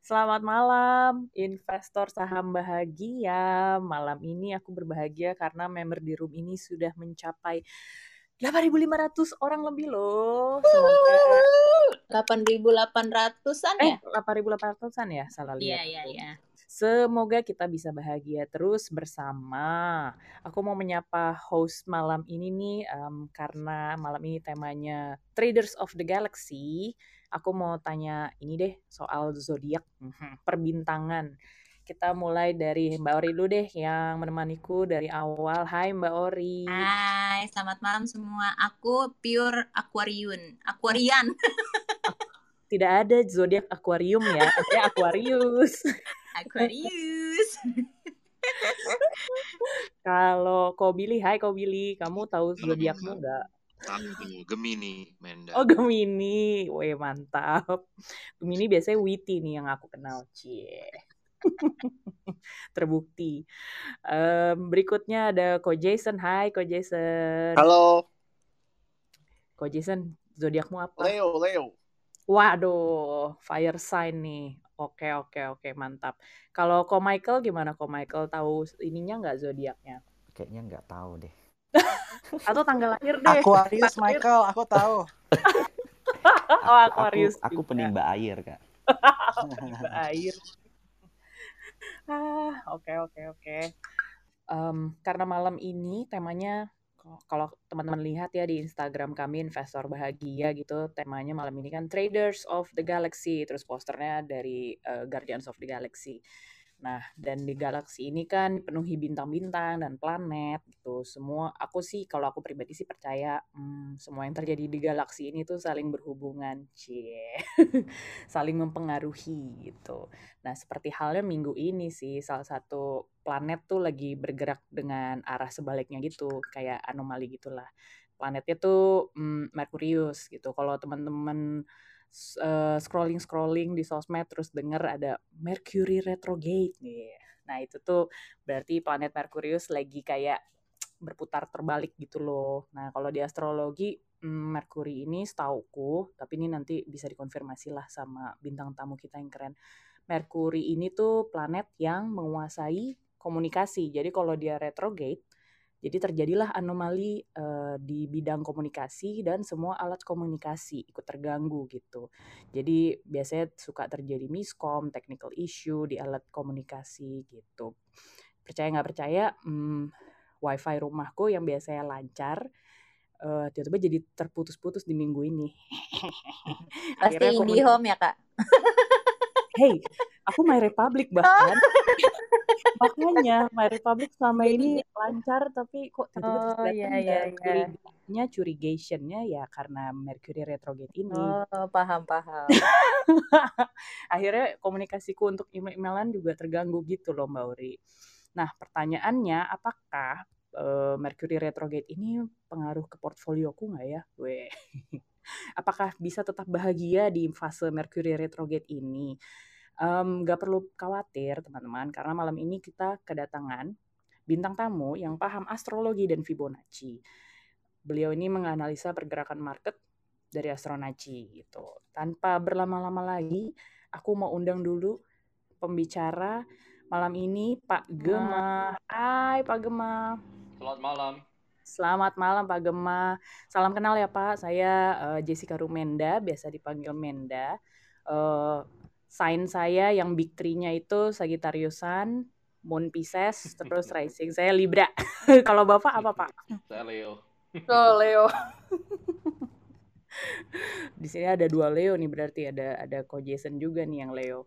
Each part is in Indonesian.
Selamat malam, investor saham bahagia. Malam ini aku berbahagia karena member di room ini sudah mencapai 8.500 orang lebih loh. Semoga 8.800-an eh, ya? 8.800-an ya, salah Iya, lihat. iya, iya. Semoga kita bisa bahagia terus bersama. Aku mau menyapa host malam ini nih um, karena malam ini temanya Traders of the Galaxy. Aku mau tanya ini deh soal zodiak, mhm, perbintangan. Kita mulai dari Mbak Ori dulu deh yang menemaniku dari awal. Hai Mbak Ori. Hai, selamat malam semua. Aku pure Aquarian. Aquarian. Tidak ada zodiak Aquarium ya, ada Aquarius. Aquarius. Kalau kau Billy, hai kau Billy, kamu tahu Halo, zodiakmu Menda. nggak? Tahu tuh, Gemini, Menda. Oh Gemini, weh mantap. Gemini biasanya witty nih yang aku kenal, cie. Terbukti. Em, berikutnya ada Ko Jason, hai Ko Jason. Halo, Ko Jason, zodiakmu apa? Leo, Leo. Waduh, fire sign nih. Oke oke oke mantap. Kalau Ko Michael gimana Ko Michael tahu ininya nggak zodiaknya? Kayaknya nggak tahu deh. Atau tanggal lahir deh? Aquarius. Michael, aku tahu. Oh Aku Aquarius. aku juga. penimba air kak. Tiba air. Ah, oke oke oke. Em, karena malam ini temanya kalau teman-teman lihat ya di Instagram kami investor bahagia gitu, temanya malam ini kan Traders of the Galaxy, terus posternya dari eh, Guardians of the Galaxy. Nah, dan di galaksi ini kan dipenuhi bintang-bintang dan planet gitu. Semua aku sih kalau aku pribadi sih percaya hmm, semua yang terjadi di galaksi ini tuh saling berhubungan, cie. saling mempengaruhi gitu. Nah, seperti halnya minggu ini sih salah satu planet tuh lagi bergerak dengan arah sebaliknya gitu, kayak anomali gitulah. Planetnya tuh mm, Merkurius gitu. Kalau teman-teman eh, scrolling-scrolling di sosmed terus denger ada Mercury retrograde nih. Nah, itu tuh berarti planet Merkurius lagi kayak berputar terbalik gitu loh. Nah, kalau di astrologi mm, Merkuri ini setauku, tapi ini nanti bisa dikonfirmasi lah sama bintang tamu kita yang keren. Merkuri ini tuh planet yang menguasai komunikasi. Jadi kalau dia retrograde, jadi terjadilah anomali eh, di bidang komunikasi dan semua alat komunikasi ikut terganggu gitu. Jadi biasanya suka terjadi miskom, technical issue di alat komunikasi gitu. Percaya nggak percaya, hmm, wifi rumahku yang biasanya lancar, eh, tiba-tiba jadi terputus-putus di minggu ini. Pasti IndiHome ya, Kak? Hey, aku My Republic bahkan. Makanya My Republic selama ini lancar tapi kok tiba-tiba terus Oh, iya, iya, iya. curigationnya ya karena Mercury retrograde ini. Oh, paham, paham. Akhirnya komunikasiku untuk email-emailan juga terganggu gitu loh Mbak Uri. Nah pertanyaannya apakah eh, Mercury retrograde ini pengaruh ke portfolioku nggak ya? Weh. Apakah bisa tetap bahagia di fase Mercury retrograde ini? Em, Nggak perlu khawatir teman-teman karena malam ini kita kedatangan bintang tamu yang paham astrologi dan Fibonacci. Beliau ini menganalisa pergerakan market dari Astronaci gitu. Tanpa berlama-lama lagi, aku mau undang dulu pembicara malam ini Pak Gema. Hai Pak Gema. Selamat malam. Selamat malam Pak Gema. Salam kenal ya Pak. Saya eh, Jessica Rumenda, biasa dipanggil Menda. Eh sign saya yang big three-nya itu Sagittariusan, Moon Pisces, terus rising saya Libra. Kalau Bapak apa Pak? Saya Leo. Oh Leo. Di sini ada dua Leo nih berarti ada ada Ko Jason juga nih yang Leo.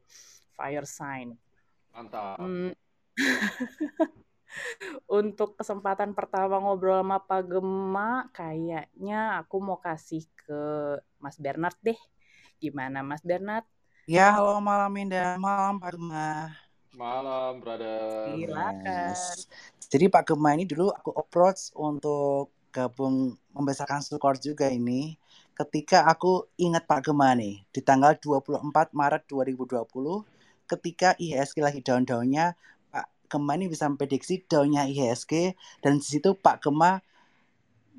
Fire sign. Mantap. Hmm. Untuk kesempatan pertama ngobrol sama Pak Gema, kayaknya aku mau kasih ke Mas Bernard deh. Gimana Mas Bernard? Ya, halo malam Indah, malam Pak Gema. Malam, brother. Silakan. Yes. Jadi Pak Gema ini dulu aku approach untuk gabung membesarkan Sukor juga ini. Ketika aku ingat Pak Gema nih, di tanggal 24 Maret 2020, ketika IHSG lagi daun-daunnya, Gema ini bisa memprediksi daunnya IHSG, dan di situ Pak Gema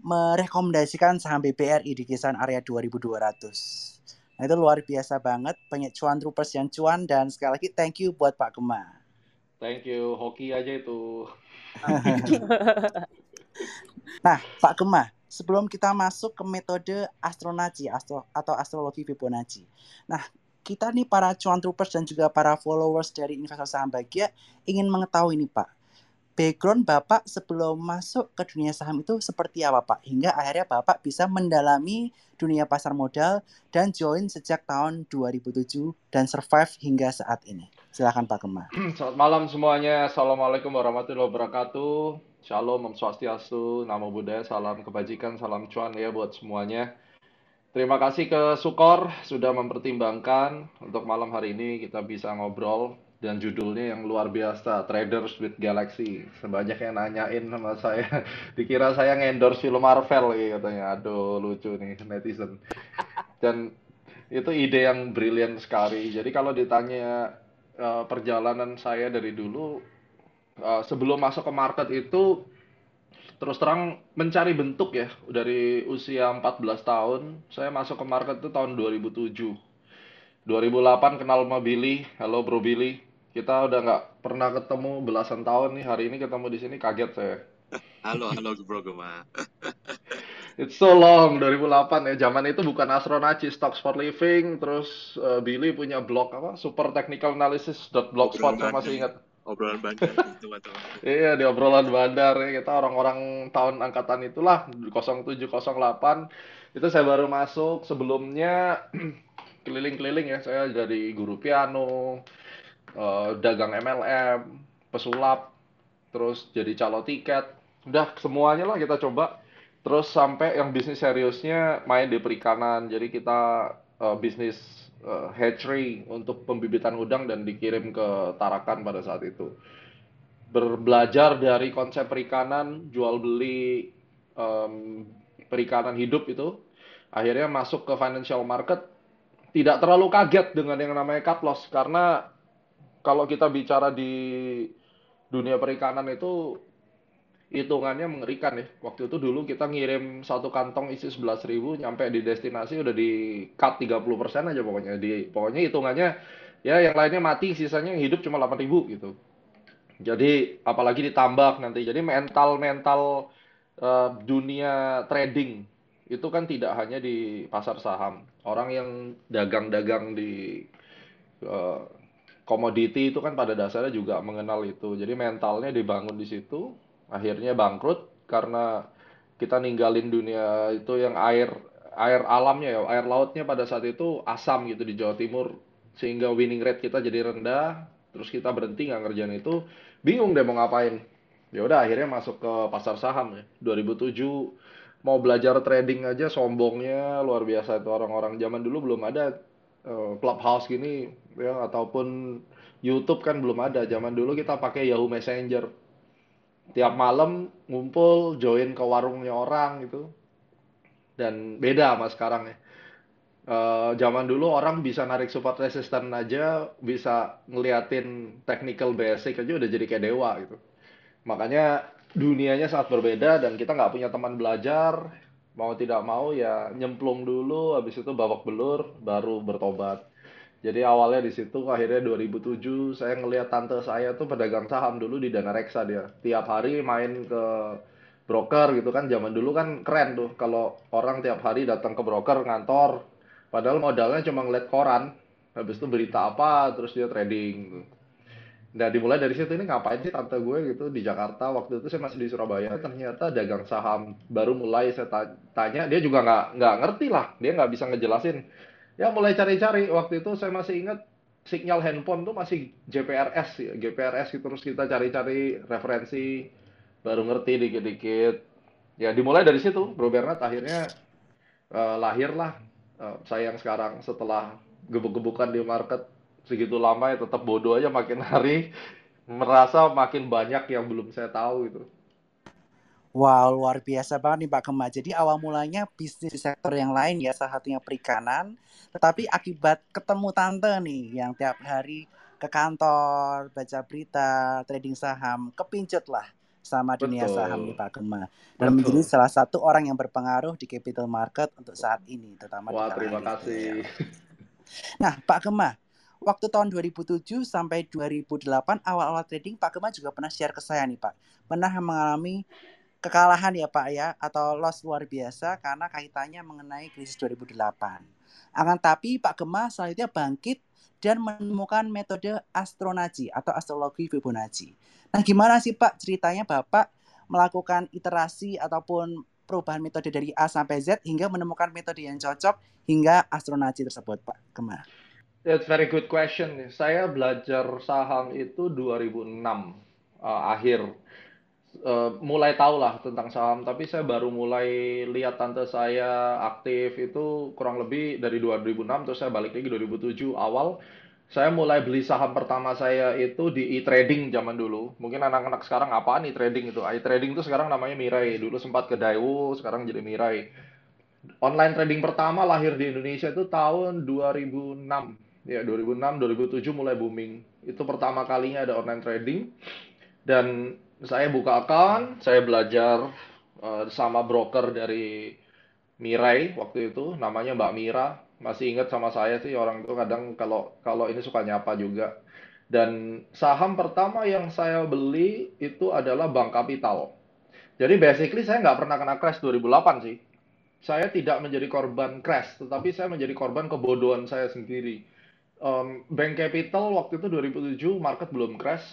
merekomendasikan saham BBRI di kisaran area 2200. Nah, itu luar biasa banget. Banyak cuan troopers yang cuan dan sekali lagi thank you buat Pak Gema. Thank you, hoki aja itu. Nah, Pak Gema, sebelum kita masuk ke metode astronaci astro, atau astrologi Fibonacci. Nah, kita nih para cuan troopers dan juga para followers dari investor saham bahagia ingin mengetahui nih Pak, background Bapak sebelum masuk ke dunia saham itu seperti apa Pak? Hingga akhirnya Bapak bisa mendalami dunia pasar modal dan join sejak tahun 2007 dan survive hingga saat ini. Silakan Pak Gema. Selamat malam semuanya. Assalamualaikum warahmatullahi wabarakatuh. Shalom, Om Swastiastu, Namo Buddhaya, salam kebajikan, salam cuan ya buat semuanya. Terima kasih ke Sukor sudah mempertimbangkan untuk malam hari ini kita bisa ngobrol dan judulnya yang luar biasa Traders with Galaxy. Sebanyak yang nanyain sama saya, dikira saya ngendorse film Marvel gitu katanya. Aduh, lucu nih netizen. Dan itu ide yang brilian sekali. Jadi kalau ditanya uh, perjalanan saya dari dulu uh, sebelum masuk ke market itu terus terang mencari bentuk ya dari usia 14 tahun saya masuk ke market itu tahun 2007 2008 kenal sama Billy. Halo bro Billy. Kita udah nggak pernah ketemu belasan tahun nih. Hari ini ketemu di sini kaget saya. Halo halo bro Gema It's so long 2008 ya. Zaman itu bukan astronaci stocks for living. Terus uh, Billy punya blog apa? Super technical analysis blogspot saya masih ingat obrolan bandar itu atau iya di obrolan bandar ya. Kita orang-orang tahun angkatan itulah 0708 itu saya baru masuk. Sebelumnya keliling-keliling ya. Saya jadi guru piano uh, dagang MLM pesulap terus jadi calo tiket. Udah semuanya lah kita coba. Terus sampai yang bisnis seriusnya main di perikanan. Jadi kita uh, bisnis uh, hatchery untuk pembibitan udang dan dikirim ke Tarakan pada saat itu. Berbelajar dari konsep perikanan, jual beli um, perikanan hidup itu, akhirnya masuk ke financial market. Tidak terlalu kaget dengan yang namanya cut loss karena kalau kita bicara di dunia perikanan itu hitungannya mengerikan ya. Waktu itu dulu kita ngirim satu kantong isi 11 ribu, nyampe di destinasi udah di cut 30% aja pokoknya. Di, pokoknya hitungannya ya yang lainnya mati, sisanya yang hidup cuma 8 ribu gitu. Jadi apalagi ditambah nanti. Jadi mental-mental uh, dunia trading itu kan tidak hanya di pasar saham. Orang yang dagang-dagang di uh, komoditi itu kan pada dasarnya juga mengenal itu. Jadi mentalnya dibangun di situ akhirnya bangkrut karena kita ninggalin dunia itu yang air air alamnya ya air lautnya pada saat itu asam gitu di Jawa Timur. Sehingga winning rate kita jadi rendah terus kita berhenti nggak ngerjain itu. Bingung deh mau ngapain. Ya udah akhirnya masuk ke pasar saham ya. 2007 mau belajar trading aja sombongnya luar biasa itu orang-orang zaman dulu belum ada uh, clubhouse gini ya ataupun YouTube kan belum ada. Zaman dulu kita pakai Yahoo Messenger tiap malam ngumpul join ke warungnya orang gitu. Dan beda sama sekarang ya. Uh, zaman dulu orang bisa narik support resistant aja bisa ngeliatin technical basic aja udah jadi kayak dewa gitu. Makanya dunianya sangat berbeda dan kita nggak punya teman belajar. Mau tidak mau ya nyemplung dulu habis itu babak belur baru bertobat jadi awalnya di situ akhirnya 2007 saya ngelihat tante saya tuh pedagang saham dulu di Dana Reksa dia. Tiap hari main ke broker gitu kan. Zaman dulu kan keren tuh kalau orang tiap hari datang ke broker ngantor. Padahal modalnya cuma ngeliat koran. Habis itu berita apa terus dia trading Nah dimulai dari situ ini ngapain sih tante gue? gitu. Di Jakarta waktu itu saya masih di Surabaya. Ternyata dagang saham baru mulai. Saya tanya dia juga nggak nggak ngerti lah. Dia nggak bisa ngejelasin ya mulai cari-cari. Waktu itu saya masih ingat sinyal handphone tuh masih JPRS ya. GPRS gitu terus kita cari-cari referensi baru ngerti dikit-dikit. Ya dimulai dari situ Bro Bernard. Akhirnya uh, lahirlah uh, saya yang sekarang setelah gebuk-gebukan di market segitu lama ya tetap bodoh aja makin hari merasa makin banyak yang belum saya tahu itu Wow, luar biasa banget nih Pak Kema. Jadi awal mulanya bisnis di sektor yang lain ya, salah satunya perikanan. Tetapi akibat ketemu tante nih yang tiap hari ke kantor, baca berita, trading saham, kepincut lah. sama dunia saham nih Betul. Pak Gema dan menjadi Betul. salah satu orang yang berpengaruh di capital market untuk saat ini terutama di Wah, kalangan terima kasih. Nah, Pak Gema, waktu tahun 2007 sampai 2008 awal-awal trading Pak Gema juga pernah share ke saya nih Pak. Pernah mengalami kekalahan ya Pak ya atau loss luar biasa karena kaitannya mengenai krisis 2008. Akan tapi Pak Gema selanjutnya bangkit dan menemukan metode astronaci atau astrologi Fibonacci. Nah, gimana sih Pak ceritanya Bapak melakukan iterasi ataupun perubahan metode dari A sampai Z hingga menemukan metode yang cocok hingga astronaci tersebut, Pak Gema? That's very good question. Saya belajar saham itu 2006 uh, akhir. Uh, mulai tahu lah tentang saham, tapi saya baru mulai lihat tante saya aktif itu kurang lebih dari 2006, terus saya balik lagi 2007 awal. Saya mulai beli saham pertama saya itu di e-trading zaman dulu. Mungkin anak-anak sekarang apaan e-trading itu? E-trading itu sekarang namanya Mirai. Dulu sempat ke Daewoo, sekarang jadi Mirai. Online trading pertama lahir di Indonesia itu tahun 2006. Ya, 2006, 2007 mulai booming. Itu pertama kalinya ada online trading. Dan saya buka account, saya belajar uh, sama broker dari Mirai waktu itu, namanya Mbak Mira. Masih ingat sama saya sih orang itu kadang kalau kalau ini suka nyapa juga. Dan saham pertama yang saya beli itu adalah Bank Kapital. Jadi basically saya nggak pernah kena crash 2008 sih. Saya tidak menjadi korban crash, tetapi saya menjadi korban kebodohan saya sendiri. Um, Bank Capital waktu itu 2007 market belum crash.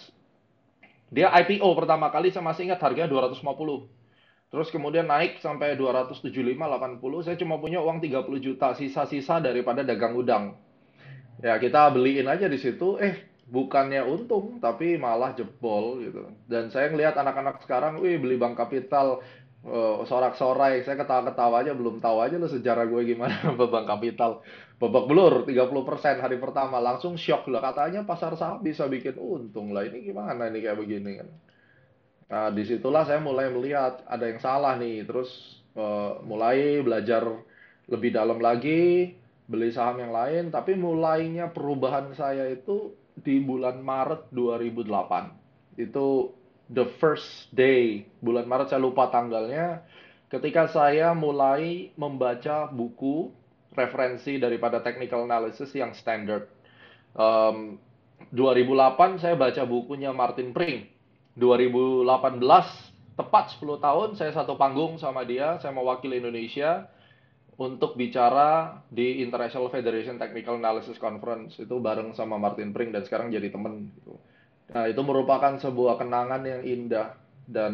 Dia IPO pertama kali saya masih ingat harganya 250. Terus kemudian naik sampai 275 80. Saya cuma punya uang 30 juta sisa-sisa daripada dagang udang. Ya, kita beliin aja di situ. Eh, bukannya untung tapi malah jebol gitu. Dan saya ngelihat anak-anak sekarang, wih beli bank kapital uh, sorak-sorai. Saya ketawa-ketawa aja belum tahu aja lo sejarah gue gimana bank kapital. Babak belur 30% hari pertama langsung shock lah katanya pasar saham bisa bikin untung lah ini gimana ini kayak begini kan. Nah, di situlah saya mulai melihat ada yang salah nih. Terus uh, mulai belajar lebih dalam lagi, beli saham yang lain. Tapi mulainya perubahan saya itu di bulan Maret 2008. Itu the first day, bulan Maret saya lupa tanggalnya, ketika saya mulai membaca buku referensi daripada technical analysis yang standard. Um, 2008 saya baca bukunya Martin Pring. 2018 tepat 10 tahun saya satu panggung sama dia, saya mewakili Indonesia untuk bicara di International Federation Technical Analysis Conference itu bareng sama Martin Pring dan sekarang jadi temen gitu. Nah, itu merupakan sebuah kenangan yang indah dan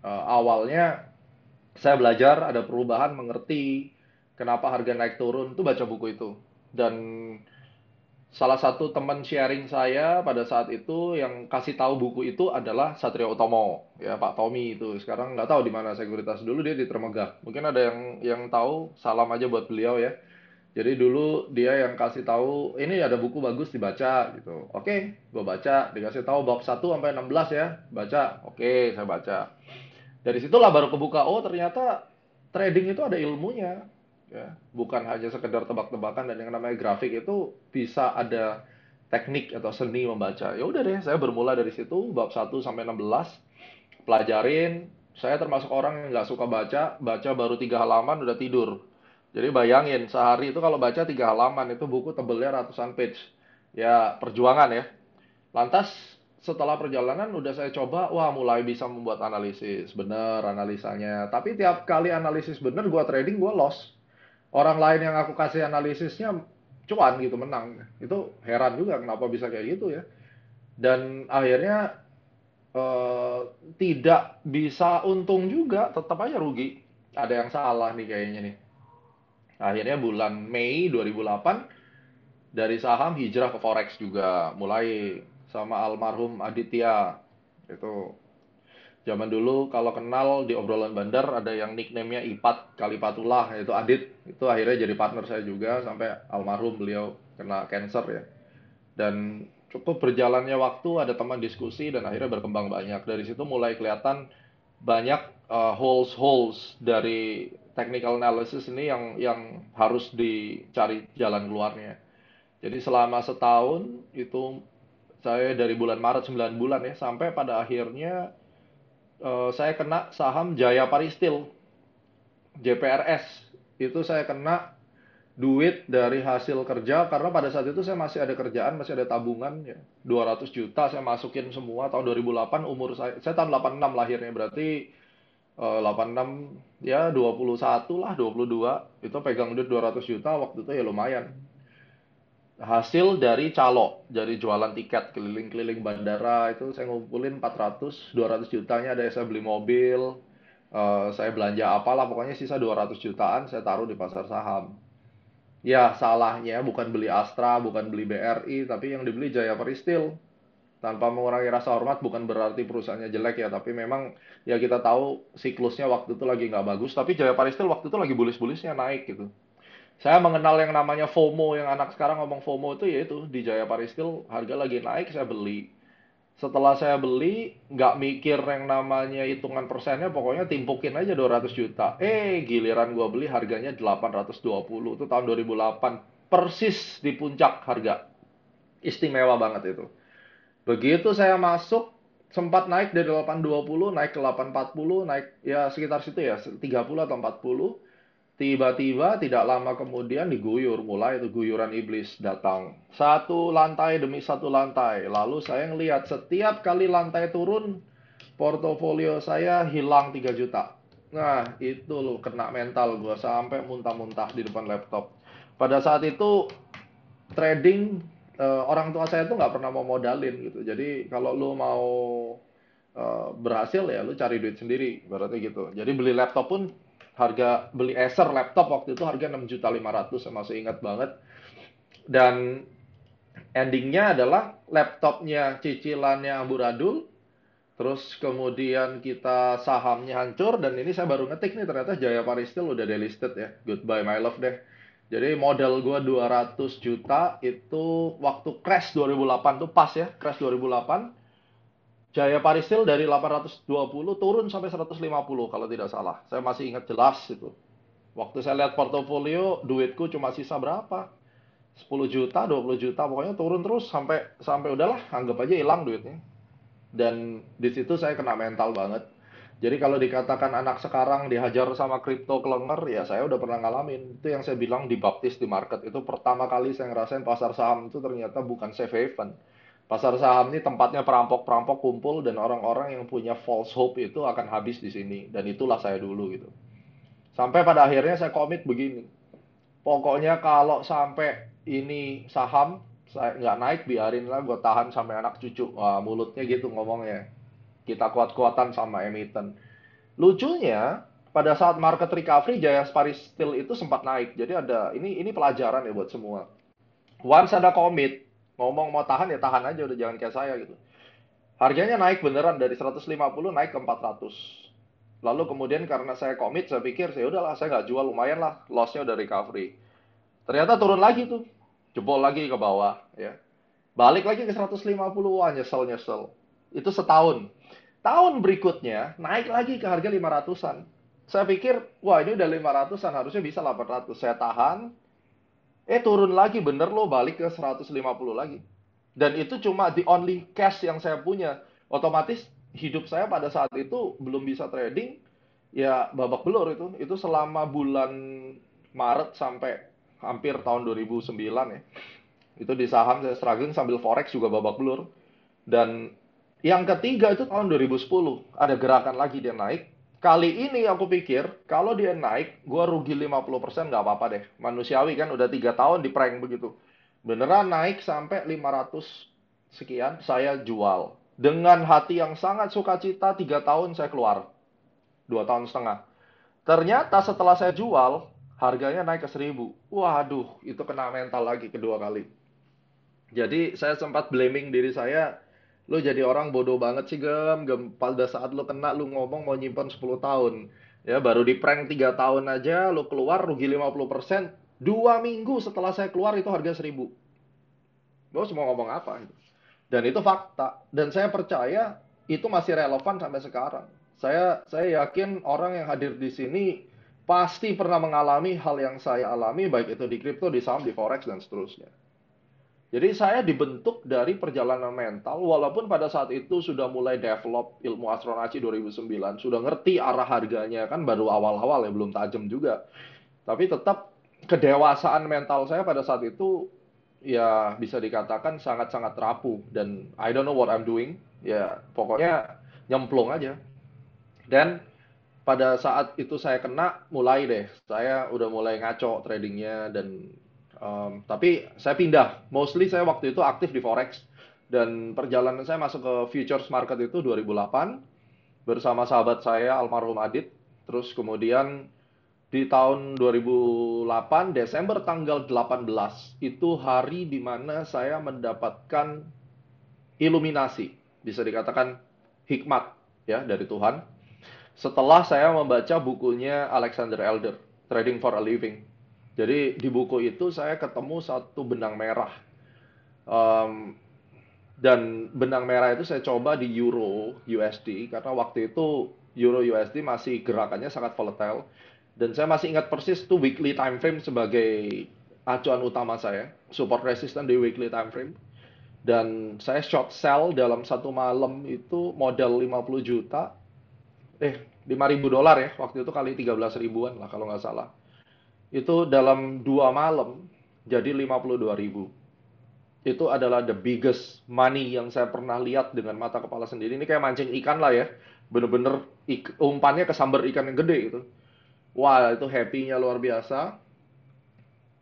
uh, awalnya saya belajar ada perubahan mengerti kenapa harga naik turun itu baca buku itu. Dan salah satu teman sharing saya pada saat itu yang kasih tahu buku itu adalah Satrio Utomo ya Pak Tommy itu. Sekarang nggak tahu di mana sekuritas. Dulu dia di Termegah. Mungkin ada yang yang tahu salam aja buat beliau ya. Jadi dulu dia yang kasih tahu ini ada buku bagus dibaca gitu. Oke gue baca. Dikasih tahu bab 1 sampai 16 ya. Baca. Oke saya baca. Dari situlah baru kebuka oh ternyata trading itu ada ilmunya ya. Bukan hanya sekedar tebak-tebakan dan yang namanya grafik itu bisa ada teknik atau seni membaca. Ya udah deh saya bermula dari situ bab 1 sampai 16 pelajarin. Saya termasuk orang yang nggak suka baca baca baru tiga halaman udah tidur. Jadi bayangin sehari itu kalau baca tiga halaman itu buku tebelnya ratusan page. Ya perjuangan ya. Lantas setelah perjalanan udah saya coba wah mulai bisa membuat analisis. Bener analisanya. Tapi tiap kali analisis bener gua trading gua loss orang lain yang aku kasih analisisnya cuan gitu menang. Itu heran juga kenapa bisa kayak gitu ya. Dan akhirnya eh, tidak bisa untung juga tetap aja rugi. Ada yang salah nih kayaknya nih. Akhirnya bulan Mei 2008 dari saham hijrah ke forex juga. Mulai sama almarhum Aditya. Itu Zaman dulu kalau kenal di obrolan bandar ada yang nicknamenya Ipat Kalipatullah itu Adit itu akhirnya jadi partner saya juga sampai almarhum beliau kena cancer ya. Dan cukup berjalannya waktu ada teman diskusi dan akhirnya berkembang banyak. Dari situ mulai kelihatan banyak uh, holes holes dari technical analysis ini yang yang harus dicari jalan keluarnya. Jadi selama setahun itu saya dari bulan Maret 9 bulan ya sampai pada akhirnya eh, saya kena saham Jaya Paristil, JPRS. Itu saya kena duit dari hasil kerja karena pada saat itu saya masih ada kerjaan, masih ada tabungan ya. 200 juta saya masukin semua tahun 2008 umur saya saya tahun 86 lahirnya berarti eh, 86 ya 21 lah 22 itu pegang duit 200 juta waktu itu ya lumayan. Hasil dari calo, dari jualan tiket keliling-keliling bandara itu saya ngumpulin 400, 200 jutanya ada saya beli mobil, eh, saya belanja apalah pokoknya sisa 200 jutaan saya taruh di pasar saham. Ya, salahnya bukan beli Astra, bukan beli BRI, tapi yang dibeli Jaya Peristil. Tanpa mengurangi rasa hormat, bukan berarti perusahaannya jelek ya, tapi memang ya kita tahu siklusnya waktu itu lagi nggak bagus, tapi Jaya Paristil waktu itu lagi bullish-bullishnya naik gitu. Saya mengenal yang namanya FOMO, yang anak sekarang ngomong FOMO itu yaitu di Jaya Paristil harga lagi naik, saya beli. Setelah saya beli, nggak mikir yang namanya hitungan persennya, pokoknya timpukin aja 200 juta. Eh, giliran gua beli harganya 820, itu tahun 2008. Persis di puncak harga. Istimewa banget itu. Begitu saya masuk, sempat naik dari 820, naik ke 840, naik ya sekitar situ ya, 30 atau 40. Tiba-tiba tidak lama kemudian diguyur, mulai itu guyuran iblis datang. Satu lantai demi satu lantai. Lalu saya ngelihat setiap kali lantai turun, portofolio saya hilang 3 juta. Nah, itu loh kena mental gue sampai muntah-muntah di depan laptop. Pada saat itu trading eh, orang tua saya tuh nggak pernah mau modalin gitu. Jadi kalau lu mau eh, berhasil ya lu cari duit sendiri, berarti gitu. Jadi beli laptop pun harga beli Acer laptop waktu itu harga 6 juta 500 saya masih ingat banget. Dan endingnya adalah laptopnya cicilannya amburadul terus kemudian kita sahamnya hancur dan ini saya baru ngetik nih ternyata Jaya Paristil udah delisted ya. Goodbye my love deh. Jadi modal gua 200 juta itu waktu crash 2008 tuh pas ya crash 2008 Jaya Paristil dari 820 turun sampai 150 kalau tidak salah. Saya masih ingat jelas itu. Waktu saya lihat portofolio, duitku cuma sisa berapa? 10 juta, 20 juta, pokoknya turun terus sampai sampai udahlah, anggap aja hilang duitnya. Dan di situ saya kena mental banget. Jadi kalau dikatakan anak sekarang dihajar sama kripto kelenger, ya saya udah pernah ngalamin. Itu yang saya bilang di baptis di market. Itu pertama kali saya ngerasain pasar saham itu ternyata bukan safe haven Pasar saham ini tempatnya perampok-perampok kumpul dan orang-orang yang punya false hope itu akan habis di sini. Dan itulah saya dulu gitu. Sampai pada akhirnya saya komit begini. Pokoknya kalau sampai ini saham saya nggak naik biarin lah gue tahan sampai anak cucu. Wah, mulutnya gitu ngomongnya. Kita kuat-kuatan sama emiten. Lucunya pada saat market recovery Jaya Paris Steel itu sempat naik. Jadi ada ini ini pelajaran ya buat semua. Once ada komit, ngomong mau tahan ya tahan aja udah jangan kayak saya gitu. Harganya naik beneran dari 150 naik ke 400. Lalu kemudian karena saya komit saya pikir saya udahlah saya nggak jual lumayan lah lossnya udah recovery. Ternyata turun lagi tuh. Jebol lagi ke bawah ya. Balik lagi ke 150 wah nyesel nyesel. Itu setahun. Tahun berikutnya naik lagi ke harga 500-an. Saya pikir, wah ini udah 500-an, harusnya bisa 800. Saya tahan, Eh turun lagi bener loh balik ke 150 lagi. Dan itu cuma the only cash yang saya punya. Otomatis hidup saya pada saat itu belum bisa trading. Ya babak belur itu. Itu selama bulan Maret sampai hampir tahun 2009 ya. Itu di saham saya struggling sambil forex juga babak belur. Dan yang ketiga itu tahun 2010. Ada gerakan lagi dia naik. Kali ini aku pikir, kalau dia naik, gue rugi 50% nggak apa-apa deh. Manusiawi kan, udah tiga tahun di prank begitu. Beneran naik sampai 500 sekian, saya jual. Dengan hati yang sangat sukacita, tiga tahun saya keluar. Dua tahun setengah. Ternyata setelah saya jual, harganya naik ke 1000. Waduh, itu kena mental lagi kedua kali. Jadi saya sempat blaming diri saya, Lu jadi orang bodoh banget sih, Gem. Gem, pada saat lu kena, lu ngomong mau nyimpan 10 tahun. Ya, baru di prank 3 tahun aja, lu keluar rugi 50%. Dua minggu setelah saya keluar, itu harga 1000. Gue semua ngomong apa? Gitu. Dan itu fakta. Dan saya percaya itu masih relevan sampai sekarang. Saya saya yakin orang yang hadir di sini pasti pernah mengalami hal yang saya alami, baik itu di kripto, di saham, di forex, dan seterusnya. Jadi saya dibentuk dari perjalanan mental, walaupun pada saat itu sudah mulai develop ilmu astronaci 2009, sudah ngerti arah harganya, kan baru awal-awal ya, belum tajam juga. Tapi tetap kedewasaan mental saya pada saat itu ya bisa dikatakan sangat-sangat rapuh dan I don't know what I'm doing. Ya pokoknya nyemplung aja. Dan pada saat itu saya kena, mulai deh. Saya udah mulai ngaco tradingnya dan Um, tapi saya pindah. Mostly saya waktu itu aktif di forex dan perjalanan saya masuk ke futures market itu 2008 bersama sahabat saya almarhum Adit. Terus kemudian di tahun 2008 Desember tanggal 18 itu hari di mana saya mendapatkan iluminasi, bisa dikatakan hikmat ya dari Tuhan. Setelah saya membaca bukunya Alexander Elder, Trading for a Living. Jadi di buku itu saya ketemu satu benang merah. Um, dan benang merah itu saya coba di Euro USD karena waktu itu Euro USD masih gerakannya sangat volatile. Dan saya masih ingat persis itu weekly time frame sebagai acuan utama saya support resistance di weekly time frame. Dan saya short sell dalam satu malam itu modal 50 juta. Eh 5000 dolar ya waktu itu kali 13 ribuan lah kalau nggak salah itu dalam dua malam jadi 52 ribu. Itu adalah the biggest money yang saya pernah lihat dengan mata kepala sendiri. Ini kayak mancing ikan lah ya. Bener-bener umpannya kesambar ikan yang gede gitu. Wah itu happy-nya luar biasa.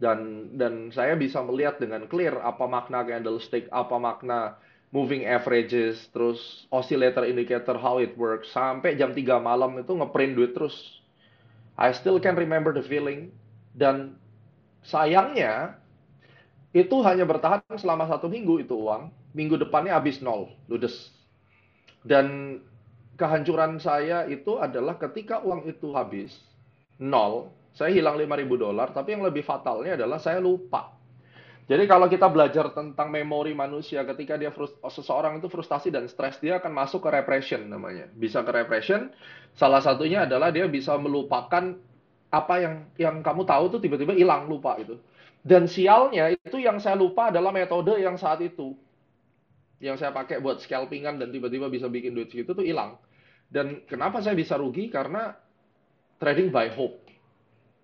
Dan dan saya bisa melihat dengan clear apa makna candlestick, apa makna moving averages, terus oscillator indicator how it works. Sampai jam 3 malam itu ngeprint duit terus. I still can remember the feeling dan sayangnya itu hanya bertahan selama satu minggu itu uang. Minggu depannya habis nol, ludes. Dan kehancuran saya itu adalah ketika uang itu habis nol, saya hilang 5000 dolar, tapi yang lebih fatalnya adalah saya lupa. Jadi kalau kita belajar tentang memori manusia ketika dia seseorang itu frustasi dan stres dia akan masuk ke repression namanya. Bisa ke repression, salah satunya adalah dia bisa melupakan apa yang yang kamu tahu tuh tiba-tiba hilang lupa itu. Dan sialnya itu yang saya lupa adalah metode yang saat itu yang saya pakai buat scalpingan dan tiba-tiba bisa bikin duit segitu tuh hilang. Dan kenapa saya bisa rugi? Karena trading by hope.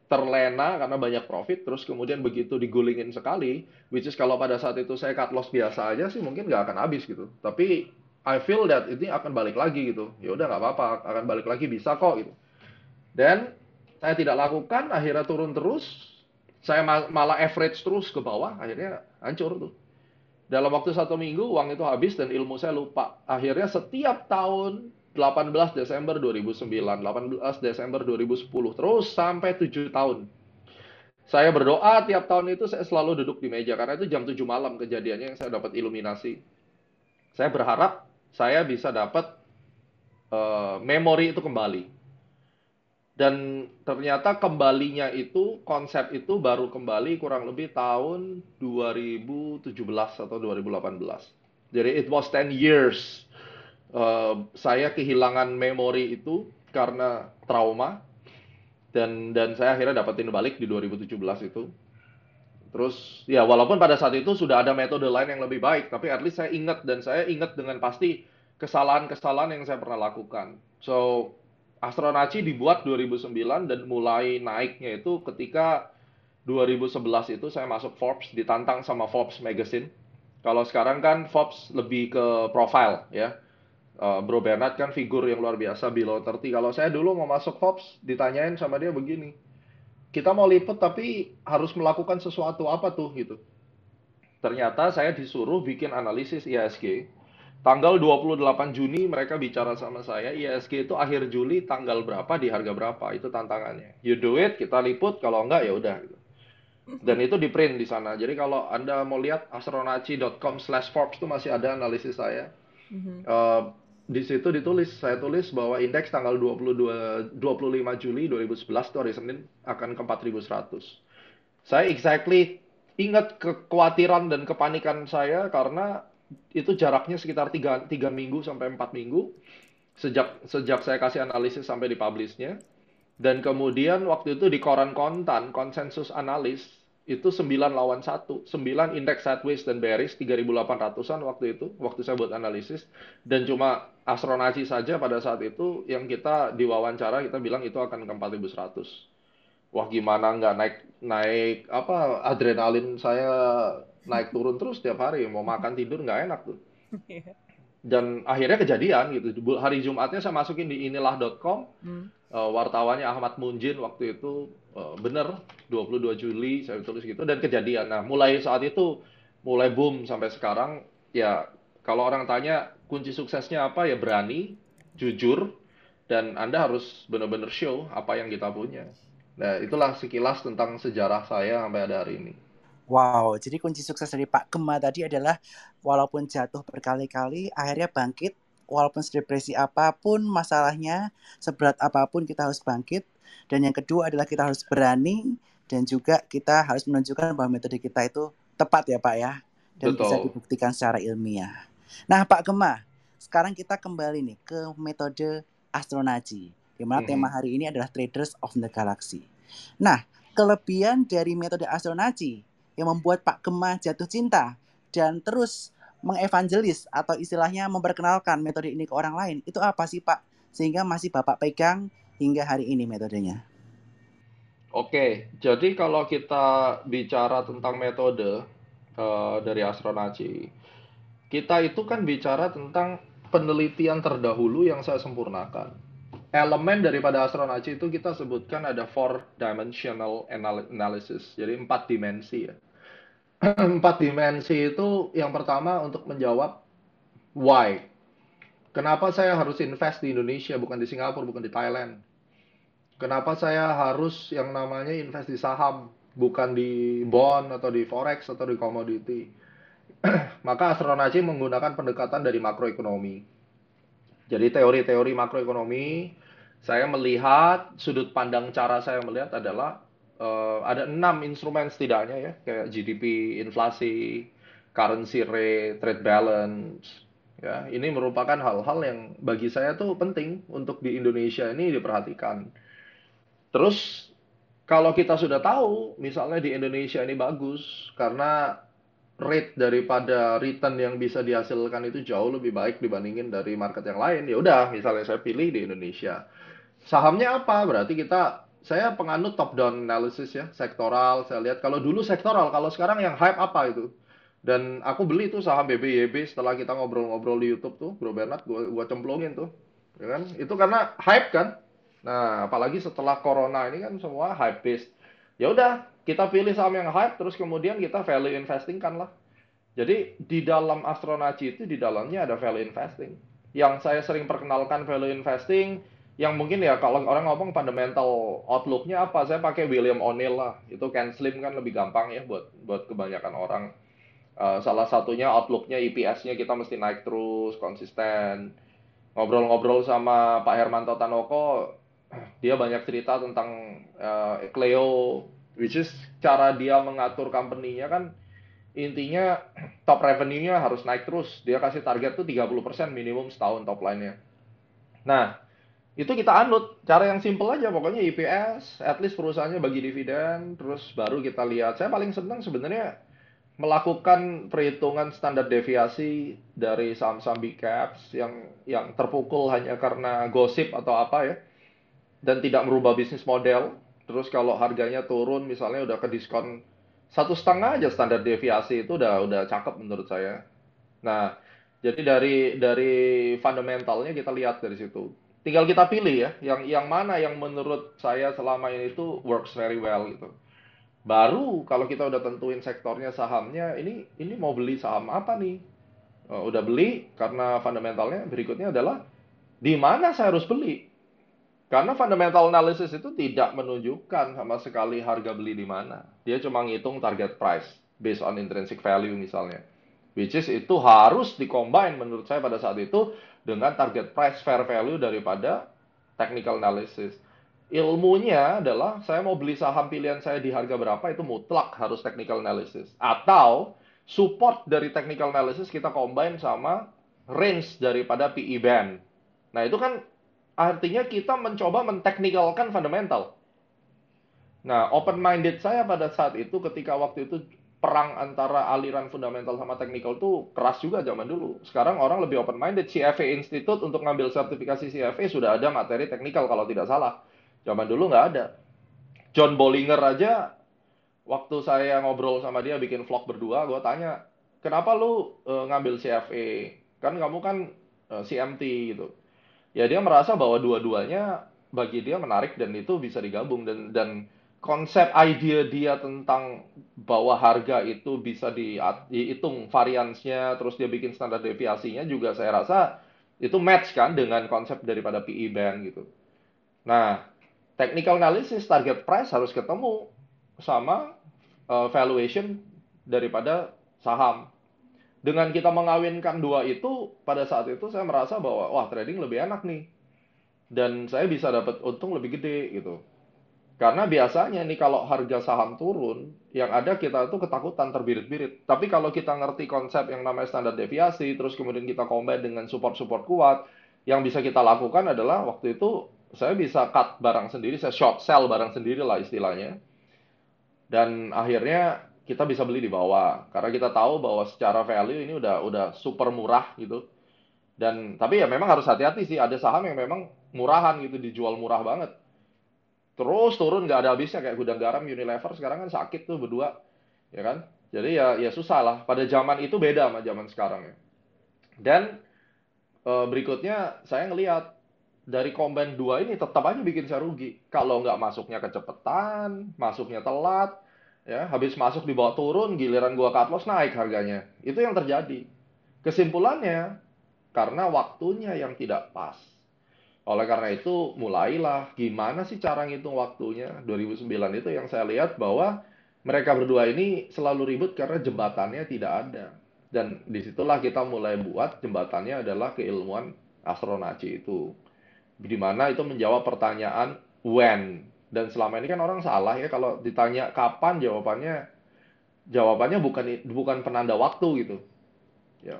Terlena karena banyak profit, terus kemudian begitu digulingin sekali, which is kalau pada saat itu saya cut loss biasa aja sih mungkin nggak akan habis gitu. Tapi I feel that ini akan balik lagi gitu. Ya udah nggak apa-apa, akan balik lagi bisa kok gitu. Dan saya tidak lakukan, akhirnya turun terus. Saya malah average terus ke bawah, akhirnya hancur tuh. Dalam waktu satu minggu, uang itu habis dan ilmu saya lupa. Akhirnya setiap tahun 18 Desember 2009, 18 Desember 2010, terus sampai 7 tahun. Saya berdoa tiap tahun itu saya selalu duduk di meja karena itu jam 7 malam kejadiannya yang saya dapat iluminasi. Saya berharap saya bisa dapat uh, memori itu kembali. Dan ternyata kembalinya itu, konsep itu baru kembali kurang lebih tahun 2017 atau 2018. Jadi it was 10 years. Uh, saya kehilangan memori itu karena trauma. Dan dan saya akhirnya dapetin balik di 2017 itu. Terus ya walaupun pada saat itu sudah ada metode lain yang lebih baik, tapi at least saya ingat dan saya ingat dengan pasti kesalahan-kesalahan yang saya pernah lakukan. So Astronaci dibuat 2009 dan mulai naiknya itu ketika 2011 itu saya masuk Forbes, ditantang sama Forbes Magazine. Kalau sekarang kan Forbes lebih ke profile ya. Uh, Bro Bernard kan figur yang luar biasa below 30. Kalau saya dulu mau masuk Forbes, ditanyain sama dia begini. Kita mau liput tapi harus melakukan sesuatu apa tuh gitu. Ternyata saya disuruh bikin analisis ISG Tanggal 28 Juni mereka bicara sama saya, ISG itu akhir Juli tanggal berapa di harga berapa, itu tantangannya. You do it, kita liput, kalau enggak ya udah gitu. Dan itu di print di sana. Jadi kalau Anda mau lihat astronaci.com slash Forbes itu masih ada analisis saya. Uh, di situ ditulis, saya tulis bahwa indeks tanggal 22, 25 Juli 2011 itu hari Senin akan ke 4100. Saya exactly ingat kekhawatiran dan kepanikan saya karena itu jaraknya sekitar tiga, tiga minggu sampai empat minggu sejak sejak saya kasih analisis sampai di publishnya dan kemudian waktu itu di koran kontan konsensus analis itu 9 lawan 1. 9 indeks sideways dan bearish 3800-an waktu itu, waktu saya buat analisis. Dan cuma Astronaci saja pada saat itu yang kita diwawancara kita bilang itu akan ke 4100. Wah gimana nggak naik naik apa adrenalin saya naik turun terus tiap hari mau makan tidur nggak enak tuh. Iya. Dan akhirnya kejadian gitu. Hari Jumatnya saya masukin di inilah.com Hmm. Eh, wartawannya Ahmad Munjin waktu itu eh, bener 22 Juli saya tulis gitu dan kejadian. Nah, mulai saat itu mulai boom sampai sekarang ya kalau orang tanya kunci suksesnya apa ya berani, jujur dan Anda harus benar-benar show apa yang kita punya. Nah, itulah sekilas tentang sejarah saya sampai ada hari ini. Wow, jadi kunci sukses dari Pak Gema tadi adalah walaupun jatuh berkali-kali, akhirnya bangkit. Walaupun sedepresi apa pun masalahnya, seberat apa pun kita harus bangkit. Dan yang kedua adalah kita harus berani dan juga kita harus menunjukkan bahwa metode kita itu tepat ya Pak ya. Dan bisa Betul. dibuktikan secara ilmiah. Nah Pak Gema, sekarang kita kembali nih ke metode astronaci. Di mana Mhm. tema hari ini adalah Traders of the Galaxy. Nah, kelebihan dari metode astronaci yang membuat Pak Gema jatuh cinta dan terus mengevangelis atau istilahnya memperkenalkan metode ini ke orang lain itu apa sih Pak sehingga masih Bapak pegang hingga hari ini metodenya Oke, jadi kalau kita bicara tentang metode eh, dari astronaci, kita itu kan bicara tentang penelitian terdahulu yang saya sempurnakan. Elemen daripada astronaci itu kita sebutkan ada four dimensional anal- analysis, jadi empat dimensi ya. Empat dimensi itu yang pertama untuk menjawab why. Kenapa saya harus invest di Indonesia bukan di Singapura, bukan di Thailand? Kenapa saya harus yang namanya invest di saham, bukan di bond atau di forex atau di komoditi? Maka astronaci menggunakan pendekatan dari makroekonomi. Jadi teori-teori makroekonomi, saya melihat sudut pandang cara saya melihat adalah eh, ada enam instrumen setidaknya ya, kayak GDP, inflasi, currency rate, trade balance. Ya, ini merupakan hal-hal yang bagi saya tuh penting untuk di Indonesia ini diperhatikan. Terus kalau kita sudah tahu, misalnya di Indonesia ini bagus karena rate daripada return yang bisa dihasilkan itu jauh lebih baik dibandingin dari market yang lain. Ya udah, misalnya saya pilih di Indonesia. Sahamnya apa? Berarti kita saya penganut top down analysis ya, sektoral. Saya lihat kalau dulu sektoral, kalau sekarang yang hype apa itu? Dan aku beli tuh saham BBYB setelah kita ngobrol-ngobrol di YouTube tuh, Bro Bernard, gua, gua cemplungin tuh. Ya kan? Itu karena hype kan? Nah, apalagi setelah corona ini kan semua hype based. Ya udah, kita pilih saham yang hype terus kemudian kita value investing kan lah. Jadi di dalam astronaci itu di dalamnya ada value investing. Yang saya sering perkenalkan value investing yang mungkin ya kalau orang ngomong fundamental outlook-nya apa, saya pakai William O'Neill lah. Itu Ken Slim kan lebih gampang ya buat buat kebanyakan orang. Uh, salah satunya outlook-nya EPS-nya kita mesti naik terus konsisten. Ngobrol-ngobrol sama Pak Hermanto Tanoko, dia banyak cerita tentang uh, Cleo, which is cara dia mengatur company-nya kan intinya top revenue-nya harus naik terus. Dia kasih target tuh 30% minimum setahun top line-nya. Nah, itu kita anut. Cara yang simple aja, pokoknya EPS, at least perusahaannya bagi dividen, terus baru kita lihat. Saya paling senang sebenarnya melakukan perhitungan standar deviasi dari saham-saham big caps yang yang terpukul hanya karena gosip atau apa ya dan tidak merubah bisnis model. Terus kalau harganya turun misalnya udah ke diskon satu setengah aja standar deviasi itu udah udah cakep menurut saya. Nah, jadi dari dari fundamentalnya kita lihat dari situ. Tinggal kita pilih ya, yang yang mana yang menurut saya selama ini itu works very well gitu. Baru kalau kita udah tentuin sektornya sahamnya, ini ini mau beli saham apa nih? Oh, udah beli karena fundamentalnya berikutnya adalah di mana saya harus beli? Karena fundamental analysis itu tidak menunjukkan sama sekali harga beli di mana. Dia cuma ngitung target price based on intrinsic value misalnya. Which is itu harus dikombine menurut saya pada saat itu dengan target price fair value daripada technical analysis. Ilmunya adalah saya mau beli saham pilihan saya di harga berapa itu mutlak harus technical analysis. Atau support dari technical analysis kita combine sama range daripada PE band. Nah itu kan artinya kita mencoba menteknikalkan fundamental. Nah, open minded saya pada saat itu ketika waktu itu perang antara aliran fundamental sama technical tuh keras juga zaman dulu. Sekarang orang lebih open minded. CFA Institute untuk ngambil sertifikasi CFA sudah ada materi technical kalau tidak salah. Zaman dulu nggak ada. John Bollinger aja waktu saya ngobrol sama dia bikin vlog berdua, gue tanya, kenapa lu uh, ngambil CFA? Kan kamu kan uh, eh, CMT gitu. Ya dia merasa bahwa dua-duanya bagi dia menarik dan itu bisa digabung dan dan konsep ide dia tentang bahwa harga itu bisa dihitung variansnya, terus dia bikin standar deviasinya juga saya rasa itu match kan dengan konsep daripada PE band gitu. Nah, technical analysis target price harus ketemu sama uh, valuation daripada saham. Dengan kita mengawinkan dua itu, pada saat itu saya merasa bahwa wah trading lebih enak nih. Dan saya bisa dapat untung lebih gede gitu. Karena biasanya nih kalau harga saham turun, yang ada kita itu ketakutan terbirit-birit. Tapi kalau kita ngerti konsep yang namanya standar deviasi, terus kemudian kita combine dengan support-support kuat, yang bisa kita lakukan adalah waktu itu saya bisa cut barang sendiri, saya short sell barang sendiri lah istilahnya. Dan akhirnya kita bisa beli di bawah karena kita tahu bahwa secara value ini udah udah super murah gitu. Dan tapi ya memang harus hati-hati sih, ada saham yang memang murahan gitu dijual murah banget terus turun nggak ada habisnya. Kayak gudang garam Unilever sekarang kan sakit tuh berdua ya kan? Jadi ya ya susah lah. Pada zaman itu beda sama zaman sekarang ya. Dan e, berikutnya saya ngelihat dari combine dua ini tetap aja bikin saya rugi. Kalau nggak masuknya kecepatan masuknya telat ya habis masuk dibawa turun giliran gua cut loss naik harganya. Itu yang terjadi. Kesimpulannya karena waktunya yang tidak pas oleh karena itu, mulailah gimana sih cara ngitung waktunya. 2009 itu yang saya lihat bahwa mereka berdua ini selalu ribut karena jembatannya tidak ada. Dan di situlah kita mulai buat jembatannya adalah keilmuan astronaci itu. Di mana itu menjawab pertanyaan when. Dan selama ini kan orang salah ya kalau ditanya kapan jawabannya jawabannya bukan bukan penanda waktu gitu. Ya.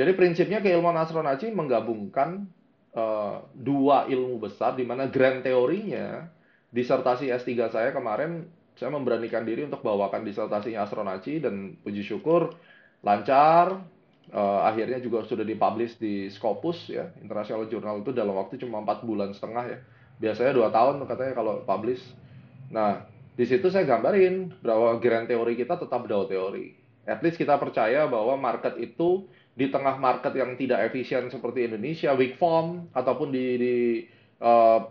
Jadi prinsipnya keilmuan astronaci menggabungkan uh, dua ilmu besar di mana grand teorinya disertasi S3 saya kemarin saya memberanikan diri untuk bawakan disertasinya astronaci dan puji syukur lancar. Uh, akhirnya juga sudah dipublish di Scopus ya. International Journal itu dalam waktu cuma empat bulan setengah ya. Biasanya dua tahun katanya kalau publish. Nah di situ saya gambarin bahwa grand teori kita tetap Dow teori at least kita percaya bahwa market itu di tengah market yang tidak efisien seperti Indonesia, weak form ataupun di, di uh,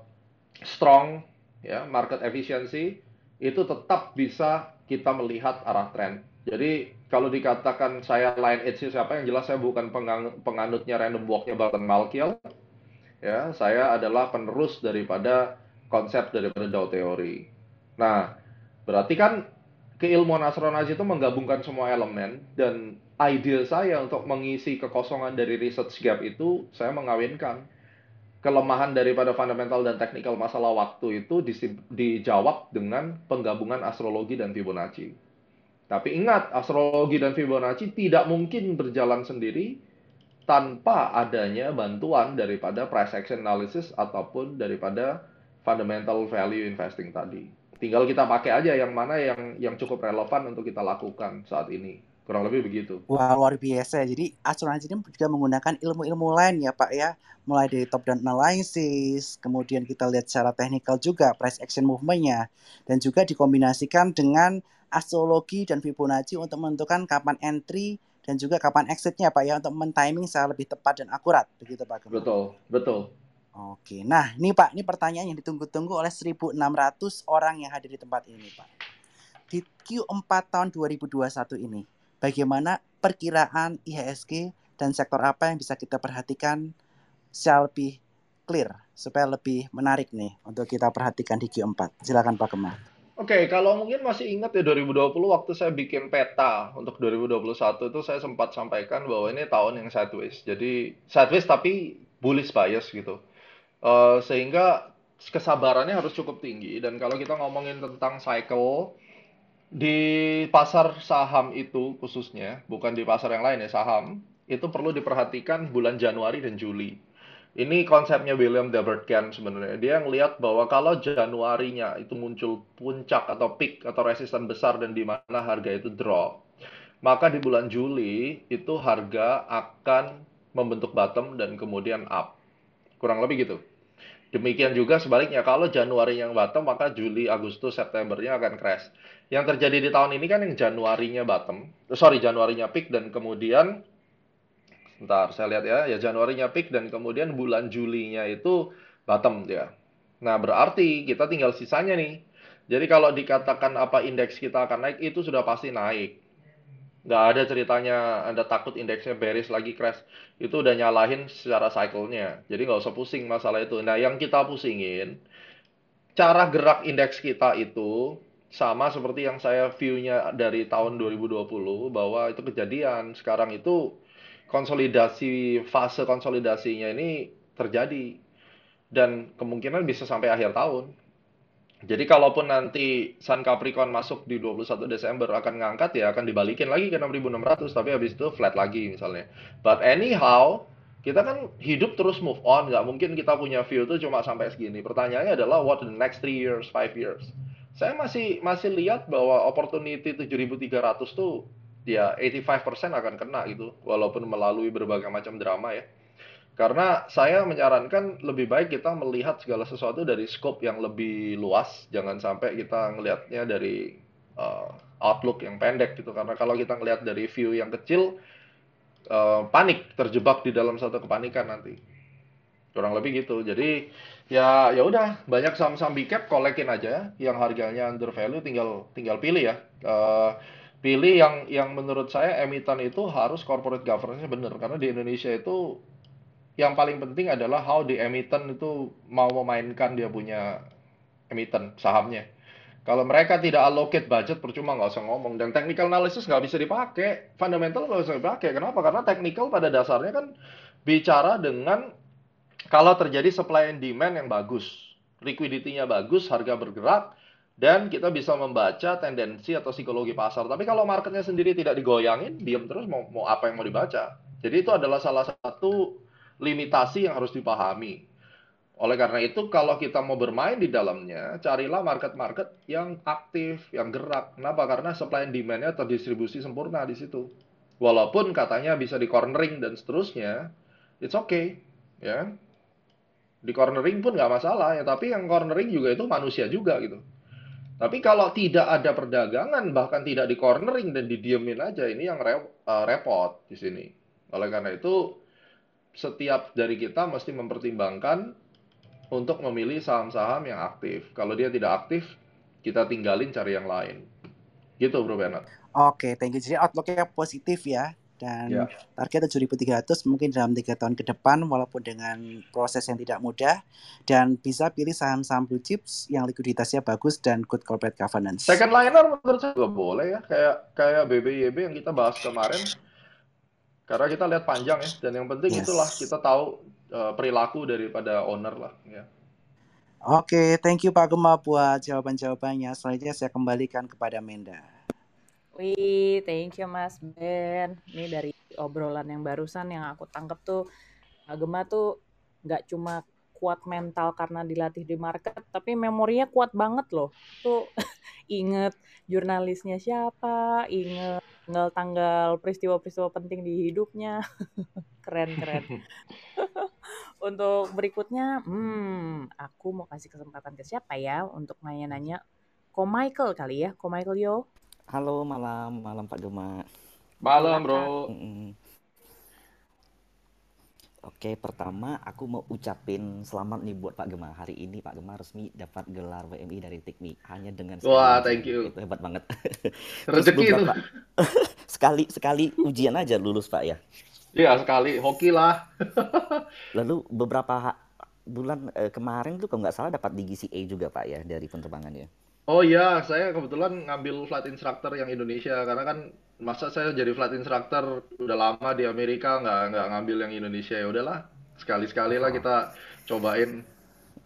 strong ya market efficiency itu tetap bisa kita melihat arah tren. Jadi kalau dikatakan saya line edge siapa yang jelas saya bukan penganutnya random walknya Barton Malkiel. Ya, saya adalah penerus daripada konsep daripada Dow teori. Nah, berarti kan keilmuan astronaci itu menggabungkan semua elemen dan ide saya untuk mengisi kekosongan dari research gap itu saya mengawinkan kelemahan daripada fundamental dan technical masalah waktu itu dijawab dengan penggabungan astrologi dan Fibonacci. Tapi ingat, astrologi dan Fibonacci tidak mungkin berjalan sendiri tanpa adanya bantuan daripada price action analysis ataupun daripada fundamental value investing tadi. Tinggal kita pakai aja yang mana yang yang cukup relevan untuk kita lakukan saat ini. Kurang lebih begitu. Wah, luar biasa. Jadi asuransi ini juga menggunakan ilmu-ilmu lain ya Pak ya. Mulai dari top down analysis, kemudian kita lihat secara teknikal juga price action movement-nya. Dan juga dikombinasikan dengan astrologi dan Fibonacci untuk menentukan kapan entry dan juga kapan exit-nya Pak ya untuk men-timing secara lebih tepat dan akurat begitu Pak. Betul, betul. Oke, nah ini Pak, ini pertanyaan yang ditunggu-tunggu oleh 1.600 orang yang hadir di tempat ini Pak. Di Q4 tahun 2021 ini, bagaimana perkiraan IHSG dan sektor apa yang bisa kita perhatikan secara lebih clear, supaya lebih menarik nih untuk kita perhatikan di Q4. Silakan Pak Kemar. Oke, okay, kalau mungkin masih ingat ya 2020 waktu saya bikin peta untuk 2021 itu saya sempat sampaikan bahwa ini tahun yang sideways. Jadi sideways tapi bullish bias gitu. Uh, sehingga kesabarannya harus cukup tinggi dan kalau kita ngomongin tentang cycle di pasar saham itu khususnya bukan di pasar yang lain ya saham itu perlu diperhatikan bulan Januari dan Juli Ini konsepnya William Debertgen sebenarnya. Dia ngelihat bahwa kalau Januarinya itu muncul puncak atau peak atau resisten besar dan di mana harga itu drop, maka di bulan Juli itu harga akan membentuk bottom dan kemudian up. Kurang lebih gitu. Demikian juga sebaliknya, kalau Januari yang bottom, maka Juli, Agustus, Septembernya akan crash. Yang terjadi di tahun ini kan yang Januarinya bottom, sorry Januarinya peak dan kemudian Bentar, saya lihat ya. Ya Januarinya peak dan kemudian bulan Julinya itu bottom dia. Nah, berarti kita tinggal sisanya nih. Jadi kalau dikatakan apa indeks kita akan naik, itu sudah pasti naik. Nggak ada ceritanya Anda takut indeksnya bearish lagi crash. Itu udah nyalahin secara cycle-nya. Jadi nggak usah pusing masalah itu. Nah, yang kita pusingin, cara gerak indeks kita itu sama seperti yang saya view-nya dari tahun 2020 bahwa itu kejadian. Sekarang itu konsolidasi fase konsolidasinya ini terjadi dan kemungkinan bisa sampai akhir tahun. Jadi kalaupun nanti Sun Capricorn masuk di 21 Desember akan ngangkat ya akan dibalikin lagi ke 6600 tapi habis itu flat lagi misalnya. But anyhow, kita kan hidup terus move on, nggak mungkin kita punya view itu cuma sampai segini. Pertanyaannya adalah what the next 3 years, 5 years. Saya masih masih lihat bahwa opportunity 7300 tuh ya 85% akan kena gitu walaupun melalui berbagai macam drama ya karena saya menyarankan lebih baik kita melihat segala sesuatu dari scope yang lebih luas. Jangan sampai kita ngelihatnya dari uh, outlook yang pendek gitu. Karena kalau kita ngelihat dari view yang kecil uh, panik terjebak di dalam satu kepanikan nanti. Kurang lebih gitu. Jadi ya ya udah banyak saham-saham big cap kolekin aja yang harganya under value tinggal tinggal pilih ya. Uh, pilih yang yang menurut saya emiten itu harus corporate governance-nya benar. Karena di Indonesia itu yang paling penting adalah how di emiten itu mau memainkan dia punya emiten sahamnya. Kalau mereka tidak allocate budget percuma nggak usah ngomong dan technical analysis nggak bisa dipakai, fundamental nggak bisa dipakai. Kenapa? Karena technical pada dasarnya kan bicara dengan kalau terjadi supply and demand yang bagus, liquidity-nya bagus, harga bergerak, dan kita bisa membaca tendensi atau psikologi pasar. Tapi kalau marketnya sendiri tidak digoyangin, diam terus mau, mau apa yang mau dibaca. Jadi itu adalah salah satu limitasi yang harus dipahami. Oleh karena itu, kalau kita mau bermain di dalamnya, carilah market-market yang aktif, yang gerak. Kenapa? Karena supply and demand-nya terdistribusi sempurna di situ. Walaupun katanya bisa di cornering dan seterusnya, it's okay. Ya, di cornering pun nggak masalah ya. Tapi yang cornering juga itu manusia juga gitu. Tapi kalau tidak ada perdagangan, bahkan tidak di cornering dan didiemin aja, ini yang re uh, repot di sini. Oleh karena itu, setiap dari kita mesti mempertimbangkan untuk memilih saham-saham yang aktif. Kalau dia tidak aktif, kita tinggalin cari yang lain. Gitu Bro Bernard. Oke, thank you. Jadi outlooknya positif ya dan yeah. target 7.300 mungkin dalam tiga tahun ke depan walaupun dengan proses yang tidak mudah dan bisa pilih saham-saham blue chips yang likuiditasnya bagus dan good corporate governance. Second liner menurut saya juga boleh ya kayak kayak BBYB yang kita bahas kemarin karena kita lihat panjang ya dan yang penting yes. itulah kita tahu uh, perilaku daripada owner lah ya. Oke, okay, thank you Pak Gema buat jawaban-jawabannya. Selanjutnya saya kembalikan kepada Menda. Wih, thank you Mas Ben. Ini dari obrolan yang barusan yang aku tangkep tuh, Agema tuh nggak cuma kuat mental karena dilatih di market, tapi memorinya kuat banget loh. Tuh inget jurnalisnya siapa, inget tanggal-tanggal peristiwa-peristiwa penting di hidupnya. keren, keren. untuk berikutnya, hmm, aku mau kasih kesempatan ke siapa ya untuk nanya-nanya? Ko Michael kali ya, Ko Michael yo. Halo, malam, malam Pak Gema. Malam, Bro. Oke, pertama aku mau ucapin selamat nih buat Pak Gema. Hari ini Pak Gema resmi dapat gelar WMI dari Tikmi hanya dengan Wah, thank you. Itu hebat banget. Rezeki itu. sekali sekali ujian aja lulus Pak ya. Iya, sekali. Hoki lah. Lalu beberapa bulan eh, kemarin tuh kalau nggak salah dapat di GCA juga Pak ya dari penerbangannya. Oh iya, saya kebetulan ngambil flight instructor yang Indonesia karena kan masa saya jadi flight instructor udah lama di Amerika nggak nggak ngambil yang Indonesia ya udahlah sekali-sekali lah kita cobain.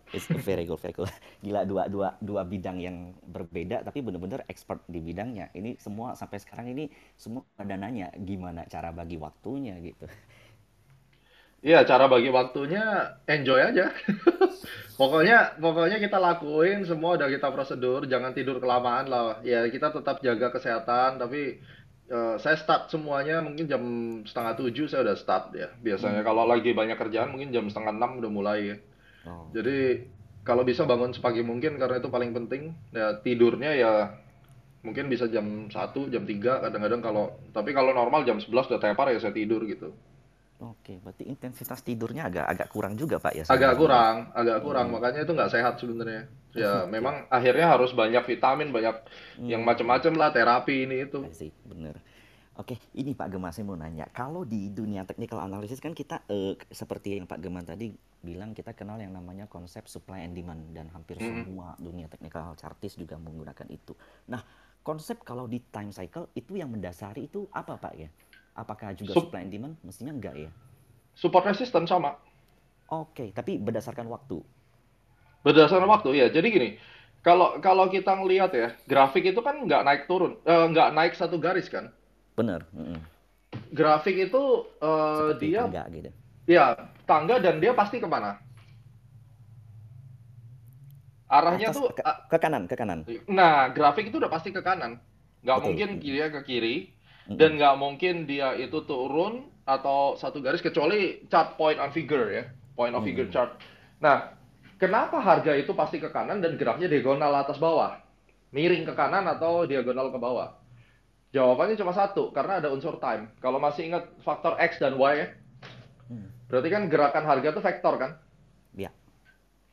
It's very good, very good. Gila dua dua dua bidang yang berbeda tapi benar-benar expert di bidangnya. Ini semua sampai sekarang ini semua pada nanya gimana cara bagi waktunya gitu. Iya, cara bagi waktunya enjoy aja. Pokoknya pokoknya kita lakuin semua udah kita prosedur, jangan tidur kelamaan lah. Ya kita tetap jaga kesehatan, tapi eh, saya start semuanya mungkin jam setengah tujuh saya udah start ya. Biasanya Hmm. kalau lagi banyak kerjaan mungkin jam setengah enam udah mulai ya. Oh, Jadi kalau bisa bangun sepagi mungkin karena itu paling penting. Ya tidurnya ya mungkin bisa jam satu, jam 3 kadang-kadang kalau tapi kalau normal jam 11 udah tepar ya saya tidur gitu. Oke, berarti intensitas tidurnya agak agak kurang juga Pak ya Agak kurang, agak kurang. Hmm. Makanya itu nggak sehat sebenarnya. Ya, Oke. memang akhirnya harus banyak vitamin, banyak yang Hmm. macam-macam lah, terapi ini itu. See, bener. Oke, ini Pak Gemma saya mau nanya. Kalau di dunia technical analysis kan kita eh, seperti yang Pak Gemma tadi bilang kita kenal yang namanya konsep supply and demand dan hampir Mm-mm. semua dunia technical chartist juga menggunakan itu. Nah, konsep kalau di time cycle itu yang mendasari itu apa Pak ya? Apakah juga Sup- supply and demand? Mestinya enggak ya. support resistance sama. Oke, tapi berdasarkan waktu. Berdasarkan waktu, ya. Jadi gini, kalau kalau kita ngelihat ya, grafik itu kan nggak naik turun, eh, nggak naik satu garis kan. Bener. mm-mm. Grafik itu Seperti dia, tangga gitu. ya tangga dan dia pasti ke mana? Arahnya Atas tuh, ke, ke kanan, ke kanan. nah grafik itu udah pasti ke kanan. Nggak Betul. mungkin dia ke kiri. Dan nggak mungkin dia itu turun atau satu garis kecuali chart point on figure ya point on figure chart. Nah kenapa harga itu pasti ke kanan dan geraknya diagonal atas bawah? Miring ke kanan atau diagonal ke bawah? Jawabannya cuma satu karena ada unsur time. Kalau masih ingat faktor x dan y ya. Hmm. berarti kan gerakan harga itu vektor kan.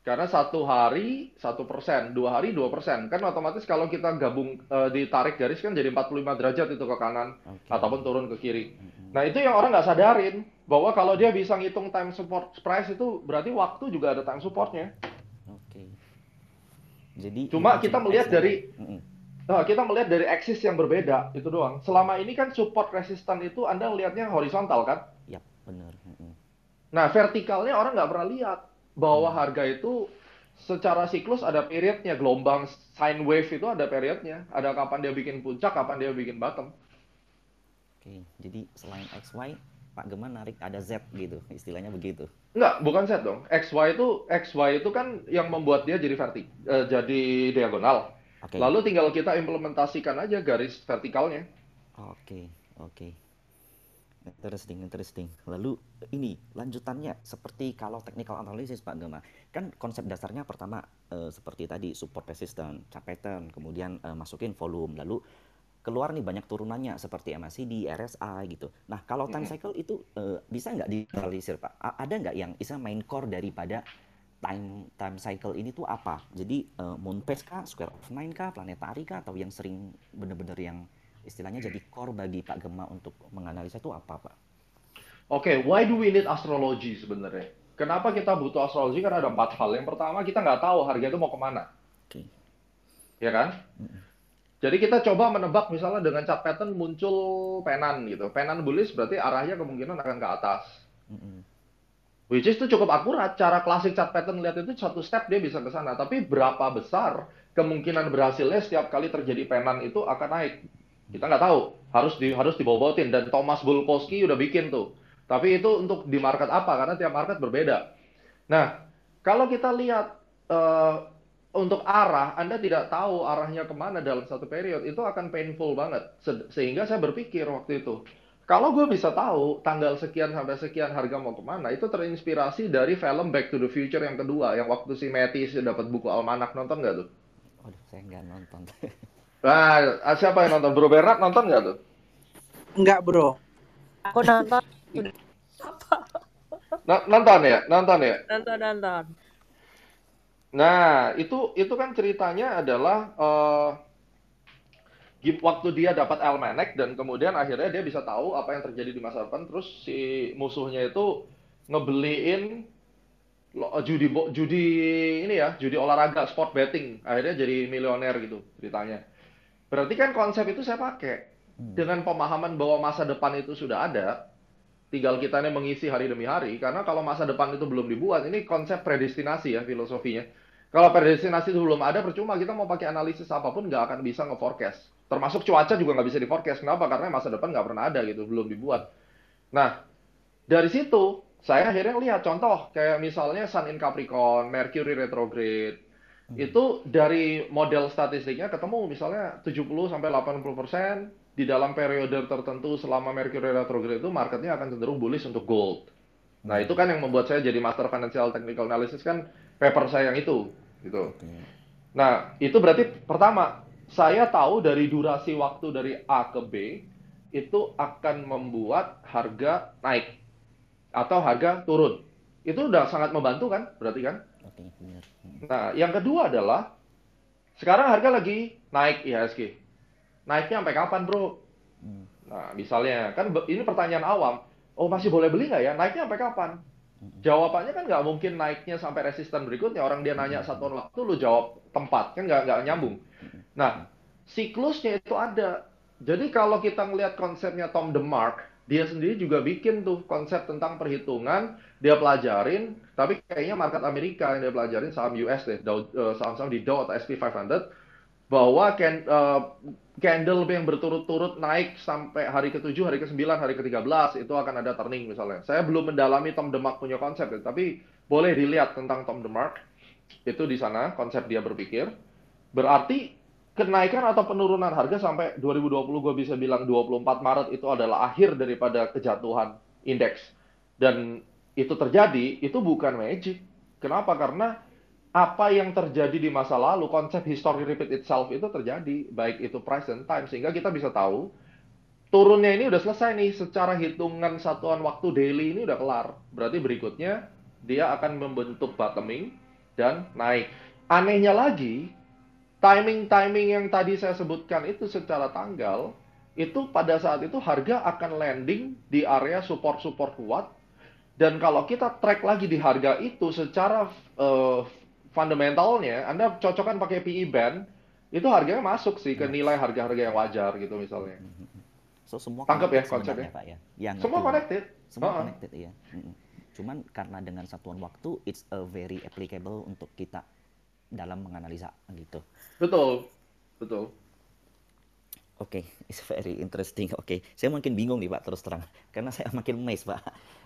Karena satu hari satu persen, dua hari dua persen, kan otomatis kalau kita gabung eh, ditarik garis kan jadi 45 derajat itu ke kanan Oke. ataupun turun ke kiri. Mm-mm. Nah itu yang orang nggak sadarin bahwa kalau dia bisa ngitung time support price itu berarti waktu juga ada time supportnya. Oke. Jadi Cuma kita melihat X dan Y. dari-. Nah, kita melihat dari axis yang berbeda itu doang. Selama ini kan support resistan itu Anda lihatnya horizontal kan? Yap, bener. Mm-mm. Nah vertikalnya orang nggak pernah lihat bahwa Hmm. harga itu secara siklus ada periodnya, gelombang sine wave itu ada periodnya, ada kapan dia bikin puncak, kapan dia bikin bottom. Oke, jadi selain XY, Pak Gema narik ada Z gitu, istilahnya begitu. Enggak, bukan set dong. XY itu XY itu kan yang membuat dia jadi vertik, eh, jadi diagonal. Oke. Lalu tinggal kita implementasikan aja garis vertikalnya. Oke, oke. Interesting, interesting. Lalu ini lanjutannya seperti kalau technical analysis Pak Gema, kan konsep dasarnya pertama eh, seperti tadi support resistance, chart pattern, kemudian eh, masukin volume, lalu keluar nih banyak turunannya seperti MACD, RSI gitu. Nah kalau time cycle itu eh, bisa nggak dianalisir Pak? A- ada nggak yang istilah main core daripada time time cycle ini tuh apa? Jadi eh, moon phase kah, square of nine kah, planetary kah, atau yang sering bener-bener yang istilahnya jadi core bagi Pak Gema untuk menganalisa itu apa Pak? Oke, why do we need astrology sebenarnya? Kenapa kita butuh astrologi? Karena ada empat hal. Yang pertama, kita nggak tahu harga itu mau ke mana. Oke. Ya kan? Jadi kita coba menebak misalnya dengan chart pattern muncul penan gitu. Penan bullish berarti arahnya kemungkinan akan ke atas. Which is itu cukup akurat. Cara klasik chart pattern lihat itu satu step dia bisa ke sana. Tapi berapa besar kemungkinan berhasilnya setiap kali terjadi penan itu akan naik? Kita nggak tahu. Harus di harus dibobotin. Dan Thomas Bulkowski udah bikin tuh. Tapi itu untuk di market apa? Karena tiap market berbeda. Nah, kalau kita lihat eh, untuk arah, Anda tidak tahu arahnya ke mana dalam satu period, itu akan painful banget. Se- Sehingga saya berpikir waktu itu, kalau gue bisa tahu tanggal sekian sampai sekian harga mau ke mana, itu terinspirasi dari film Back to the Future yang kedua, yang waktu si Mattis dapat buku almanak nonton nggak tuh? Waduh, saya nggak nonton. Nah, siapa yang nonton? Bro Bernard nonton nggak tuh? Enggak, bro. Aku nonton, No- nonton ya, nonton ya. nonton, nonton. Nah, itu itu kan ceritanya adalah eh, gim- waktu dia dapat almanac dan kemudian akhirnya dia bisa tahu apa yang terjadi di masa depan, terus si musuhnya itu ngebeliin lo- judi bo- judi ini ya, judi olahraga, sport betting. Akhirnya jadi milioner gitu ceritanya. Berarti kan konsep itu saya pakai Hmm. dengan pemahaman bahwa masa depan itu sudah ada, tinggal kita ini mengisi hari demi hari. Karena kalau masa depan itu belum dibuat, ini konsep predestinasi ya filosofinya. Kalau predestinasi itu belum ada, percuma kita mau pakai analisis apa pun nggak akan bisa nge-forecast. Termasuk cuaca juga nggak bisa di-forecast. Kenapa? Karena masa depan nggak pernah ada gitu, belum dibuat. Nah, dari situ saya akhirnya lihat contoh kayak misalnya Sun in Capricorn, Mercury retrograde. Hmm. Itu dari model statistiknya ketemu misalnya 70 sampai 80% di dalam periode tertentu selama Mercury retrograde itu marketnya akan cenderung bullish untuk gold. Nah, Hmm. itu kan yang membuat saya jadi master financial technical analysis kan paper saya yang itu gitu. Oke. Nah, itu berarti pertama, saya tahu dari durasi waktu dari A ke B itu akan membuat harga naik atau harga turun. Itu udah sangat membantu kan? Berarti kan? Oke, benar. Hmm. Nah, yang kedua adalah sekarang harga lagi naik IHSG. Naiknya sampai kapan, Bro? Hmm. Nah, misalnya kan ini pertanyaan awam. Oh, masih boleh beli nggak ya? Naiknya sampai kapan? Hmm. Jawabannya kan nggak mungkin naiknya sampai resisten berikutnya. Orang dia nanya satuan waktu, lu jawab tempat. Kan nggak nggak nyambung. Nah, siklusnya itu ada. Jadi kalau kita ngelihat konsepnya Tom DeMark, dia sendiri juga bikin tuh konsep tentang perhitungan, dia pelajarin, tapi kayaknya market Amerika yang dia pelajarin, saham US deh, eh, saham-saham di Dow atau SP 500, bahwa can- eh, candle yang berturut-turut naik sampai hari ke-7, hari ke-9, hari ke-13, itu akan ada turning misalnya. Saya belum mendalami Tom DeMark punya konsep, ya, tapi boleh dilihat tentang Tom DeMark, itu di sana konsep dia berpikir. Berarti kenaikan atau penurunan harga sampai 2020 gue bisa bilang 24 Maret itu adalah akhir daripada kejatuhan indeks. Dan itu terjadi, itu bukan magic. Kenapa? Karena apa yang terjadi di masa lalu, konsep history repeat itself itu terjadi, baik itu price and time, sehingga kita bisa tahu turunnya ini udah selesai nih, secara hitungan satuan waktu daily ini udah kelar. Berarti berikutnya dia akan membentuk bottoming dan naik. Anehnya lagi, timing-timing yang tadi saya sebutkan itu secara tanggal, itu pada saat itu harga akan landing di area support-support kuat. Dan kalau kita track lagi di harga itu secara eh, fundamentalnya, Anda cocokkan pakai PE band, itu harganya masuk sih ke nilai harga-harga yang wajar gitu misalnya. So semua Tangkap ya konsepnya? Pak ya. Yang Semua itu- connected. Semua Ha-ha. connected ya. Cuman karena dengan satuan waktu it's a very applicable untuk kita dalam menganalisa gitu. Betul. Betul. Oke, it's very interesting. Oke, saya makin bingung nih Pak terus terang karena saya makin amazed Pak.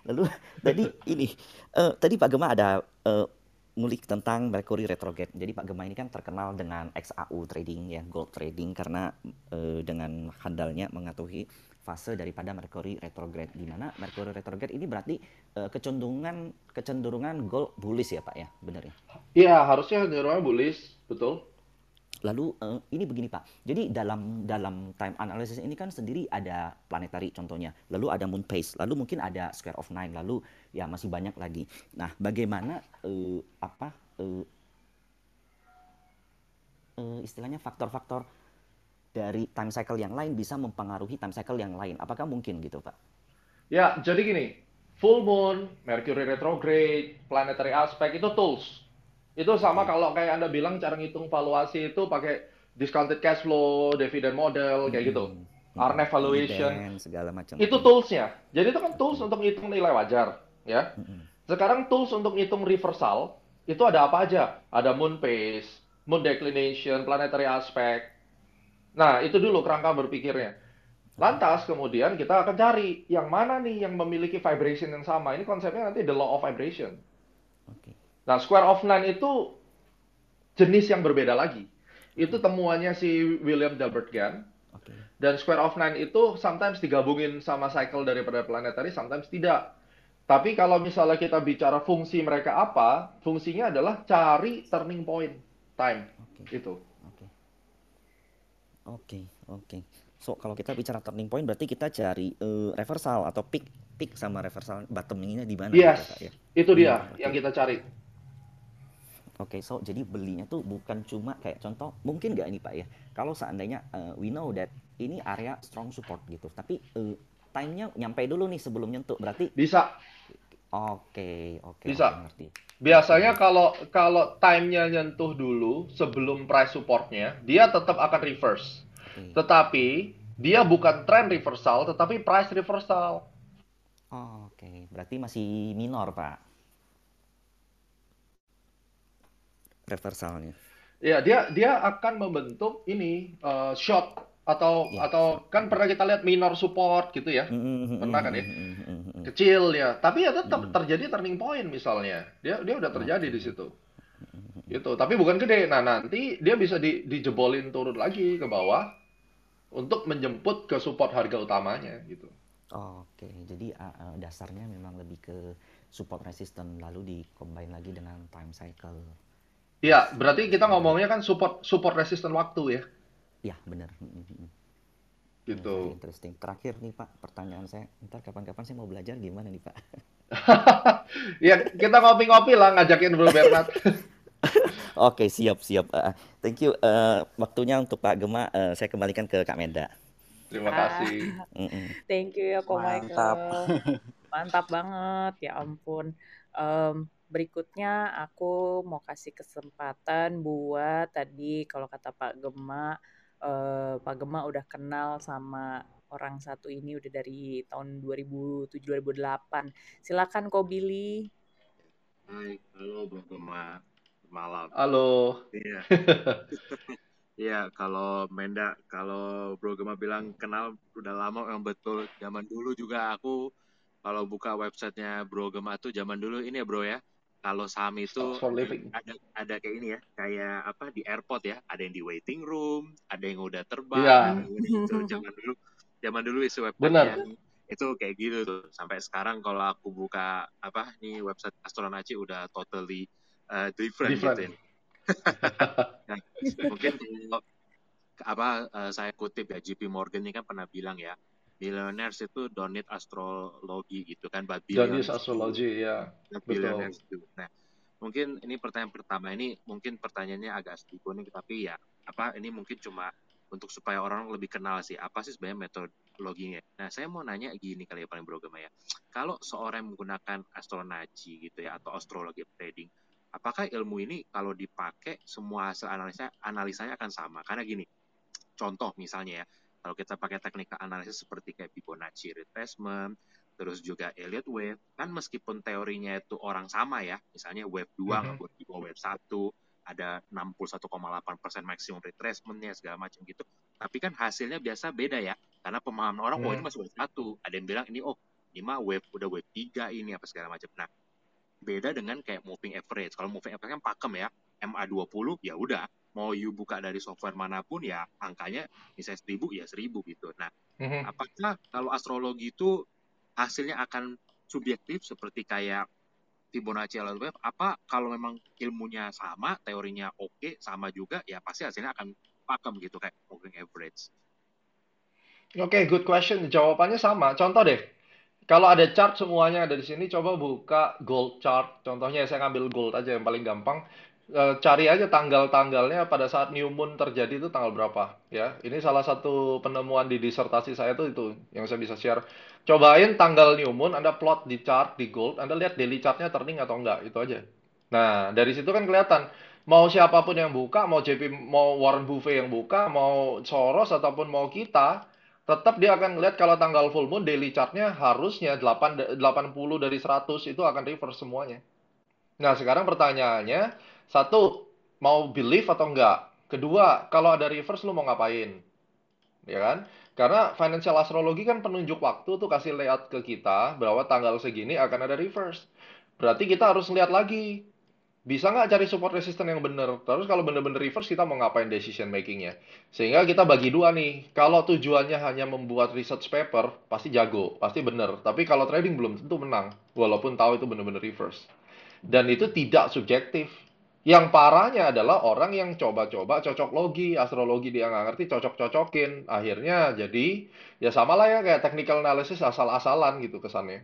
Lalu tadi ini eh, tadi Pak Gema ada eh, ngulik tentang Mercury retrograde. Jadi Pak Gema ini kan terkenal dengan XAU trading ya, gold trading karena eh, dengan handalnya mengetahui fase daripada Mercury retrograde di mana Mercury retrograde ini berarti eh, kecenderungan kecenderungan gold bullish ya Pak ya, benar ya? Iya, harusnya cenderungnya bullish, betul. Lalu eh, ini begini Pak, jadi dalam dalam time analysis ini kan sendiri ada planetary contohnya, lalu ada moon phase, lalu mungkin ada square of nine, lalu ya masih banyak lagi. Nah, bagaimana eh, apa eh, eh, istilahnya faktor-faktor dari time cycle yang lain bisa mempengaruhi time cycle yang lain? Apakah mungkin gitu Pak? Ya, jadi gini, full moon, Mercury retrograde, planetary aspect itu tools. Itu sama kalau kayak Anda bilang cara ngitung valuasi itu pakai discounted cash flow, dividend model, kayak gitu. Hmm, valuation. dividend, segala macam. Itu toolsnya. Jadi itu kan tools untuk ngitung nilai wajar, ya. Mm-mm. Sekarang tools untuk ngitung reversal, itu ada apa aja? Ada moon phase, moon declination, planetary aspect. Nah, itu dulu kerangka berpikirnya. Lantas kemudian kita akan cari yang mana nih yang memiliki vibration yang sama. Ini konsepnya nanti the law of vibration. Oke. Nah, square of nine itu jenis yang berbeda lagi. Itu temuannya si William Delbert Gann. Oke. Dan square of nine itu sometimes digabungin sama cycle daripada planetary, sometimes tidak. Tapi kalau misalnya kita bicara fungsi mereka apa, fungsinya adalah cari turning point time. Oke. Itu. Oke. Oke, oke. So, kalau kita bicara turning point berarti kita cari eh, reversal atau peak peak sama reversal bottomingnya di mana Yes, gitu, Pak, ya? itu dia Hmm, yang kita cari. Oke, so jadi belinya tuh bukan cuma kayak contoh, mungkin nggak ini Pak ya, kalau seandainya eh, we know that ini area strong support gitu, tapi eh, time-nya nyampe dulu nih sebelum nyentuh, berarti Bisa. oke, oke, Bisa. oke, ngerti. Biasanya kalau kalau time-nya nyentuh dulu sebelum price support-nya, dia tetap akan reverse. Oke. Tetapi dia bukan trend reversal, tetapi price reversal. Oh, Oke, berarti masih minor Pak. Reversalnya. Ya, dia dia akan membentuk ini eh, short atau Ya, atau kan pernah kita lihat minor support gitu ya. Mm, mm, mm, Pernah kan ya? mm, mm, mm, mm. kecil ya. Tapi ya tetap terjadi turning point misalnya. Dia dia udah terjadi di situ. Gitu. Tapi bukan gede. Nah nanti dia bisa di, dijebolin turun lagi ke bawah untuk menjemput ke support harga utamanya gitu. Oke, jadi uh, uh, dasarnya memang lebih ke support resistant lalu di-combine lagi dengan time cycle. Iya, berarti kita ngomongnya kan support support resisten waktu ya, Ya, benar. Mm, mm, mm. gitu. Very interesting. Terakhir nih Pak, pertanyaan saya, ntar kapan-kapan saya mau belajar gimana nih Pak? Ya, kita ngopi-ngopi lah ngajakin Bro Bernard. Oke, siap, siap. Uh, thank you. Uh, waktunya untuk Pak Gema, uh, saya kembalikan ke Kak Menda. Terima Ah, kasih. Mm-mm. thank you ya Ko Mantap. Michael. Mantap banget, ya ampun. Em, berikutnya aku mau kasih kesempatan buat tadi kalau kata Pak Gema, eh, Pak Gema udah kenal sama orang satu ini udah dari tahun 2007-2008. Silakan Ko Billy. Hai, halo Bro Gema. Malam. Halo. Iya. Iya, kalau Menda, kalau Bro Gema bilang kenal udah lama yang betul. Zaman dulu juga aku kalau buka websitenya Bro Gema tuh zaman dulu ini ya Bro ya. Kalau saham itu ada ada kayak ini ya, kayak apa di airport ya, ada yang di waiting room, ada yang udah terbang, Iya, ada yang udah itu zaman dulu. Zaman dulu isi benar. websitenya itu kayak gitu tuh. Sampai sekarang kalau aku buka apa nih website Astronaci udah totally uh, different gitu ya. Different. Nah, mungkin kalau apa eh, saya kutip ya JP Morgan ini kan pernah bilang ya billionaires itu don't need astrologi gitu kan but use billionaires. do astrology ya, betul. billionaires do nah mungkin ini pertanyaan pertama. Ini mungkin pertanyaannya agak sedikit unik tapi ya apa ini mungkin cuma untuk supaya orang lebih kenal sih apa sih sebenarnya metodologinya? Nah saya mau nanya gini kali ya paling beragama ya. Kalau seorang menggunakan astronaci gitu ya atau astrologi trading apakah ilmu ini kalau dipakai semua hasil analisa analisanya akan sama? Karena gini contoh misalnya ya kalau kita pakai teknik analisis seperti kayak Fibonacci retracement terus juga Elliott wave kan meskipun teorinya itu orang sama ya misalnya wave 2 Mhm. ngebuat di bawah wave 1 ada 61,8% maksimum retracementnya segala macam gitu tapi kan hasilnya biasa beda ya karena pemahaman orang oh ini Mhm. masih wave 1 ada yang bilang ini oh ini mah wave udah wave 3 ini apa segala macam nah beda dengan kayak moving average. Kalau moving average kan pakem ya, MA20 ya udah, mau you buka dari software mana pun ya angkanya misalnya 1000 ya 1000 gitu. Nah, Mhm. apakah kalau astrologi itu hasilnya akan subjektif seperti kayak Fibonacci wave apa kalau memang ilmunya sama, teorinya oke, sama juga ya pasti hasilnya akan pakem gitu kayak moving average. Oke, good question. Jawabannya sama. Contoh deh, kalau ada chart semuanya ada di sini, coba buka gold chart. Contohnya saya ngambil gold aja yang paling gampang. Eh, cari aja tanggal-tanggalnya pada saat new moon terjadi itu tanggal berapa ya. Ini salah satu penemuan di disertasi saya tuh itu yang saya bisa share. Cobain tanggal new moon, Anda plot di chart di gold, Anda lihat daily chartnya turning atau enggak, itu aja. Nah, dari situ kan kelihatan mau siapa pun yang buka, mau JP, mau Warren Buffett yang buka, mau Soros ataupun mau kita, tetap dia akan ngelihat kalau tanggal full moon daily chartnya harusnya 8, 80 dari 100 itu akan reverse semuanya. Nah, sekarang pertanyaannya, satu, mau believe atau enggak? Kedua, kalau ada reverse lu mau ngapain? Ya kan? Karena financial astrology kan penunjuk waktu tuh kasih layout ke kita bahwa tanggal segini akan ada reverse. Berarti kita harus lihat lagi. Bisa nggak cari support resistance yang benar? Terus kalau benar-benar reverse kita mau ngapain decision makingnya? Sehingga kita bagi dua nih. Kalau tujuannya hanya membuat research paper, pasti jago, pasti benar. Tapi kalau trading belum tentu menang, walaupun tahu itu benar-benar reverse. Dan itu tidak subjektif. Yang parahnya adalah orang yang coba-coba cocok logi, astrologi dia nggak ngerti, cocok-cocokin. Akhirnya jadi, ya sama lah ya kayak technical analysis asal-asalan gitu kesannya.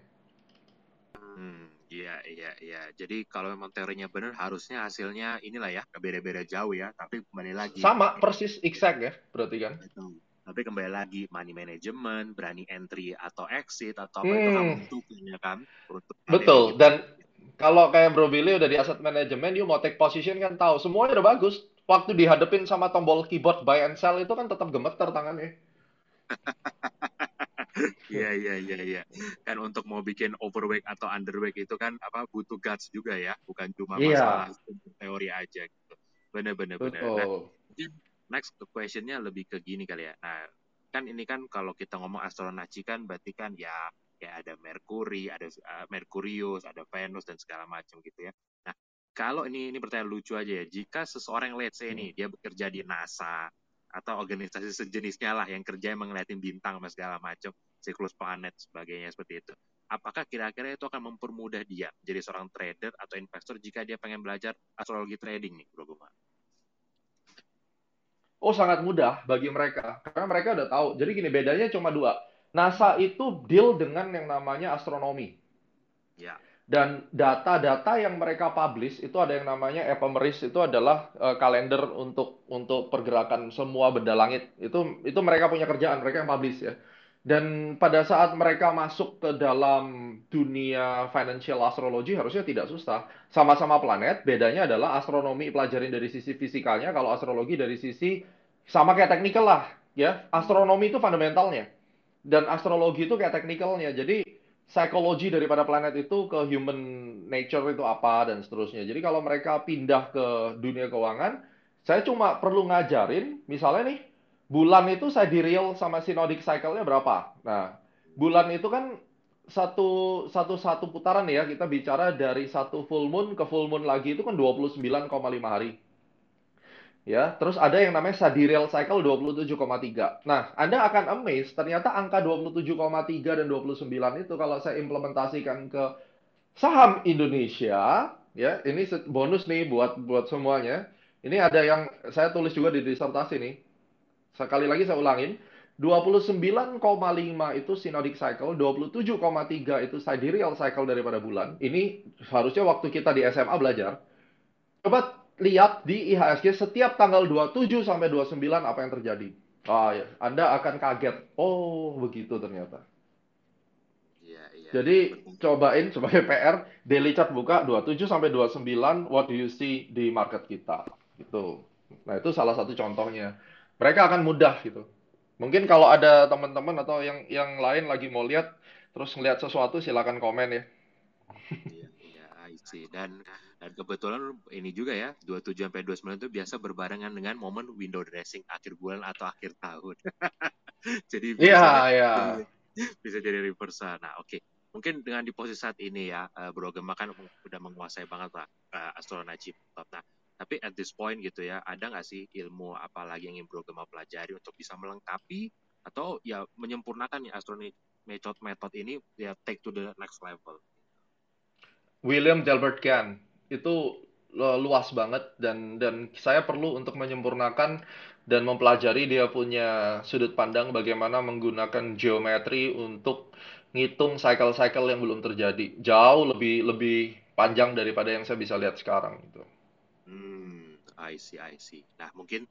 Hmm, iya, iya, iya. Jadi kalau memang teorinya benar, harusnya hasilnya inilah ya, beda-beda jauh ya. Tapi kembali lagi, Sama, persis, exact ya, berarti kan? itu. Tapi kembali lagi, money management, berani entry atau exit atau apa itu kan Hmm, ya kan, untuk betul. strateginya. Dan kalau kayak Bro Billy udah di asset management, you mau take position kan tahu. Semuanya udah bagus. Waktu dihadapin sama tombol keyboard buy and sell itu kan tetap gemeter tangannya. Iya, iya, iya, iya. Kan untuk mau bikin overweight atau underweight itu kan apa butuh guts juga ya, bukan cuma masalah Iya, teori aja gitu. Bener, bener, bener. Nah, next questionnya lebih ke gini kali ya. Nah, kan ini kan kalau kita ngomong astronaci kan berarti kan ya kayak ada Mercury, ada uh, Mercurius, ada Venus dan segala macam gitu ya. Nah, kalau ini ini pertanyaan lucu aja ya, jika seseorang let's say nih dia bekerja di NASA atau organisasi sejenisnya lah yang kerja yang ngeliatin bintang sama segala macam, siklus planet sebagainya seperti itu. Apakah kira-kira itu akan mempermudah dia jadi seorang trader atau investor jika dia pengen belajar astrologi trading nih, Bro Guma? Oh, sangat mudah bagi mereka. Karena mereka udah tahu. Jadi gini, bedanya cuma dua. NASA itu deal dengan yang namanya astronomi. Ya. Dan data-data yang mereka publish itu ada yang namanya ephemeris itu adalah uh, kalender untuk untuk pergerakan semua benda langit. Itu itu mereka punya kerjaan, mereka yang publish ya. Dan pada saat mereka masuk ke dalam dunia financial astrology harusnya tidak susah. Sama-sama planet, bedanya adalah astronomi pelajarin dari sisi fisikalnya, kalau astrologi dari sisi sama kayak technical lah, ya. Astronomi itu fundamentalnya. Dan astrologi itu kayak technicalnya. Jadi psikologi daripada planet itu ke human nature itu apa dan seterusnya. Jadi kalau mereka pindah ke dunia keuangan, saya cuma perlu ngajarin, misalnya nih, bulan itu sidereal sama synodic cycle-nya berapa? Nah, bulan itu kan satu satu satu putaran ya kita bicara dari satu full moon ke full moon lagi itu kan 29,5 hari. Ya, terus ada yang namanya sidereal cycle 27,3. Nah, Anda akan amazed ternyata angka 27,3 dan 29 itu kalau saya implementasikan ke saham Indonesia, ya, ini bonus nih buat buat semuanya. Ini ada yang saya tulis juga di disertasi nih Sekali lagi saya ulangin, 29,5 itu synodic cycle, 27,3 itu sidereal cycle daripada bulan. Ini harusnya waktu kita di SMA belajar. Coba lihat di IHSG setiap tanggal 27 sampai 29 apa yang terjadi. Ah, ya. Anda akan kaget. Oh, begitu ternyata. Iya, iya. Jadi cobain sebagai PR daily chart buka 27 sampai 29 what do you see di market kita. Gitu. Nah, itu salah satu contohnya mereka akan mudah gitu. Mungkin kalau ada teman-teman atau yang yang lain lagi mau lihat terus ngelihat sesuatu silakan komen ya. Iya, iya, I see. Dan dan kebetulan ini juga ya, 27 sampai 29 itu biasa berbarengan dengan momen window dressing akhir bulan atau akhir tahun. jadi bisa yeah, yeah. bisa jadi reversal. Nah, oke. Okay. Mungkin dengan di posisi saat ini ya, eh, Bro Gemma kan udah menguasai banget lah uh, astronaci. Nah, tapi at this point gitu ya, ada nggak sih ilmu apa lagi yang ingin Bro Gema pelajari untuk bisa melengkapi atau ya menyempurnakan ya astronomi method-method ini ya take to the next level? William Delbert Gann itu luas banget dan dan saya perlu untuk menyempurnakan dan mempelajari dia punya sudut pandang bagaimana menggunakan geometri untuk ngitung cycle-cycle yang belum terjadi jauh lebih lebih panjang daripada yang saya bisa lihat sekarang gitu. I see, I see. Nah, mungkin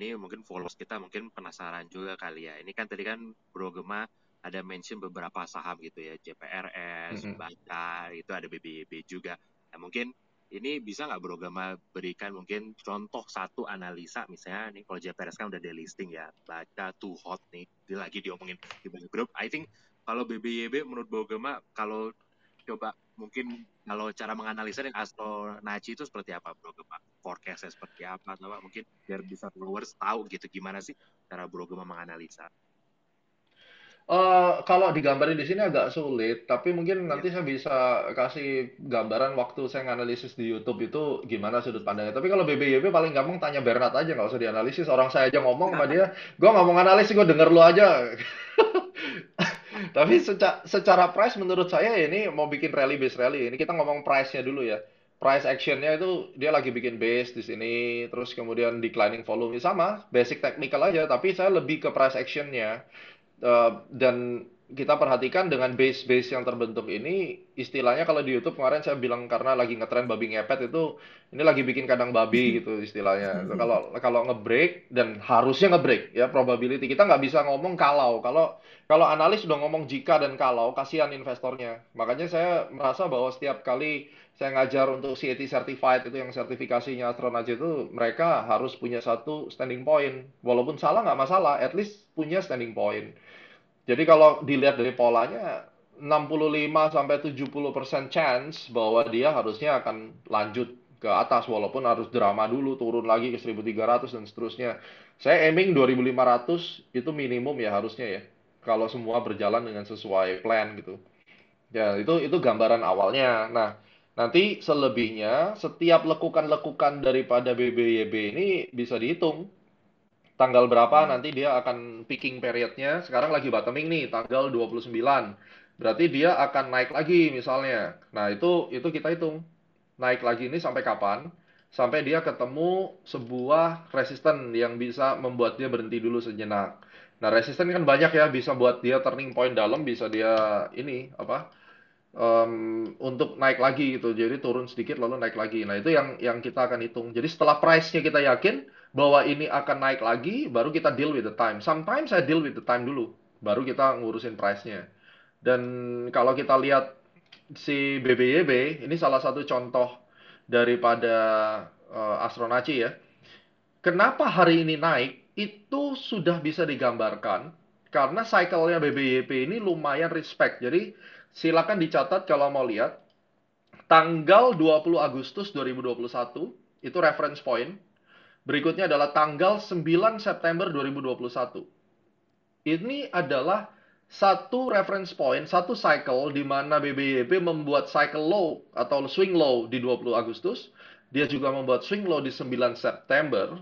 ini mungkin followers kita mungkin penasaran juga kali ya. Ini kan tadi kan Bro Gema ada mention beberapa saham gitu ya, JPRS, mm -hmm. Baca, itu ada BBYB juga. Nah, mungkin ini bisa nggak Bro Gema berikan mungkin contoh satu analisa misalnya nih kalau JPRS kan udah delisting ya, Baca too hot nih, dia lagi diomongin di banyak grup. I think kalau BBYB menurut Bro Gema kalau coba mungkin kalau cara menganalisa dengan Astro Naci itu seperti apa bro Gema? Forecastnya seperti apa? Atau mungkin biar bisa followers tahu gitu gimana sih cara bro Gema menganalisa? Uh, kalau digambarin di sini agak sulit, tapi mungkin yeah. nanti saya bisa kasih gambaran waktu saya nganalisis di YouTube itu gimana sudut pandangnya. Tapi kalau BBYB paling gampang tanya Bernard aja, nggak usah dianalisis. Orang saya aja ngomong sama dia, gue nggak mau analisis, gue denger lu aja. Tapi secara, secara price menurut saya ini mau bikin rally base rally. Ini kita ngomong price-nya dulu ya. Price actionnya itu dia lagi bikin base di sini, terus kemudian declining volume sama, basic technical aja. Tapi saya lebih ke price actionnya uh, dan kita perhatikan dengan base-base yang terbentuk ini, istilahnya kalau di YouTube kemarin saya bilang karena lagi ngetren babi ngepet itu, ini lagi bikin kandang babi gitu istilahnya. Kalau kalau ngebreak dan harusnya ngebreak ya probability kita nggak bisa ngomong kalau kalau kalau analis sudah ngomong jika dan kalau kasihan investornya. Makanya saya merasa bahwa setiap kali saya ngajar untuk CAT certified itu yang sertifikasinya astronaut itu mereka harus punya satu standing point. Walaupun salah nggak masalah, at least punya standing point. Jadi kalau dilihat dari polanya 65 sampai 70% chance bahwa dia harusnya akan lanjut ke atas walaupun harus drama dulu turun lagi ke 1300 dan seterusnya. Saya aiming 2500 itu minimum ya harusnya ya. kalau semua berjalan dengan sesuai plan gitu. Ya, itu itu gambaran awalnya. Nah, nanti selebihnya setiap lekukan-lekukan daripada BBYB ini bisa dihitung. Tanggal berapa nanti dia akan peaking periodnya. Sekarang lagi bottoming nih, tanggal 29. Berarti dia akan naik lagi misalnya. Nah, itu itu kita hitung. Naik lagi ini sampai kapan? Sampai dia ketemu sebuah resisten yang bisa membuat dia berhenti dulu sejenak. Nah, resisten kan banyak ya, bisa buat dia turning point dalam, bisa dia ini apa? Um, untuk naik lagi gitu. Jadi turun sedikit lalu naik lagi. Nah, itu yang yang kita akan hitung. Jadi setelah price-nya kita yakin bahwa ini akan naik lagi, baru kita deal with the time. Sometimes saya deal with the time dulu, baru kita ngurusin price-nya. Dan kalau kita lihat si BBYB, ini salah satu contoh daripada uh, Astronaci ya. Kenapa hari ini naik? Itu sudah bisa digambarkan karena cycle-nya BBYP ini lumayan respect. Jadi Silakan dicatat kalau mau lihat. Tanggal 20 Agustus 2021 itu reference point. Berikutnya adalah tanggal 9 September 2021. Ini adalah satu reference point, satu cycle di mana BBYP membuat cycle low atau swing low di 20 Agustus. Dia juga membuat swing low di 9 September.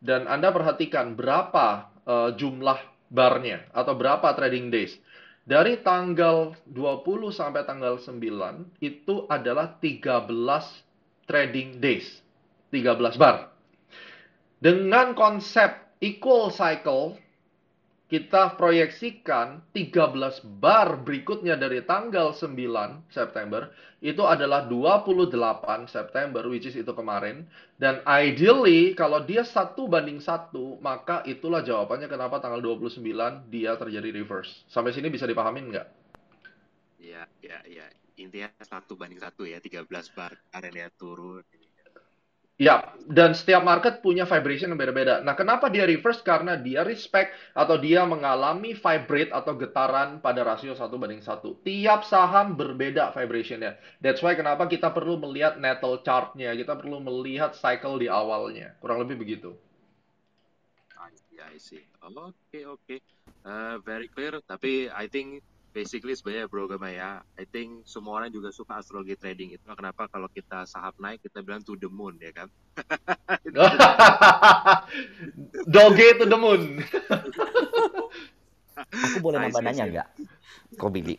Dan Anda perhatikan berapa uh, jumlah barnya atau berapa trading days. Dari tanggal 20 sampai tanggal 9 itu adalah 13 trading days. 13 bar. Dengan konsep equal cycle kita proyeksikan 13 bar berikutnya dari tanggal 9 September itu adalah 28 September which is itu kemarin. Dan ideally kalau dia satu banding satu maka itulah jawabannya kenapa tanggal 29 dia terjadi reverse. Sampai sini bisa dipahamin nggak? Iya iya iya intinya satu banding satu ya 13 bar area turun Ya, dan setiap market punya vibration yang beda-beda. Nah, kenapa dia reverse? Karena dia respect atau dia mengalami vibrate atau getaran pada rasio satu banding satu. Tiap saham berbeda vibrationnya. That's why kenapa kita perlu melihat natal chartnya. Kita perlu melihat cycle di awalnya. Kurang lebih begitu. I see, I see. Oke, okay, oke. Okay. Uh, very clear. Tapi I think basically sebenarnya bro Gama ya I think semua orang juga suka astrologi trading itu. Kenapa kalau kita saham naik kita bilang to the moon ya kan? Doge to the moon. Aku boleh nambah nanya nggak? kok Billy.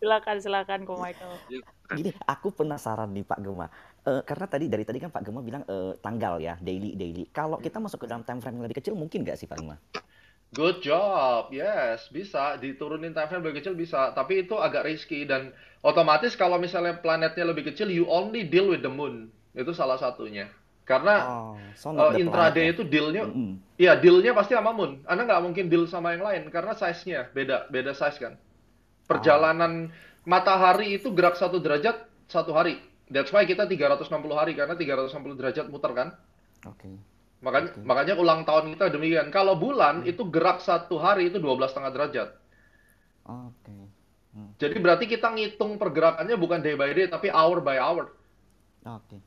Silakan silakan kok Michael. Iya, gini aku penasaran nih Pak Gema uh, karena tadi dari tadi kan Pak Gema bilang uh, tanggal ya daily daily. Kalau kita masuk ke dalam time frame yang lebih kecil mungkin nggak sih Pak Gema Good job, yes, bisa diturunin time frame lebih kecil bisa, tapi itu agak risky dan otomatis kalau misalnya planetnya lebih kecil, you only deal with the moon, itu salah satunya. Karena oh, so uh, intraday itu dealnya, mm -hmm. ya dealnya pasti sama moon. Anda nggak mungkin deal sama yang lain karena size-nya beda, beda size kan. Perjalanan oh. matahari itu gerak satu derajat satu hari. That's why kita 360 hari karena 360 derajat muter kan. Oke. Okay. Makanya, okay. makanya ulang tahun kita demikian. Kalau bulan hmm. itu gerak satu hari itu 12 setengah derajat. Oke. Okay. Hmm. Jadi berarti kita ngitung pergerakannya bukan day by day tapi hour by hour. Oke. Okay.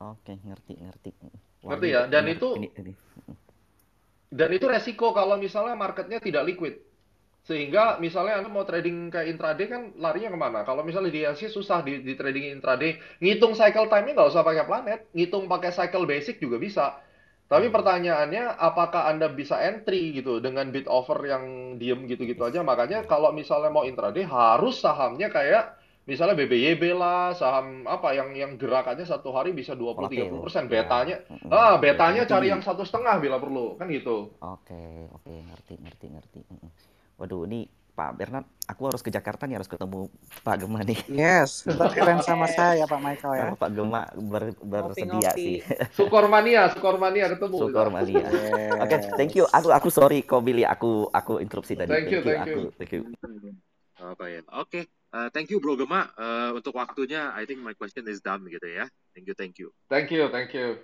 Oke, okay, ngerti, ngerti. Wah, ngerti ya? Dan ini, itu ini, ini. Dan itu resiko kalau misalnya marketnya tidak liquid. Sehingga misalnya Anda mau trading kayak intraday kan larinya ke mana? Kalau misalnya di Asia susah di, di trading intraday, ngitung cycle time-nya nggak usah pakai planet, ngitung pakai cycle basic juga bisa. Tapi hmm. pertanyaannya, apakah Anda bisa entry gitu dengan bid offer yang diem gitu-gitu aja? Makanya kalau misalnya mau intraday harus sahamnya kayak misalnya BBYB lah, saham apa yang yang gerakannya satu hari bisa 20-30 persen, betanya, ya. ah betanya cari yang satu setengah bila perlu, kan gitu. Oke, oke, ngerti, ngerti, ngerti waduh ini Pak Bernard, aku harus ke Jakarta nih harus ketemu Pak Gema nih. Yes, keren sama saya Pak Michael ya. Pak Gema ber, bersedia sih. Sukormania, Sukormania ketemu. Sukormania. Yes. Oke, okay, thank you. Aku aku sorry kok Billy, aku aku interupsi tadi. Thank you, thank you. Aku, thank you. Apa ya? Oke, okay. uh, thank you Bro Gema uh, untuk waktunya. I think my question is done gitu ya. Thank you, thank you. Thank you, thank you.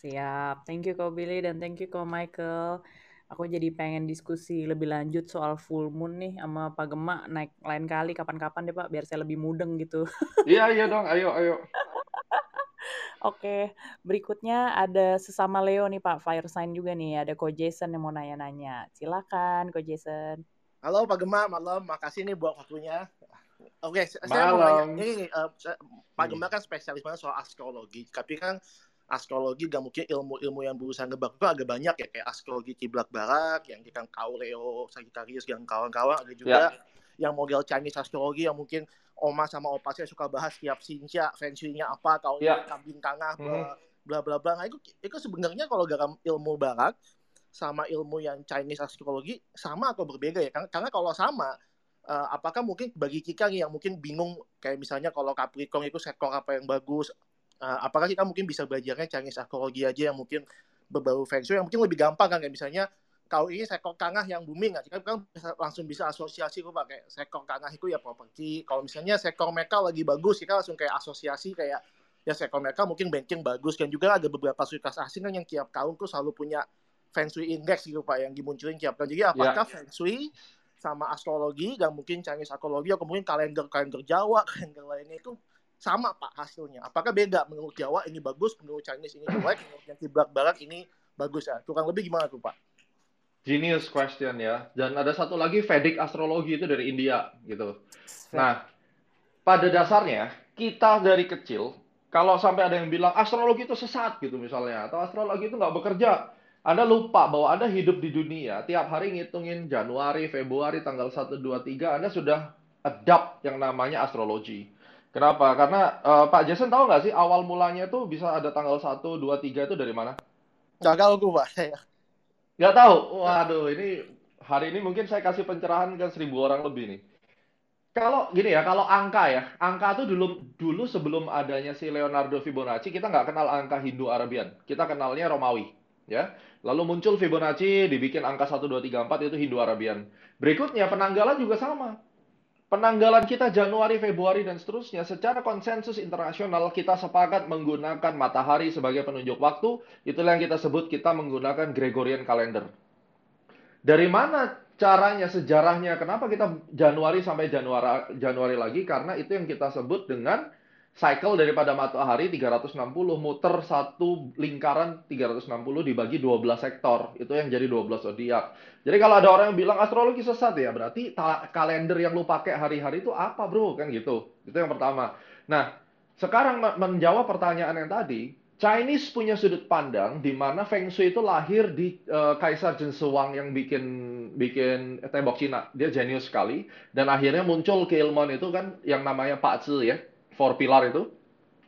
Siap. Thank you Ko Billy dan thank you Ko Michael aku jadi pengen diskusi lebih lanjut soal full moon nih sama Pak Gemak naik lain kali kapan-kapan deh Pak biar saya lebih mudeng gitu. Iya iya dong, ayo ayo. Oke, berikutnya ada sesama Leo nih Pak, fire sign juga nih. Ada Ko Jason yang mau nanya-nanya. Silakan Ko Jason. Halo Pak Gemma, malam. Makasih nih buat waktunya. Oke, saya mau nanya. Ini uh, Pak Hmm. Gemma kan spesialis banget soal astrologi. Tapi kan astrologi gak mungkin ilmu-ilmu yang berusaha ngebak itu agak banyak ya. Kayak astrologi kiblat barat, yang kita kau Leo, Sagittarius, dan kawan-kawan. Ada juga yang model Chinese astrologi yang mungkin Oma sama Opa saya suka bahas tiap sinca, feng shui-nya apa, kalau Ya. kambing tengah, Mhm. bla bla bla. Nah, itu, itu sebenarnya kalau dalam ilmu barat sama ilmu yang Chinese astrologi sama atau berbeda ya? Karena, karena kalau sama, eh, apakah mungkin bagi kita nih yang mungkin bingung kayak misalnya kalau Capricorn itu sektor apa yang bagus, eh, apakah kita mungkin bisa belajarnya Chinese astrologi aja yang mungkin berbau feng shui yang mungkin lebih gampang kan? Kayak misalnya kalau ini sektor tengah yang booming kan kita kan bisa, langsung bisa asosiasi kok pakai sektor tengah itu ya properti. Kalau misalnya sektor mereka lagi bagus kita langsung kayak asosiasi kayak ya sektor mereka mungkin banking bagus. Dan juga ada beberapa sukas asing kan yang tiap tahun tuh selalu punya feng shui index gitu pak yang dimunculin tiap tahun. Jadi apakah feng shui sama astrologi dan mungkin Chinese astrologi atau mungkin kalender kalender Jawa kalender lainnya itu sama pak hasilnya. Apakah beda? Menurut Jawa ini bagus. Menurut Chinese ini jelek. Menurut yang kiblat barat ini bagus. Ya kurang lebih gimana tuh pak? Genius question ya. Dan ada satu lagi Vedic astrologi itu dari India gitu. Nah, pada dasarnya kita dari kecil kalau sampai ada yang bilang astrologi itu sesat gitu misalnya atau astrologi itu nggak bekerja, Anda lupa bahwa Anda hidup di dunia tiap hari ngitungin Januari, Februari, tanggal 1, 2, 3 Anda sudah adapt yang namanya astrologi. Kenapa? Karena eh, Pak Jason tahu nggak sih awal mulanya itu bisa ada tanggal 1, 2, 3 itu dari mana? tahu gue pak Nggak tahu. Waduh, ini hari ini mungkin saya kasih pencerahan ke seribu orang lebih nih. Kalau gini ya, kalau angka ya, angka itu dulu dulu sebelum adanya si Leonardo Fibonacci, kita nggak kenal angka Hindu-Arabian. Kita kenalnya Romawi, ya. Lalu muncul Fibonacci, dibikin angka 1, 2, 3, 4, itu Hindu-Arabian. Berikutnya, penanggalan juga sama. Penanggalan kita Januari, Februari, dan seterusnya, secara konsensus internasional, kita sepakat menggunakan matahari sebagai penunjuk waktu. Itulah yang kita sebut kita menggunakan Gregorian calendar. Dari mana caranya, sejarahnya, kenapa kita Januari sampai Januari, Januari lagi? Karena itu yang kita sebut dengan cycle daripada matahari 360, muter satu lingkaran 360 dibagi 12 sektor. Itu yang jadi 12 zodiak. Jadi kalau ada orang yang bilang astrologi sesat ya, berarti kalender yang lu pakai hari-hari itu apa, Bro? Kan gitu. Itu yang pertama. Nah, sekarang me- menjawab pertanyaan yang tadi, Chinese punya sudut pandang di mana Feng Shui itu lahir di eh, Kaisar Zhuang yang bikin bikin tembok Cina. Dia jenius sekali dan akhirnya muncul keilmuan itu kan yang namanya Pak Zi ya, four pillar itu.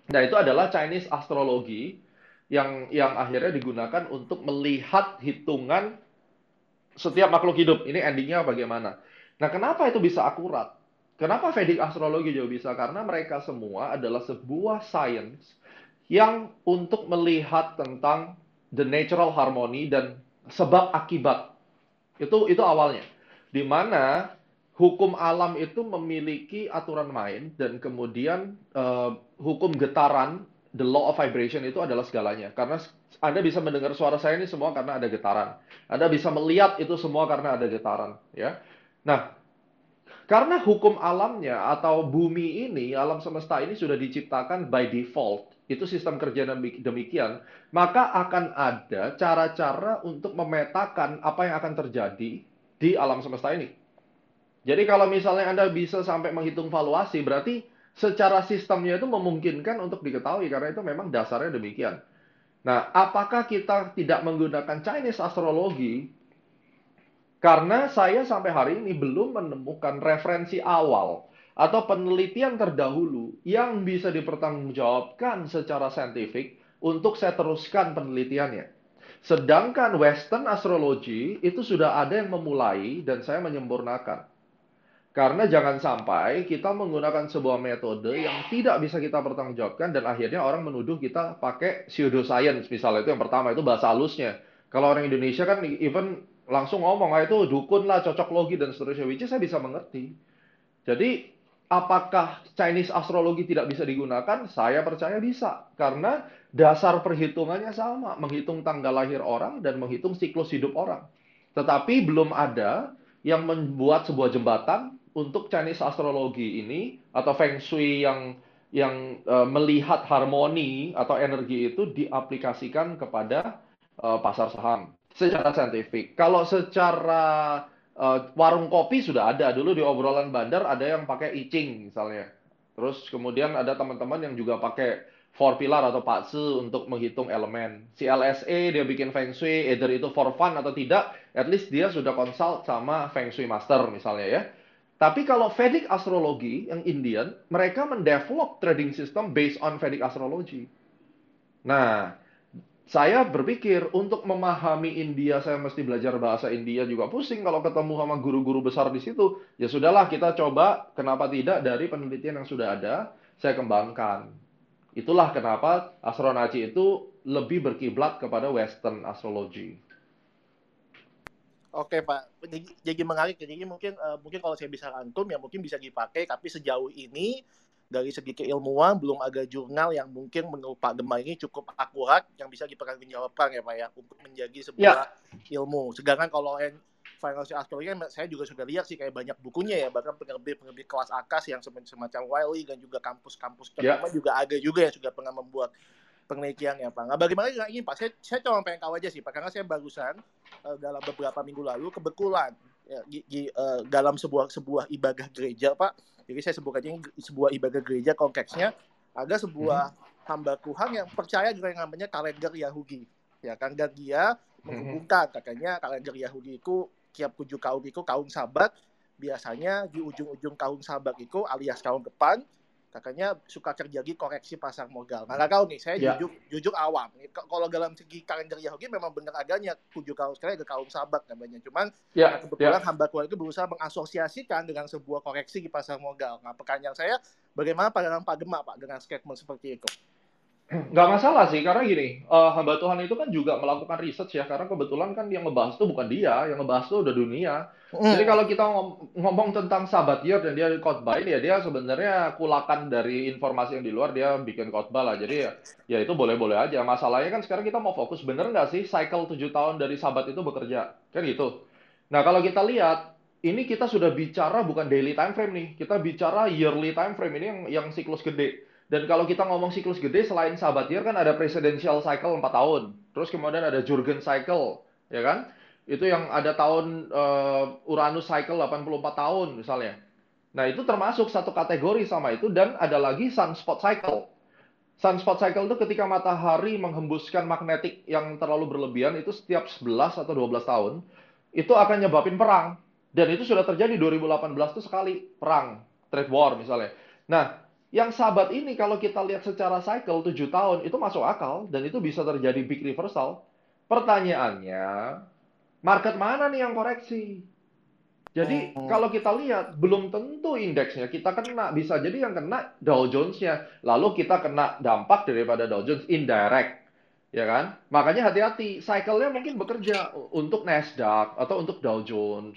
Nah, itu adalah Chinese astrologi yang yang akhirnya digunakan untuk melihat hitungan setiap makhluk hidup. Ini endingnya bagaimana. Nah, kenapa itu bisa akurat? Kenapa Vedic astrologi juga bisa? Karena mereka semua adalah sebuah science yang untuk melihat tentang the natural harmony dan sebab akibat. Itu itu awalnya. Di mana hukum alam itu memiliki aturan main dan kemudian eh, hukum getaran, the law of vibration itu adalah segalanya. Karena Anda bisa mendengar suara saya ini semua karena ada getaran. Anda bisa melihat itu semua karena ada getaran, ya. Nah, karena hukum alamnya atau bumi ini, alam semesta ini sudah diciptakan by default, itu sistem kerja demik- demikian, maka akan ada cara-cara untuk memetakan apa yang akan terjadi di alam semesta ini. Jadi kalau misalnya Anda bisa sampai menghitung valuasi, berarti secara sistemnya itu memungkinkan untuk diketahui karena itu memang dasarnya demikian. Nah, apakah kita tidak menggunakan Chinese astrologi? Karena saya sampai hari ini belum menemukan referensi awal atau penelitian terdahulu yang bisa dipertanggungjawabkan secara saintifik untuk saya teruskan penelitiannya. Sedangkan Western astrology itu sudah ada yang memulai dan saya menyempurnakan. Karena jangan sampai kita menggunakan sebuah metode yang tidak bisa kita pertanggungjawabkan dan akhirnya orang menuduh kita pakai pseudoscience misalnya itu yang pertama itu bahasa halusnya. Kalau orang Indonesia kan even langsung ngomong ah itu dukun lah, cocok logi dan seterusnya which is saya bisa mengerti. Jadi apakah Chinese astrologi tidak bisa digunakan? Saya percaya bisa karena dasar perhitungannya sama, menghitung tanggal lahir orang dan menghitung siklus hidup orang. Tetapi belum ada yang membuat sebuah jembatan untuk Chinese astrologi ini atau Feng Shui yang yang uh, melihat harmoni atau energi itu diaplikasikan kepada uh, pasar saham secara saintifik. Kalau secara uh, warung kopi sudah ada dulu di obrolan bandar ada yang pakai I Ching misalnya. Terus kemudian ada teman-teman yang juga pakai four pillar atau patsu untuk menghitung elemen. Si LSE dia bikin feng shui, either itu for fun atau tidak, at least dia sudah consult sama feng shui master misalnya ya. Tapi kalau Vedic astrologi yang Indian, mereka mendevelop trading system based on Vedic astrology. Nah, saya berpikir untuk memahami India saya mesti belajar bahasa India juga pusing kalau ketemu sama guru-guru besar di situ. Ya sudahlah kita coba kenapa tidak dari penelitian yang sudah ada saya kembangkan. Itulah kenapa astronaci itu lebih berkiblat kepada Western astrology. Oke Pak, jadi, jadi menarik. Jadi mungkin uh, mungkin kalau saya bisa rangkum ya mungkin bisa dipakai. Tapi sejauh ini dari segi keilmuan belum ada jurnal yang mungkin menurut Pak Gemma ini cukup akurat yang bisa dipertanggungjawabkan ya Pak ya untuk menjadi sebuah ya. ilmu. Sedangkan kalau yang financial astrology kan saya juga sudah lihat sih kayak banyak bukunya ya bahkan penerbit-penerbit kelas akas yang semacam Wiley dan juga kampus-kampus ya. juga ada juga yang sudah pernah membuat penelitian ya Pak. Nah, bagaimana dengan ini Pak? Saya, saya cuma pengen tahu aja sih Pak, karena saya barusan uh, dalam beberapa minggu lalu kebetulan ya, di, di, uh, dalam sebuah sebuah ibadah gereja Pak. Jadi saya sebut aja sebuah ibadah gereja konteksnya ada sebuah hmm. hamba Tuhan yang percaya dengan yang namanya kalender Yahudi. Ya kan dan dia hmm. menghubungkan katanya kalender Yahudi itu tiap tujuh kaum itu kaum sabat biasanya di ujung-ujung kaum sabat itu alias kaum depan kakaknya suka terjadi koreksi pasar modal. Nah, nggak tahu nih, saya yeah. jujur, jujur awam. Kalau dalam segi kalender Yahudi memang benar adanya tujuh kaum sekali ada kaum sahabat namanya. Cuman yeah. nah, kebetulan yeah. hamba Tuhan itu berusaha mengasosiasikan dengan sebuah koreksi di pasar modal. Nah, pertanyaan saya, bagaimana pandangan Pak Gema Pak dengan statement seperti itu? Nggak masalah sih, karena gini, uh, hamba Tuhan itu kan juga melakukan research ya, karena kebetulan kan yang ngebahas itu bukan dia, yang ngebahas itu udah dunia. Mm. Jadi kalau kita ngom ngomong tentang sahabat year dan dia khotbah ini ya, dia sebenarnya kulakan dari informasi yang di luar, dia bikin khotbah lah. Jadi ya, ya itu boleh-boleh aja. Masalahnya kan sekarang kita mau fokus, bener nggak sih cycle 7 tahun dari sahabat itu bekerja? Kan gitu. Nah kalau kita lihat, ini kita sudah bicara bukan daily time frame nih, kita bicara yearly time frame ini yang, yang siklus gede. Dan kalau kita ngomong siklus gede, selain sahabat year kan ada presidential cycle 4 tahun. Terus kemudian ada Jurgen cycle, ya kan? Itu yang ada tahun uh, Uranus cycle 84 tahun misalnya. Nah, itu termasuk satu kategori sama itu dan ada lagi sunspot cycle. Sunspot cycle itu ketika matahari menghembuskan magnetik yang terlalu berlebihan itu setiap 11 atau 12 tahun itu akan nyebabin perang. Dan itu sudah terjadi 2018 itu sekali perang, trade war misalnya. Nah, yang sahabat ini kalau kita lihat secara cycle 7 tahun itu masuk akal dan itu bisa terjadi big reversal. Pertanyaannya, market mana nih yang koreksi? Jadi oh. kalau kita lihat belum tentu indeksnya kita kena bisa jadi yang kena Dow Jones-nya. Lalu kita kena dampak daripada Dow Jones indirect. Ya kan? Makanya hati-hati, cycle-nya mungkin bekerja untuk Nasdaq atau untuk Dow Jones.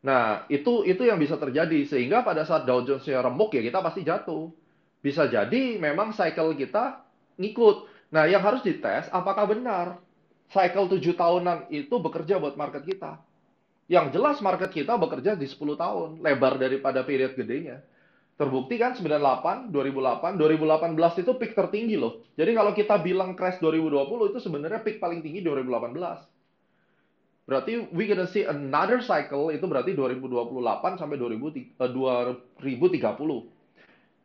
Nah, itu itu yang bisa terjadi sehingga pada saat Dow Jones-nya remuk ya kita pasti jatuh. Bisa jadi memang cycle kita ngikut. Nah, yang harus dites apakah benar cycle 7 tahunan itu bekerja buat market kita. Yang jelas market kita bekerja di 10 tahun, lebar daripada period gedenya. Terbukti kan 98, 2008, 2018 itu peak tertinggi loh. Jadi kalau kita bilang crash 2020 itu sebenarnya peak paling tinggi 2018. Berarti we gonna see another cycle itu berarti 2028 sampai 2030.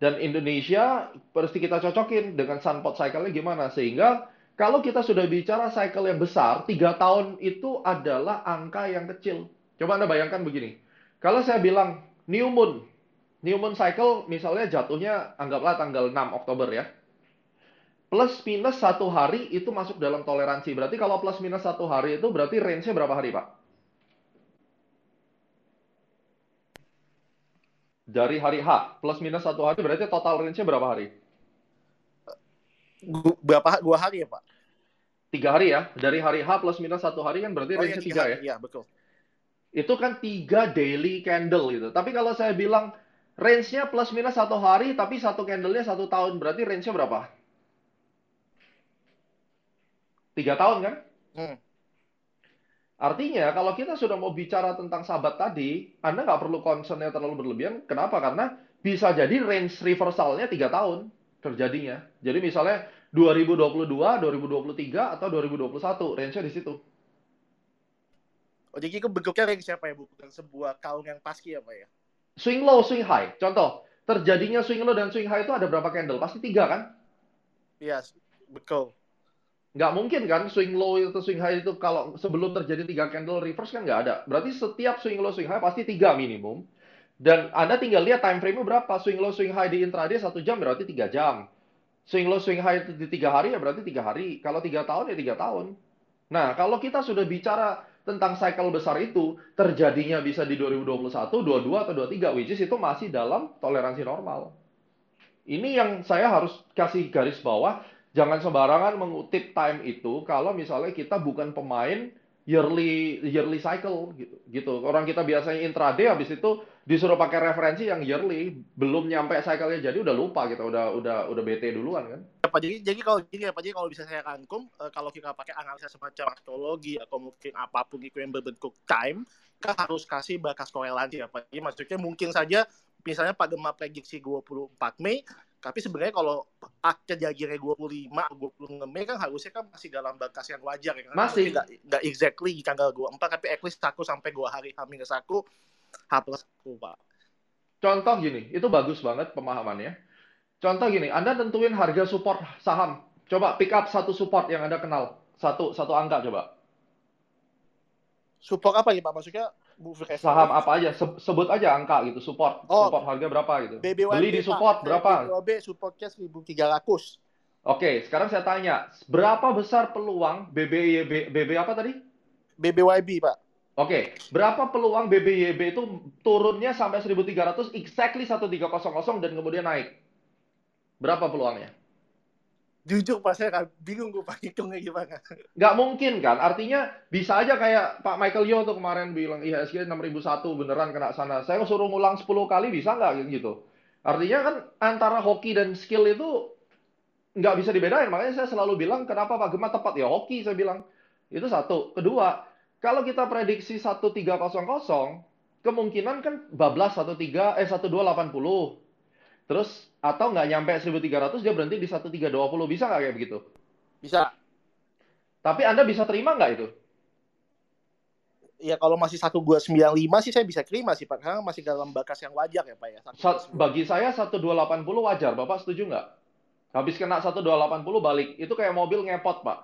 Dan Indonesia pasti kita cocokin dengan sunpot cycle-nya gimana sehingga kalau kita sudah bicara cycle yang besar, tiga tahun itu adalah angka yang kecil. Coba Anda bayangkan begini. Kalau saya bilang new moon, new moon cycle misalnya jatuhnya anggaplah tanggal 6 Oktober ya plus minus satu hari itu masuk dalam toleransi. Berarti kalau plus minus satu hari itu berarti range-nya berapa hari, Pak? Dari hari H, plus minus satu hari berarti total range-nya berapa hari? Berapa dua hari ya, Pak? Tiga hari ya. Dari hari H plus minus satu hari kan berarti oh, range-nya iya, tiga, ya? Iya, betul. Itu kan tiga daily candle gitu. Tapi kalau saya bilang range-nya plus minus satu hari, tapi satu candle-nya satu tahun, berarti range-nya berapa? Tiga tahun kan? Hmm. Artinya kalau kita sudah mau bicara tentang sahabat tadi, Anda nggak perlu concernnya terlalu berlebihan. Kenapa? Karena bisa jadi range reversalnya tiga tahun terjadinya. Jadi misalnya 2022, 2023 atau 2021 range-nya di situ. Oh, jadi itu bentuknya range siapa ya, bukan sebuah kaung yang pasti apa ya? Swing low, swing high. Contoh, terjadinya swing low dan swing high itu ada berapa candle? Pasti tiga kan? Iya, betul. Nggak mungkin kan swing low atau swing high itu kalau sebelum terjadi tiga candle reverse kan nggak ada. Berarti setiap swing low, swing high pasti tiga minimum. Dan Anda tinggal lihat time frame-nya berapa. Swing low, swing high di intraday satu jam berarti tiga jam. Swing low, swing high di tiga hari ya berarti tiga hari. Kalau tiga tahun ya tiga tahun. Nah, kalau kita sudah bicara tentang cycle besar itu, terjadinya bisa di 2021, 22, atau 23, which is itu masih dalam toleransi normal. Ini yang saya harus kasih garis bawah, jangan sembarangan mengutip time itu kalau misalnya kita bukan pemain yearly yearly cycle gitu. gitu. Orang kita biasanya intraday habis itu disuruh pakai referensi yang yearly, belum nyampe cycle-nya jadi udah lupa kita udah udah udah BT duluan kan. Ya, Pak, jadi jadi kalau jadi ya, Pak, jadi kalau bisa saya rangkum eh, kalau kita pakai analisa semacam astrologi atau mungkin apa pun itu yang berbentuk time, kan harus kasih bakas korelasi ya Pak. Jadi maksudnya mungkin saja misalnya Pak Gemma prediksi 24 Mei, tapi sebenarnya kalau kejadiannya 25 26 Mei kan harusnya kan masih dalam batas yang wajar ya kan. Masih. nggak nggak exactly di tanggal 24 tapi at least satu sampai dua hari hamil satu H plus satu Pak. Contoh gini, itu bagus banget pemahamannya. Contoh gini, Anda tentuin harga support saham. Coba pick up satu support yang Anda kenal. Satu satu angka coba. Support apa ya Pak? Maksudnya average? Saham apa aja, Se- sebut aja angka gitu, support. Oh. Support harga berapa gitu. BBWB, Beli di Pak. support berapa? BBWB supportnya 1300. Oke, sekarang saya tanya, berapa besar peluang BBYB BB apa tadi? BBYB, Pak. Oke, berapa peluang BBYB itu turunnya sampai 1300 exactly 1300 dan kemudian naik? Berapa peluangnya? Jujur Pak, saya kan bingung gue Pak hitungnya gimana. Nggak mungkin kan? Artinya bisa aja kayak Pak Michael Yo tuh kemarin bilang IHSG 6001 beneran kena sana. Saya suruh ngulang 10 kali bisa nggak gitu? Artinya kan antara hoki dan skill itu nggak bisa dibedain. Makanya saya selalu bilang kenapa Pak Gema tepat ya hoki saya bilang. Itu satu. Kedua, kalau kita prediksi 1300 kemungkinan kan bablas 13 eh 1280. Terus atau nggak nyampe 1300 dia berhenti di 1320 bisa nggak kayak begitu? Bisa. Tapi Anda bisa terima nggak itu? Ya kalau masih 1295 sih saya bisa terima sih Pak. Karena masih dalam bakas yang wajar ya Pak ya. Sa- Bagi saya 1280 wajar, Bapak setuju nggak? Habis kena 1280 balik, itu kayak mobil ngepot, Pak.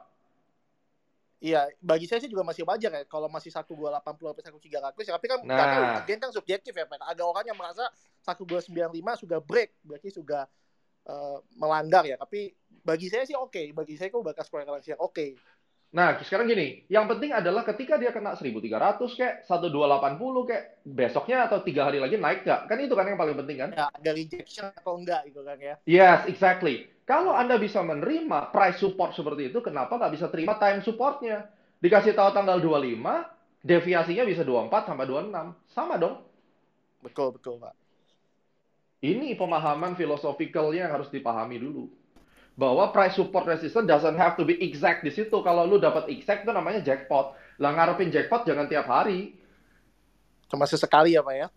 Iya, bagi saya sih juga masih wajar ya. Kalau masih 1280 sampai 1300 ya. Tapi kan tahu, Nah, again kan subjektif ya Pak. Ada orang yang merasa 1295 sudah break, berarti sudah eh, melanggar ya. Tapi bagi saya sih oke. Bagi saya kok bakas korelasi yang oke. nah sekarang gini, yang penting adalah ketika dia kena 1300 kayak 1280 kayak besoknya atau tiga hari lagi naik nggak? Kan itu kan yang paling penting kan? Ya, ada rejection atau enggak gitu kan ya. Yes, exactly. Kalau Anda bisa menerima price support seperti itu, kenapa nggak bisa terima time supportnya? Dikasih tahu tanggal 25, deviasinya bisa 24 sampai 26. Sama dong. Betul, betul Pak. Ini pemahaman filosofikalnya yang harus dipahami dulu. Bahwa price support resistance doesn't have to be exact di situ. Kalau lu dapat exact itu namanya jackpot. Lah ngarepin jackpot jangan tiap hari. Cuma sesekali ya Pak ya.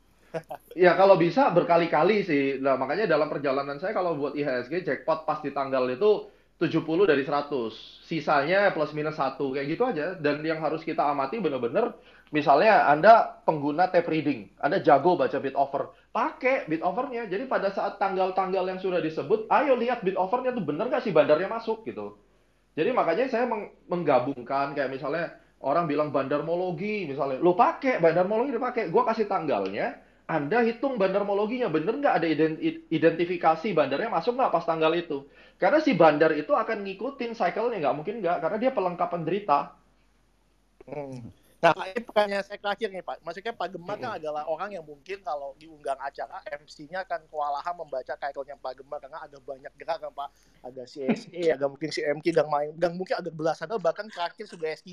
Ya kalau bisa berkali-kali sih. Nah, makanya dalam perjalanan saya kalau buat IHSG jackpot pas di tanggal itu 70 dari 100. Sisanya plus minus 1 kayak gitu aja. Dan yang harus kita amati bener-bener misalnya Anda pengguna tape reading, Anda jago baca bid offer, pakai bid offernya. Jadi pada saat tanggal-tanggal yang sudah disebut, ayo lihat bid offernya tuh bener nggak sih bandarnya masuk gitu. Jadi makanya saya meng- menggabungkan kayak misalnya orang bilang bandarmologi misalnya, lo pakai bandarmologi dipakai, gua kasih tanggalnya, anda hitung bandarmologinya, bener nggak ada ident- identifikasi bandarnya masuk nggak pas tanggal itu? Karena si bandar itu akan ngikutin cycle-nya, nggak mungkin nggak, karena dia pelengkap penderita. Hmm. Nah, ini pertanyaan saya terakhir nih Pak. Maksudnya Pak Gemma kan adalah orang yang mungkin kalau diundang acara MC-nya akan kewalahan membaca title-nya Pak Gemma karena ada banyak gerak kan Pak. Ada CSE, ada mungkin CMK dan main dan mungkin ada belasan bahkan terakhir sudah S3.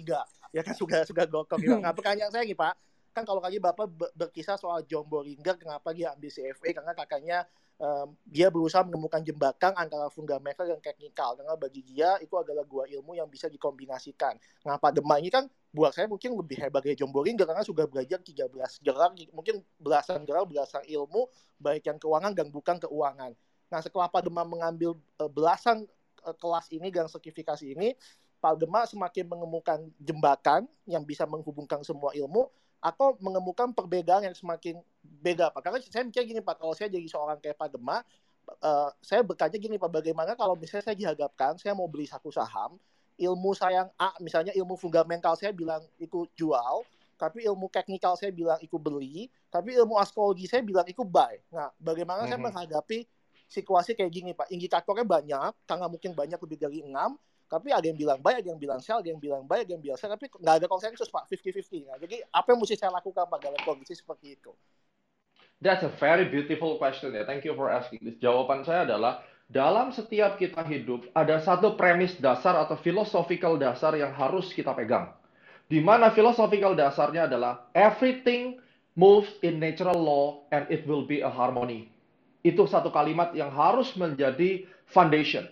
Ya kan sudah sudah gokok gitu. Nah, pertanyaan saya nih Pak, kan kalau tadi Bapak ber- berkisah soal John Boringer kenapa dia ambil CFA karena kakaknya um, dia berusaha menemukan jembatan antara fundamental dan teknikal karena bagi dia itu adalah dua ilmu yang bisa dikombinasikan. Nah, Pak Dema ini kan buat saya mungkin lebih hebat dari John Boring karena sudah belajar 13 gerak, mungkin belasan gerak, belasan ilmu, baik yang keuangan dan bukan keuangan. Nah, setelah Pak Dema mengambil uh, belasan uh, kelas ini dan sertifikasi ini, Pak Dema semakin menemukan jembatan yang bisa menghubungkan semua ilmu atau menemukan perbedaan yang semakin beda Pak. Karena saya mikir gini Pak, kalau saya jadi seorang kayak Pak Dema, uh, saya bertanya gini Pak, bagaimana kalau misalnya saya dihadapkan, saya mau beli satu saham, ilmu saya yang A, misalnya ilmu fundamental saya bilang ikut jual, tapi ilmu teknikal saya bilang ikut beli, tapi ilmu astrologi saya bilang ikut buy. Nah, bagaimana mm -hmm. saya mhm. menghadapi situasi kayak gini Pak? Indikatornya banyak, karena mungkin banyak lebih dari enam, tapi ada yang bilang buy, ada yang bilang sell, ada yang bilang buy, ada yang bilang sell, tapi nggak ada konsensus Pak, 50-50. Nah, jadi apa yang mesti saya lakukan Pak dalam kondisi seperti itu? That's a very beautiful question ya. Thank you for asking this. Jawaban saya adalah dalam setiap kita hidup ada satu premis dasar atau philosophical dasar yang harus kita pegang. Di mana philosophical dasarnya adalah everything moves in natural law and it will be a harmony. Itu satu kalimat yang harus menjadi foundation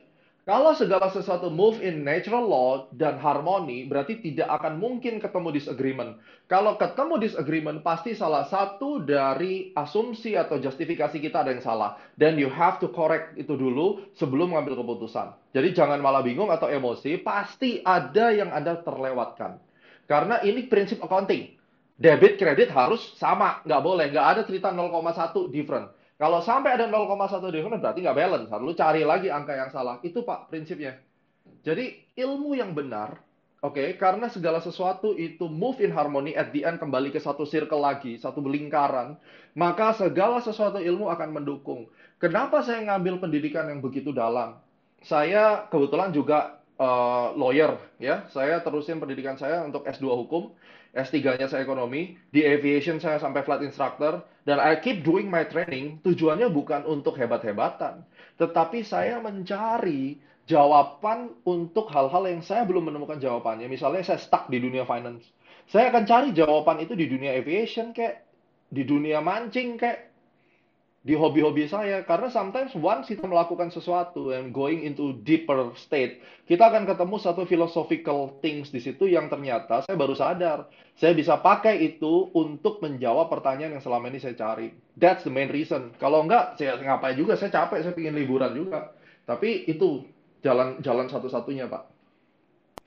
kalau segala sesuatu move in natural law dan harmoni, berarti tidak akan mungkin ketemu disagreement. Kalau ketemu disagreement, pasti salah satu dari asumsi atau justifikasi kita ada yang salah. Then you have to correct itu dulu sebelum mengambil keputusan. Jadi jangan malah bingung atau emosi, pasti ada yang Anda terlewatkan. Karena ini prinsip accounting. Debit, kredit harus sama. Nggak boleh. Nggak ada cerita 0,1 different. Kalau sampai ada 0,1 difference berarti nggak balance. Lalu cari lagi angka yang salah. Itu Pak prinsipnya. Jadi ilmu yang benar, oke, okay, karena segala sesuatu itu move in harmony at the end kembali ke satu circle lagi, satu lingkaran, maka segala sesuatu ilmu akan mendukung. Kenapa saya ngambil pendidikan yang begitu dalam? Saya kebetulan juga uh, lawyer, ya. Saya terusin pendidikan saya untuk S2 hukum. S3-nya saya ekonomi, di aviation saya sampai flight instructor, dan I keep doing my training, tujuannya bukan untuk hebat-hebatan, tetapi saya mencari jawaban untuk hal-hal yang saya belum menemukan jawabannya. Misalnya saya stuck di dunia finance. Saya akan cari jawaban itu di dunia aviation kayak, di dunia mancing kayak, di hobi-hobi saya. Karena sometimes once kita melakukan sesuatu and going into deeper state kita akan ketemu satu philosophical things di situ yang ternyata saya baru sadar. Saya bisa pakai itu untuk menjawab pertanyaan yang selama ini saya cari. That's the main reason. Kalau enggak saya ngapain juga? Saya capek saya ingin liburan juga. Tapi itu jalan jalan satu-satunya pak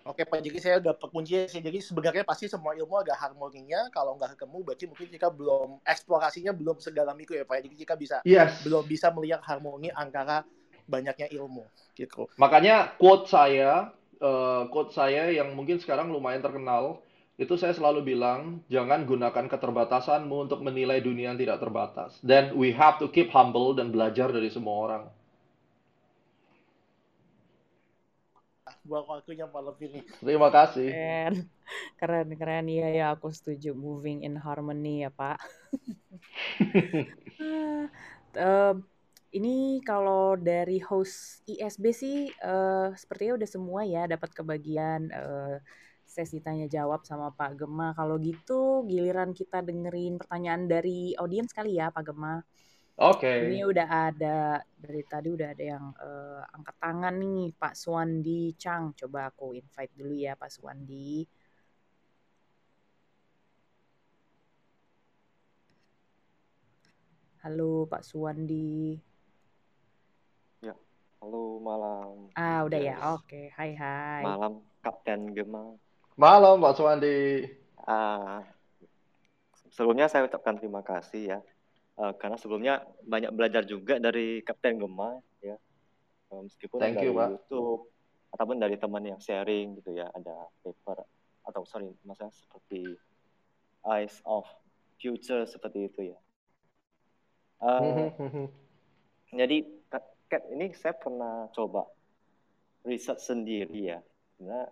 Oke Pak, jadi saya udah kunci sih. Jadi sebenarnya pasti semua ilmu ada harmoninya. Kalau nggak ketemu, berarti mungkin kita belum eksplorasinya belum segala itu ya Pak. Jadi kita bisa yes. belum bisa melihat harmoni antara banyaknya ilmu. Gitu. Makanya quote saya, uh, quote saya yang mungkin sekarang lumayan terkenal, itu saya selalu bilang jangan gunakan keterbatasanmu untuk menilai dunia yang tidak terbatas. Dan we have to keep humble dan belajar dari semua orang. Buat waktunya malam ini. Terima kasih. Keren, keren, keren. Iya ya, aku setuju. Moving in harmony ya Pak. uh, ini kalau dari host ISB sih uh, sepertinya udah semua ya dapat kebagian uh, sesi tanya jawab sama Pak Gema. Kalau gitu giliran kita dengerin pertanyaan dari audiens kali ya Pak Gema. Oke. Okay. Ini udah ada dari tadi udah ada yang uh, angkat tangan nih Pak Suwandi Chang. Coba aku invite dulu ya Pak Suwandi. Halo Pak Suwandi. Ya, halo malam. Ah udah yes. ya, oke. Okay. Hai hai. Malam Kapten Gemma. Malam Pak Suwandi. Ah, sebelumnya saya ucapkan terima kasih ya uh, karena sebelumnya banyak belajar juga dari Kapten Gema ya. Uh, meskipun Thank dari you, Pak. YouTube ataupun dari teman yang sharing gitu ya ada paper atau sorry maksudnya seperti Eyes of Future seperti itu ya. Uh, jadi Kat ini saya pernah coba riset sendiri ya. Karena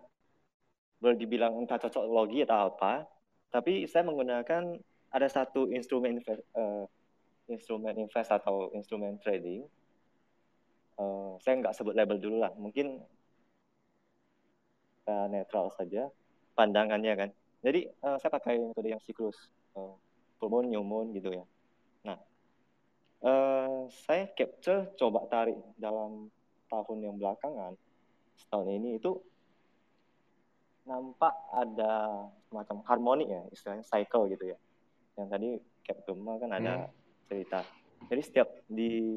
boleh dibilang entah cocok logi atau apa tapi saya menggunakan ada satu instrumen uh, instrumen invest atau instrumen trading, uh, saya nggak sebut label dulu lah, mungkin uh, netral saja pandangannya kan. Jadi uh, saya pakai metode yang siklus, uh, full moon, new moon gitu ya. Nah, Eh, saya capture coba tarik dalam tahun yang belakangan setahun ini itu nampak ada semacam harmoni ya istilahnya cycle gitu ya yang tadi Cap Gema kan ada Hmm. Cerita. Jadi setiap di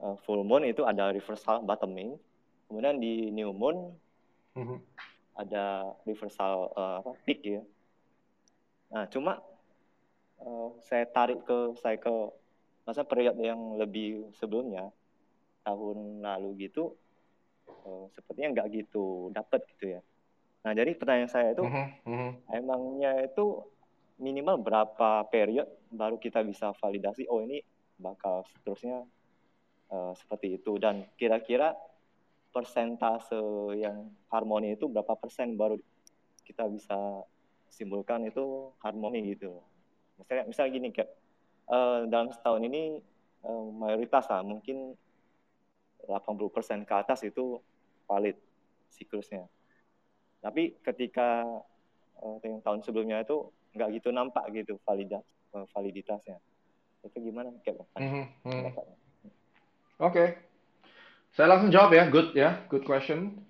uh, full moon itu ada reversal bottoming. Kemudian di new moon Mhm. ada reversal uh, apa peak ya. Nah cuma uh, saya tarik ke cycle masa periode yang lebih sebelumnya tahun lalu gitu uh, sepertinya nggak gitu dapat gitu ya. Nah jadi pertanyaan saya itu Mhm, mhm. emangnya itu minimal berapa period baru kita bisa validasi oh ini bakal seterusnya eh, seperti itu. Dan kira-kira persentase yang harmoni itu berapa persen baru kita bisa simpulkan itu harmoni gitu. Misalnya misalnya gini kayak eh, dalam setahun ini eh, mayoritas lah mungkin 80% ke atas itu valid siklusnya. Tapi ketika eh, yang tahun sebelumnya itu nggak gitu nampak gitu validat eh, validitasnya itu gimana kayak pendapatnya Oke, saya langsung jawab ya. Good ya, good question.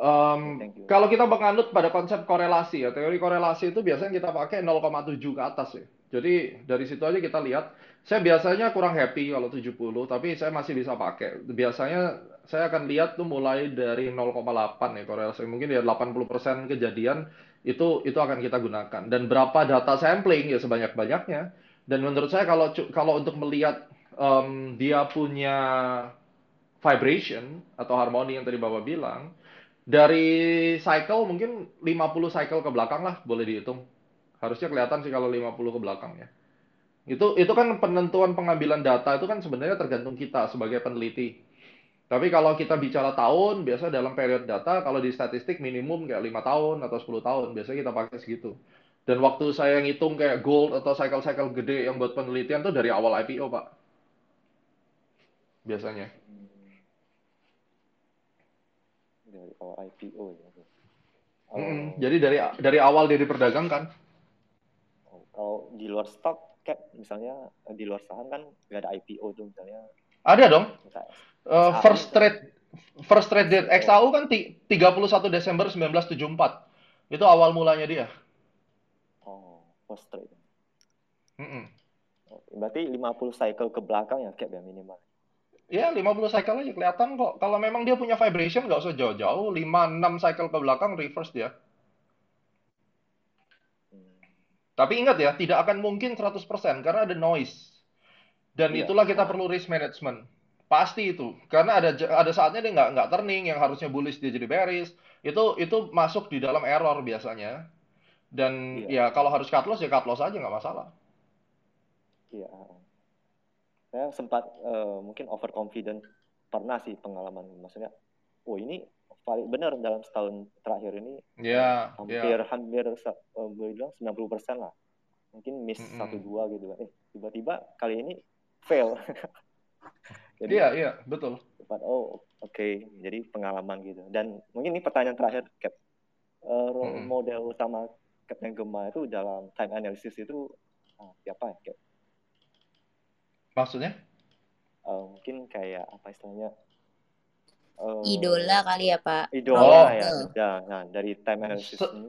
Um, kalau kita menganut pada konsep korelasi ya, teori korelasi itu biasanya kita pakai 0,7 ke atas ya. Jadi dari situ aja kita lihat. Saya biasanya kurang happy kalau 70, tapi saya masih bisa pakai. Biasanya saya akan lihat tuh mulai dari 0,8 ya korelasi. Mungkin ya 80% kejadian itu itu akan kita gunakan. Dan berapa data sampling ya sebanyak-banyaknya. Dan menurut saya kalau kalau untuk melihat em, dia punya vibration atau harmoni yang tadi Bapak bilang, dari cycle mungkin 50 cycle ke belakang lah boleh dihitung. Harusnya kelihatan sih kalau 50 ke belakang ya. Itu itu kan penentuan pengambilan data itu kan sebenarnya tergantung kita sebagai peneliti. Tapi kalau kita bicara tahun, biasa dalam periode data kalau di statistik minimum kayak lima tahun atau 10 tahun, biasanya kita pakai segitu. Dan waktu saya ngitung kayak gold atau cycle-cycle gede yang buat penelitian tuh dari awal IPO, Pak. Biasanya. dari awal IPO ya. Eh, Jadi dari dari awal dia diperdagangkan. oh, kalau di luar stok cap misalnya di luar saham kan nggak ada IPO tuh misalnya Ada dong. XAU first trade first trade date oh XAU kan ti- 31 Desember 1974. Itu awal mulanya dia. oh first trade Mm-mm. oh, berarti 50 cycle ke belakang ya cap ya minimal Ya, 50 cycle aja kelihatan kok. Kalau memang dia punya vibration, nggak usah jauh-jauh. 5-6 cycle ke belakang reverse dia. Hmm, Tapi ingat ya, tidak akan mungkin 100% karena ada noise. Dan iya itulah kita perlu risk management. Pasti itu. Karena ada ada saatnya dia nggak nggak turning, yang harusnya bullish dia jadi bearish. Itu itu masuk di dalam error biasanya. Dan iya ya kalau harus cut loss ya cut loss aja nggak masalah. iya ah. saya sempat eh, mungkin overconfident pernah sih pengalaman maksudnya oh ini valid benar dalam setahun terakhir ini eh, Ya, hampir ya. hampir eh, boleh bilang 90% lah mungkin miss satu Mm-mm. dua gitu eh tiba-tiba kali ini fail jadi Iya, iya, betul. oh oke jadi pengalaman gitu dan mungkin ini pertanyaan terakhir Cap Eh, role Mm-mm. model utama Captain Gema itu dalam time analysis itu ah, siapa ya Cap? Maksudnya? Eh, mungkin kayak apa istilahnya eh Idola kali ya Pak. Idola Oh, ya ya nah dari time analysis se- ini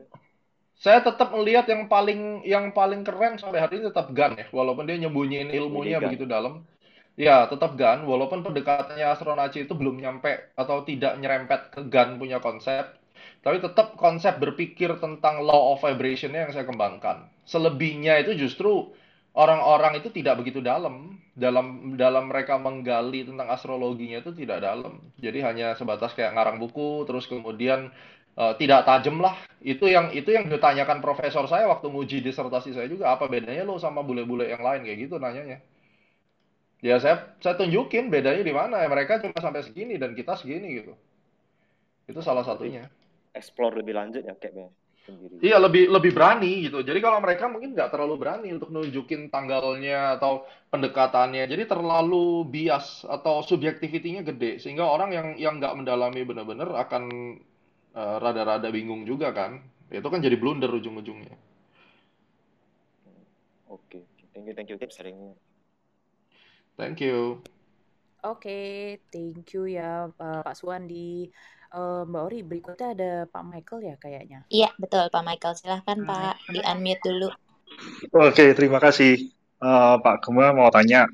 saya tetap melihat yang paling yang paling keren sampai hari ini tetap Gun ya, walaupun dia nyembunyiin ilmunya Gunn begitu dalam. Ya, tetap Gun, walaupun pendekatannya Astronaci itu belum nyampe atau tidak nyerempet ke Gun punya konsep, tapi tetap konsep berpikir tentang law of vibration-nya yang saya kembangkan. Selebihnya itu justru orang-orang itu tidak begitu dalam dalam dalam mereka menggali tentang astrologinya itu tidak dalam. Jadi hanya sebatas kayak ngarang buku, terus kemudian eh, tidak tajam lah. Itu yang itu yang ditanyakan profesor saya waktu nguji disertasi saya juga, apa bedanya lo sama bule-bule yang lain kayak gitu nanyanya. Ya saya saya tunjukin bedanya di mana. Ya, mereka cuma sampai segini dan kita segini gitu. Itu salah satunya. explore lebih lanjut ya Cap ya sendiri Iya lebih lebih berani gitu. Jadi kalau mereka mungkin nggak terlalu berani untuk nunjukin tanggalnya atau pendekatannya. Jadi terlalu bias atau subjektivitinya gede sehingga orang yang yang nggak mendalami benar-benar akan eh, rada-rada bingung juga kan. Itu kan jadi blunder ujung-ujungnya. oke thank you thank you Cap sharingnya Thank you. Oke, thank you ya uh, Pak Suwandi. Uh, Mbak Ori, berikutnya ada Pak Michael ya kayaknya. Iya, betul Pak Michael. Silahkan Pak, di-unmute dulu. Oke, terima kasih. Uh, Pak Gema mau tanya.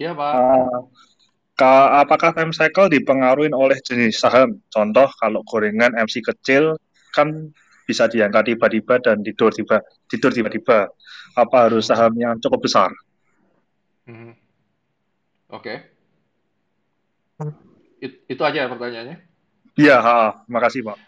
Iya, Pak. Uh, apakah time cycle dipengaruhi oleh jenis saham? Contoh, kalau gorengan MC kecil kan bisa diangkat tiba-tiba dan tidur tiba tidur tiba-tiba. Apa harus saham yang cukup besar? Hmm. Oke. Okay. It, itu aja pertanyaannya? Iya, makasih Pak.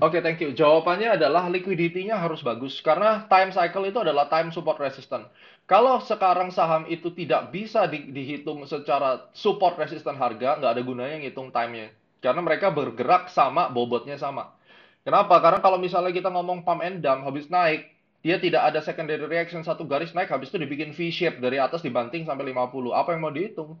Oke, okay, thank you. Jawabannya adalah liquidity-nya harus bagus karena time cycle itu adalah time support resistant. Kalau sekarang saham itu tidak bisa di, dihitung secara support resistant harga, nggak ada gunanya ngitung time-nya. Karena mereka bergerak sama, bobotnya sama. Kenapa? Karena kalau misalnya kita ngomong pump and dump, habis naik, dia tidak ada secondary reaction, satu garis naik, habis itu dibikin V-shape dari atas dibanting sampai 50. Apa yang mau dihitung?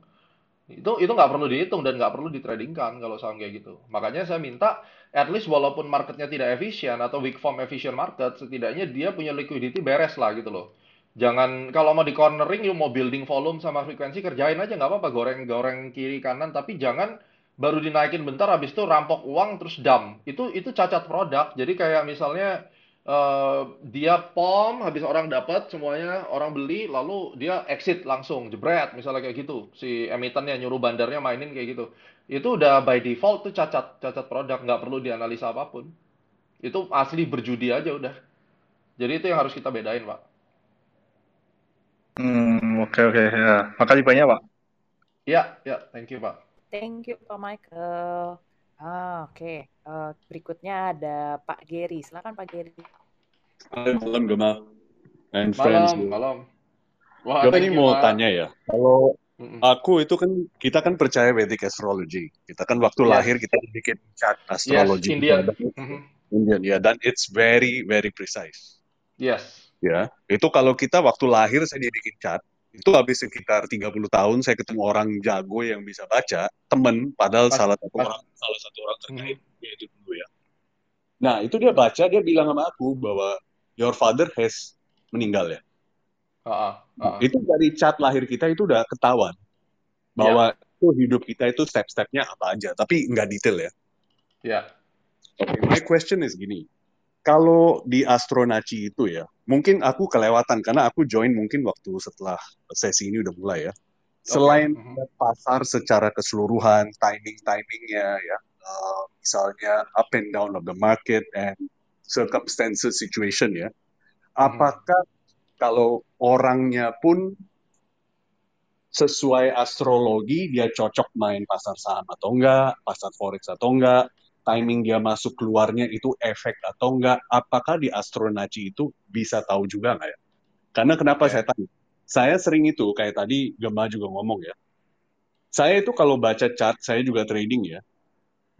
itu itu nggak perlu dihitung dan nggak perlu ditradingkan kalau saham kayak gitu. Makanya saya minta at least walaupun marketnya tidak efisien atau weak form efficient market, setidaknya dia punya liquidity beres lah gitu loh. Jangan kalau mau di cornering, you mau building volume sama frekuensi kerjain aja nggak apa-apa goreng-goreng kiri kanan, tapi jangan baru dinaikin bentar habis itu rampok uang terus dump. Itu itu cacat produk. Jadi kayak misalnya uh, dia pom habis orang dapat semuanya orang beli lalu dia exit langsung jebret misalnya kayak gitu. Si emitennya nyuruh bandarnya mainin kayak gitu. Itu udah by default tuh cacat cacat produk nggak perlu dianalisa apa pun. Itu asli berjudi aja udah. Jadi itu yang harus kita bedain pak. Hmm oke okay, oke okay. ya. Makasih banyak pak. Ya ya thank you pak. Thank you pak Michael Ah, oke. Uh, berikutnya ada Pak Gary. Silakan Pak Gary. Hai, malam Gema. And malam, friends. Malam. Wah, Gema ini mau ma. tanya ya. Kalau aku itu kan kita kan percaya Vedic astrology. Kita kan waktu yes. lahir kita bikin chart astrology. Yes, Indian. Mm -hmm. Indian ya dan it's very very precise. Yes. Ya, itu kalau kita waktu lahir saya dibikin chart, itu habis sekitar 30 tahun saya ketemu orang jago yang bisa baca temen padahal pas, salah satu pas. orang salah satu orang terkait hmm. yaitu dulu ya nah itu dia baca dia bilang sama aku bahwa your father has meninggal ya uh, uh, uh. itu dari cat lahir kita itu udah ketahuan bahwa yeah. itu hidup kita itu step-stepnya apa aja tapi nggak detail ya ya yeah. okay, my question is gini kalau di astronaci itu ya, mungkin aku kelewatan karena aku join mungkin waktu setelah sesi ini udah mulai ya. Selain okay. pasar secara keseluruhan, timing-timingnya ya, uh, misalnya up and down of the market and circumstances situation ya, apakah kalau orangnya pun sesuai astrologi dia cocok main pasar saham atau enggak, pasar forex atau enggak, timing dia masuk keluarnya itu efek atau enggak, apakah di astronaci itu bisa tahu juga nggak ya? Karena kenapa saya tanya? Saya sering itu, kayak tadi Gema juga ngomong ya, saya itu kalau baca chart, saya juga trading ya,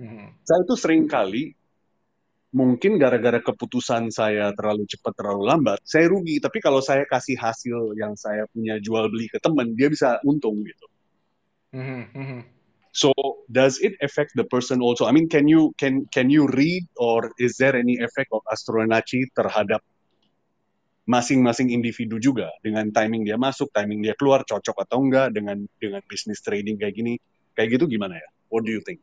hmm. saya itu sering kali, mungkin gara-gara keputusan saya terlalu cepat, terlalu lambat, saya rugi. Tapi kalau saya kasih hasil yang saya punya jual beli ke teman, dia bisa untung gitu. Hmm. Hmm. So does it affect the person also? I mean, can you can can you read or is there any effect of astronaci terhadap masing-masing individu juga dengan timing dia masuk, timing dia keluar, cocok atau enggak dengan dengan bisnis trading kayak gini, kayak gitu gimana ya? What do you think?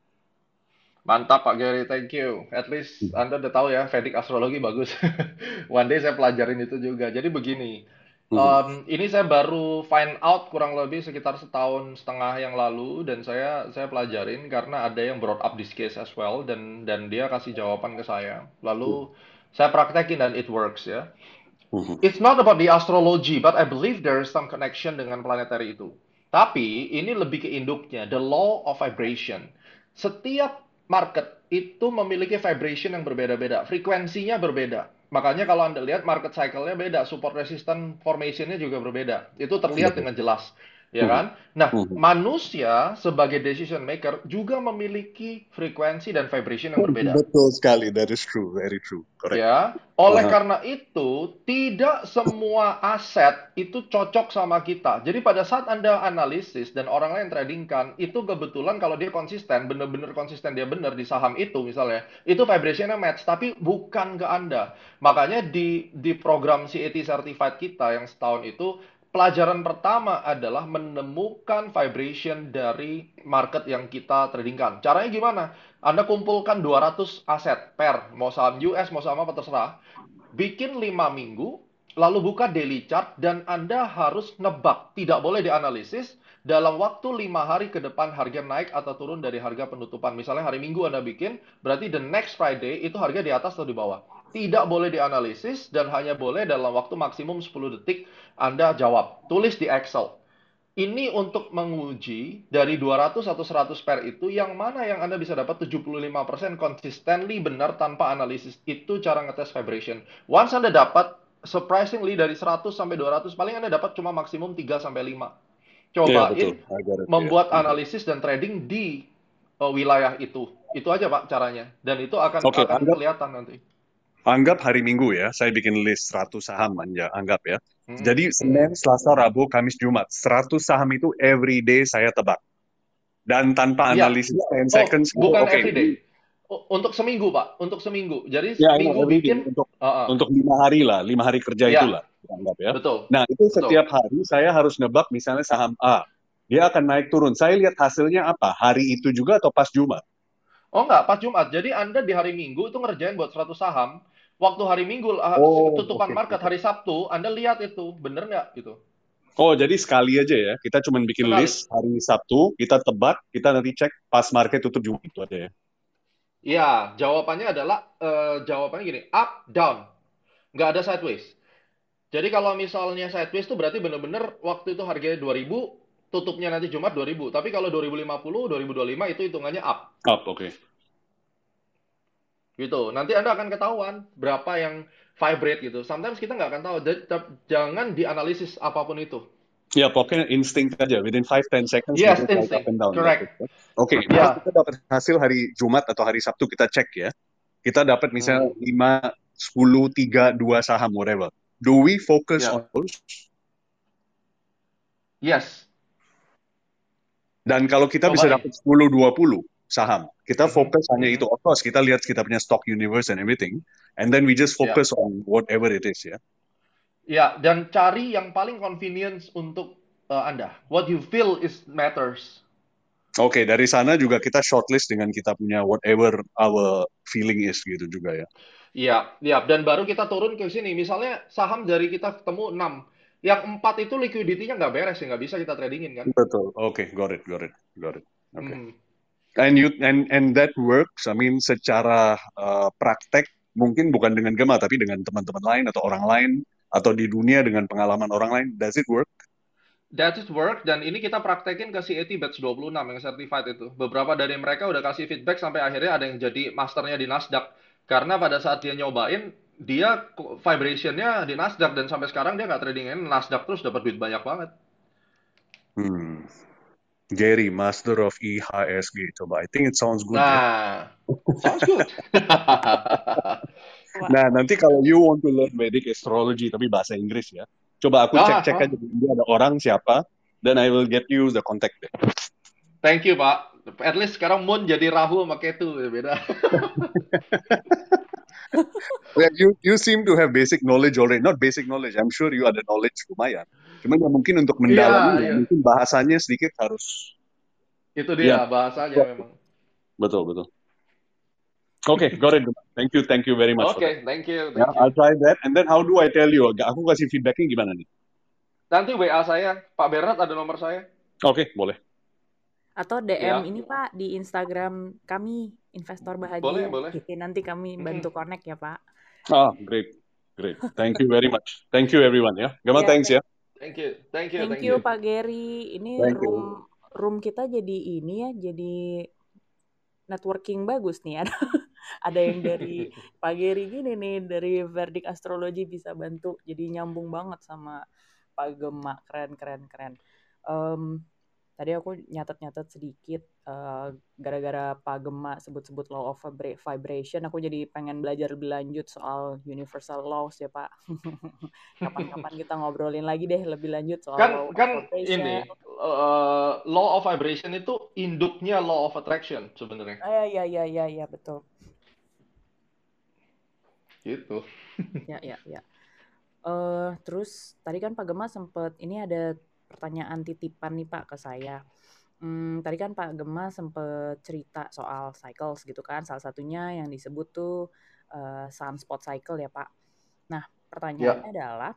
Mantap Pak Gary, thank you. At least hmm. Anda udah tahu ya, Vedic astrologi bagus. One day saya pelajarin itu juga. Jadi begini, Um, ini saya baru find out kurang lebih sekitar setahun setengah yang lalu dan saya saya pelajarin karena ada yang brought up this case as well dan dan dia kasih jawaban ke saya. Lalu saya praktekin dan it works ya. It's not about the astrology, but I believe there is some connection dengan planetary itu. Tapi ini lebih ke induknya, the law of vibration. Setiap market itu memiliki vibration yang berbeda-beda, frekuensinya berbeda. Makanya kalau Anda lihat market cycle-nya beda, support resistance formation-nya juga berbeda. Itu terlihat dengan jelas ya hmm. kan? Nah, hmm. manusia sebagai decision maker juga memiliki frekuensi dan vibration yang berbeda. Betul sekali, that is true, very true. Correct. Ya, oleh uh-huh. karena itu tidak semua aset itu cocok sama kita. Jadi pada saat Anda analisis dan orang lain trading kan, itu kebetulan kalau dia konsisten, benar-benar konsisten dia benar di saham itu misalnya, itu vibrationnya match, tapi bukan ke Anda. Makanya di di program CAT certified kita yang setahun itu pelajaran pertama adalah menemukan vibration dari market yang kita tradingkan. Caranya gimana? Anda kumpulkan 200 aset per, mau saham US, mau saham apa terserah. Bikin 5 minggu, lalu buka daily chart, dan Anda harus nebak. Tidak boleh dianalisis. Dalam waktu 5 hari ke depan harga naik atau turun dari harga penutupan. Misalnya hari Minggu Anda bikin, berarti the next Friday itu harga di atas atau di bawah. Tidak boleh dianalisis dan hanya boleh dalam waktu maksimum 10 detik Anda jawab. Tulis di Excel. Ini untuk menguji dari 200 atau 100 pair itu yang mana yang Anda bisa dapat 75% consistently benar tanpa analisis. Itu cara ngetes vibration. Once Anda dapat surprisingly dari 100 sampai 200 paling Anda dapat cuma maksimum 3 sampai 5. Iya, Cobain betul. It. membuat Iya. analisis dan trading di uh, wilayah itu. Itu aja Pak caranya. Dan itu akan Oke, akan kelihatan nanti. Anggap hari Minggu ya, saya bikin list 100 saham anja, anggap ya. Hmm, Jadi. Senin, Selasa, Rabu, Kamis, Jumat, 100 saham itu every day saya tebak. Dan tanpa Iya. analisis 10 Oh, seconds, oh, bukan oke, everyday. O- Untuk seminggu, Pak. Untuk seminggu. Jadi Ya, seminggu every day. bikin. Untuk Uh-uh. untuk lima hari lah, lima hari kerja Ya, itulah, anggap ya. betul. Nah, itu Betul. setiap hari saya harus nebak misalnya saham A. Dia akan naik turun. Saya lihat hasilnya apa? Hari itu juga atau pas Jumat? Oh enggak, pas Jumat. Jadi Anda di hari Minggu itu ngerjain buat 100 saham. Waktu hari Minggu, uh, Oh, tutupan oke. market hari Sabtu, Anda lihat itu. Bener nggak gitu? Oh, jadi sekali aja ya. Kita cuma bikin Sekali. list hari Sabtu, kita tebak, kita nanti cek pas market tutup Jumat itu aja ya. Ya, jawabannya adalah eh, jawabannya gini, up, down. Nggak ada sideways. Jadi kalau misalnya sideways itu berarti bener-bener waktu itu harganya 2000, tutupnya nanti Jumat 2000. Tapi kalau 2050, 2025 itu hitungannya up. Up, oke. Gitu. Nanti Anda akan ketahuan berapa yang vibrate gitu. Sometimes kita nggak akan tahu. Jangan dianalisis apa pun itu. Ya, pokoknya insting aja. Within 5-10 seconds, Yes, instinct. down. Correct. Oke, Ya. pas kita dapat hasil hari Jumat atau hari Sabtu, kita cek ya. Kita dapat misalnya Hmm. 5, 10, 3, 2 saham, whatever. Do we focus Ya. on those? Yes. Dan kalau kita bisa Cobain. dapat 10, 20 saham, kita Mhm, fokus hanya itu. Of course, kita lihat kita punya stock universe and everything. And then we just focus on whatever it is ya. Ya, dan cari yang paling convenience untuk eh, Anda. What you feel is matters. Oke, dari sana juga kita shortlist dengan kita punya whatever our feeling is gitu juga ya. Iya, iya. Dan baru kita turun ke sini. Misalnya saham dari kita ketemu 6. Yang 4 itu liquidity-nya nggak beres ya, nggak bisa kita tradingin kan? Betul. Oke, got it, got it, got it. Oke. Hmm. And you and and that works. I mean, secara uh, praktek mungkin bukan dengan Gema tapi dengan teman-teman lain atau orang lain atau di dunia dengan pengalaman orang lain. Does it work? That is work dan ini kita praktekin ke CAT batch 26 yang certified itu. Beberapa dari mereka udah kasih feedback sampai akhirnya ada yang jadi masternya di Nasdaq. Karena pada saat dia nyobain, dia vibrationnya di Nasdaq dan sampai sekarang dia nggak tradingin Nasdaq terus dapat duit banyak banget. Hmm. Gary, Master of E IHSG. Coba, I think it sounds good. ya. Nah, sounds good. Nah, nanti kalau you want to learn Vedic astrology tapi bahasa Inggris ya. Coba aku Ah, cek-cek ah. aja di India ada orang siapa, then I will get you the contact deh. Thank you, Pak. At least sekarang Moon jadi Rahu sama Ketu, beda. Well, you you seem to have basic knowledge already. Not basic knowledge. I'm sure you ada knowledge lumayan. Cuman ya mungkin untuk Iya, mendalami ya, iya. mungkin bahasanya sedikit harus. Itu Ya, dia bahasanya memang. betul betul. Oke, got it. Thank you, thank you very much Oke, that. thank you, Ya, thank you. I'll try that. And then how do I tell you? Aku kasih feedbacknya gimana nih? Nanti WA saya, Pak Bernard ada nomor saya. Oke, boleh. Atau Ya. DM ini Pak di Instagram kami Investor Boleh, Bahagia. boleh. Oke, nanti kami bantu connect ya Pak. Ah, great, great. Thank you very much. Thank you everyone ya. Gama Ya, thanks ya. Thank you, thank you, thank thank you you. Pak Gary. Ini Thank you. room room kita jadi ini ya, jadi networking bagus nih. Ada ada yang dari Pak Gary gini nih dari Verdict Astrology bisa bantu. Jadi nyambung banget sama Pak Gema. Keren keren keren. Em, tadi aku nyatet-nyatet sedikit eh, gara-gara Pak Gema sebut-sebut law of vibra- vibration aku jadi pengen belajar lebih lanjut soal universal laws ya Pak. Kapan-kapan kita ngobrolin lagi deh lebih lanjut soal Kan law of kan vibration. ini eh, law of vibration itu induknya law of attraction sebenarnya. Ah, ya ya ya ya betul. Gitu. Ya ya ya. Uh, terus tadi kan Pak Gema sempet ini ada pertanyaan titipan nih Pak ke saya. Hmm, tadi kan Pak Gema sempet cerita soal cycles gitu kan. Salah satunya yang disebut tuh uh, sunspot cycle ya Pak. Nah, pertanyaannya Ya. adalah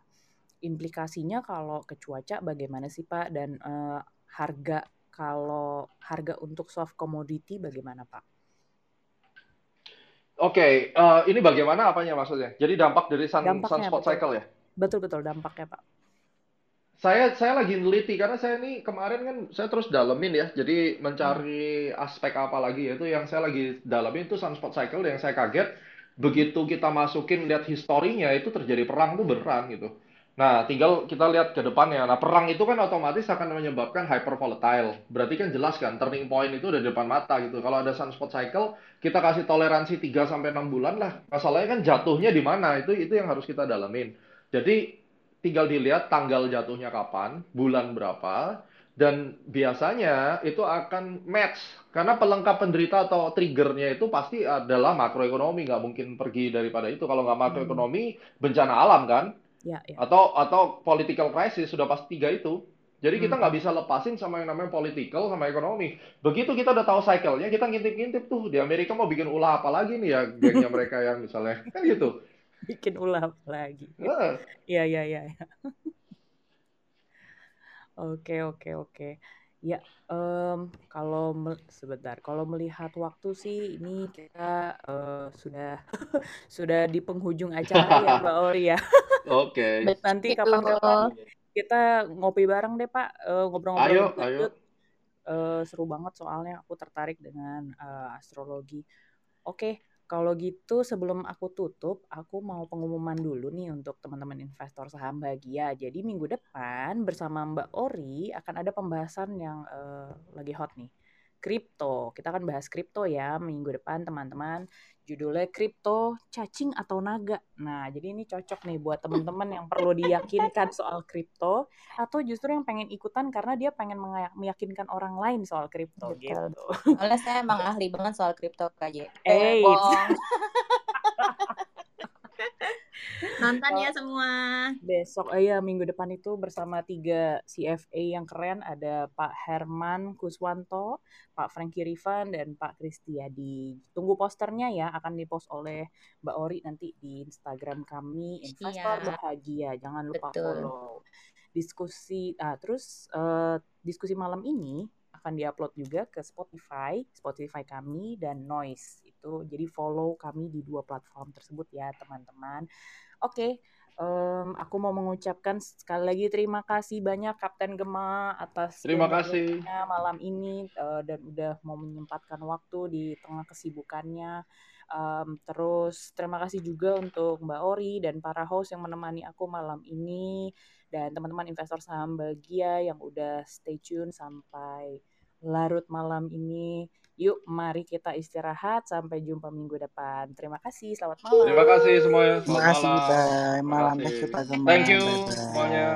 implikasinya kalau ke cuaca bagaimana sih Pak dan uh, harga kalau harga untuk soft commodity bagaimana Pak? Oke, eh, ini bagaimana apanya maksudnya? Jadi dampak dari sun, Dampaknya sunspot betul cycle ya? Betul betul dampaknya Pak. Saya saya lagi neliti karena saya ini kemarin kan saya terus dalemin ya. Jadi mencari aspek apa lagi yaitu yang saya lagi dalamin itu sunspot cycle yang saya kaget begitu kita masukin lihat historinya itu terjadi perang tuh beneran gitu. Nah, tinggal kita lihat ke depannya. Nah, perang itu kan otomatis akan menyebabkan hyper volatile. Berarti kan jelas kan turning point itu udah di depan mata gitu. Kalau ada sunspot cycle, kita kasih toleransi 3 sampai 6 bulan lah. Masalahnya kan jatuhnya di mana? Itu itu yang harus kita dalamin. Jadi tinggal dilihat tanggal jatuhnya kapan, bulan berapa, dan biasanya itu akan match. Karena pelengkap penderita atau triggernya itu pasti adalah makroekonomi. Nggak mungkin pergi daripada itu. Kalau nggak Hmm. makroekonomi bencana alam kan? Ya, ya. atau atau political crisis sudah pasti tiga itu. Jadi kita Hmm. nggak bisa lepasin sama yang namanya political sama ekonomi. Begitu kita udah tahu cycle-nya kita ngintip-ngintip tuh. Di Amerika mau bikin ulah apa lagi nih ya gengnya mereka yang misalnya. Kan gitu Bikin ulah lagi. Heeh. Iya, iya, iya. iya. Oke, oke, oke. Ya, em, kalau sebentar, kalau melihat waktu sih ini kita eh, sudah sudah di penghujung acara ya Mbak Ori ya. Oke. Nanti Betul. kapan-kapan kita ngopi bareng deh Pak, Eh, ngobrol-ngobrol Ayo, lebih ayo. lanjut. Eh, seru banget soalnya aku tertarik dengan eh, astrologi. Oke, kalau gitu sebelum aku tutup, aku mau pengumuman dulu nih untuk teman-teman investor saham bahagia. Jadi minggu depan bersama Mbak Ori akan ada pembahasan yang eh, lagi hot nih. Kripto. Kita akan bahas kripto ya minggu depan teman-teman. Judulnya kripto cacing atau naga. Nah, jadi ini cocok nih buat teman-teman yang perlu diyakinkan soal kripto atau justru yang pengen ikutan karena dia pengen meyakinkan orang lain soal kripto Betul. gitu. Soalnya saya emang ahli banget soal kripto KJ. Eh, Nonton ya semua. Besok, oh iya minggu depan itu bersama tiga CFA yang keren ada Pak Herman Kuswanto, Pak Franky Rifan, dan Pak Kristiadi. Tunggu posternya ya, akan dipost oleh Mbak Ori nanti di Instagram kami Investor Siap. Bahagia. Jangan lupa Betul. follow. Diskusi, ah terus eh, diskusi malam ini akan diupload juga ke Spotify, Spotify kami dan Noise itu. Jadi follow kami di dua platform tersebut ya teman-teman. Oke, em, aku mau mengucapkan sekali lagi terima kasih banyak Kapten Gema atas Terima kasih. malam ini eh, dan udah mau menyempatkan waktu di tengah kesibukannya. Em, terus terima kasih juga untuk Mbak Ori dan para host yang menemani aku malam ini dan teman-teman investor saham bahagia yang udah stay tune sampai larut malam ini. Yuk, mari kita istirahat. Sampai jumpa minggu depan. Terima kasih. Selamat malam. Terima kasih semuanya. Terima Selamat kasih, malam. bye. Terima Malam kasih. thank you, Pak Gema. Thank you Bye-bye. semuanya.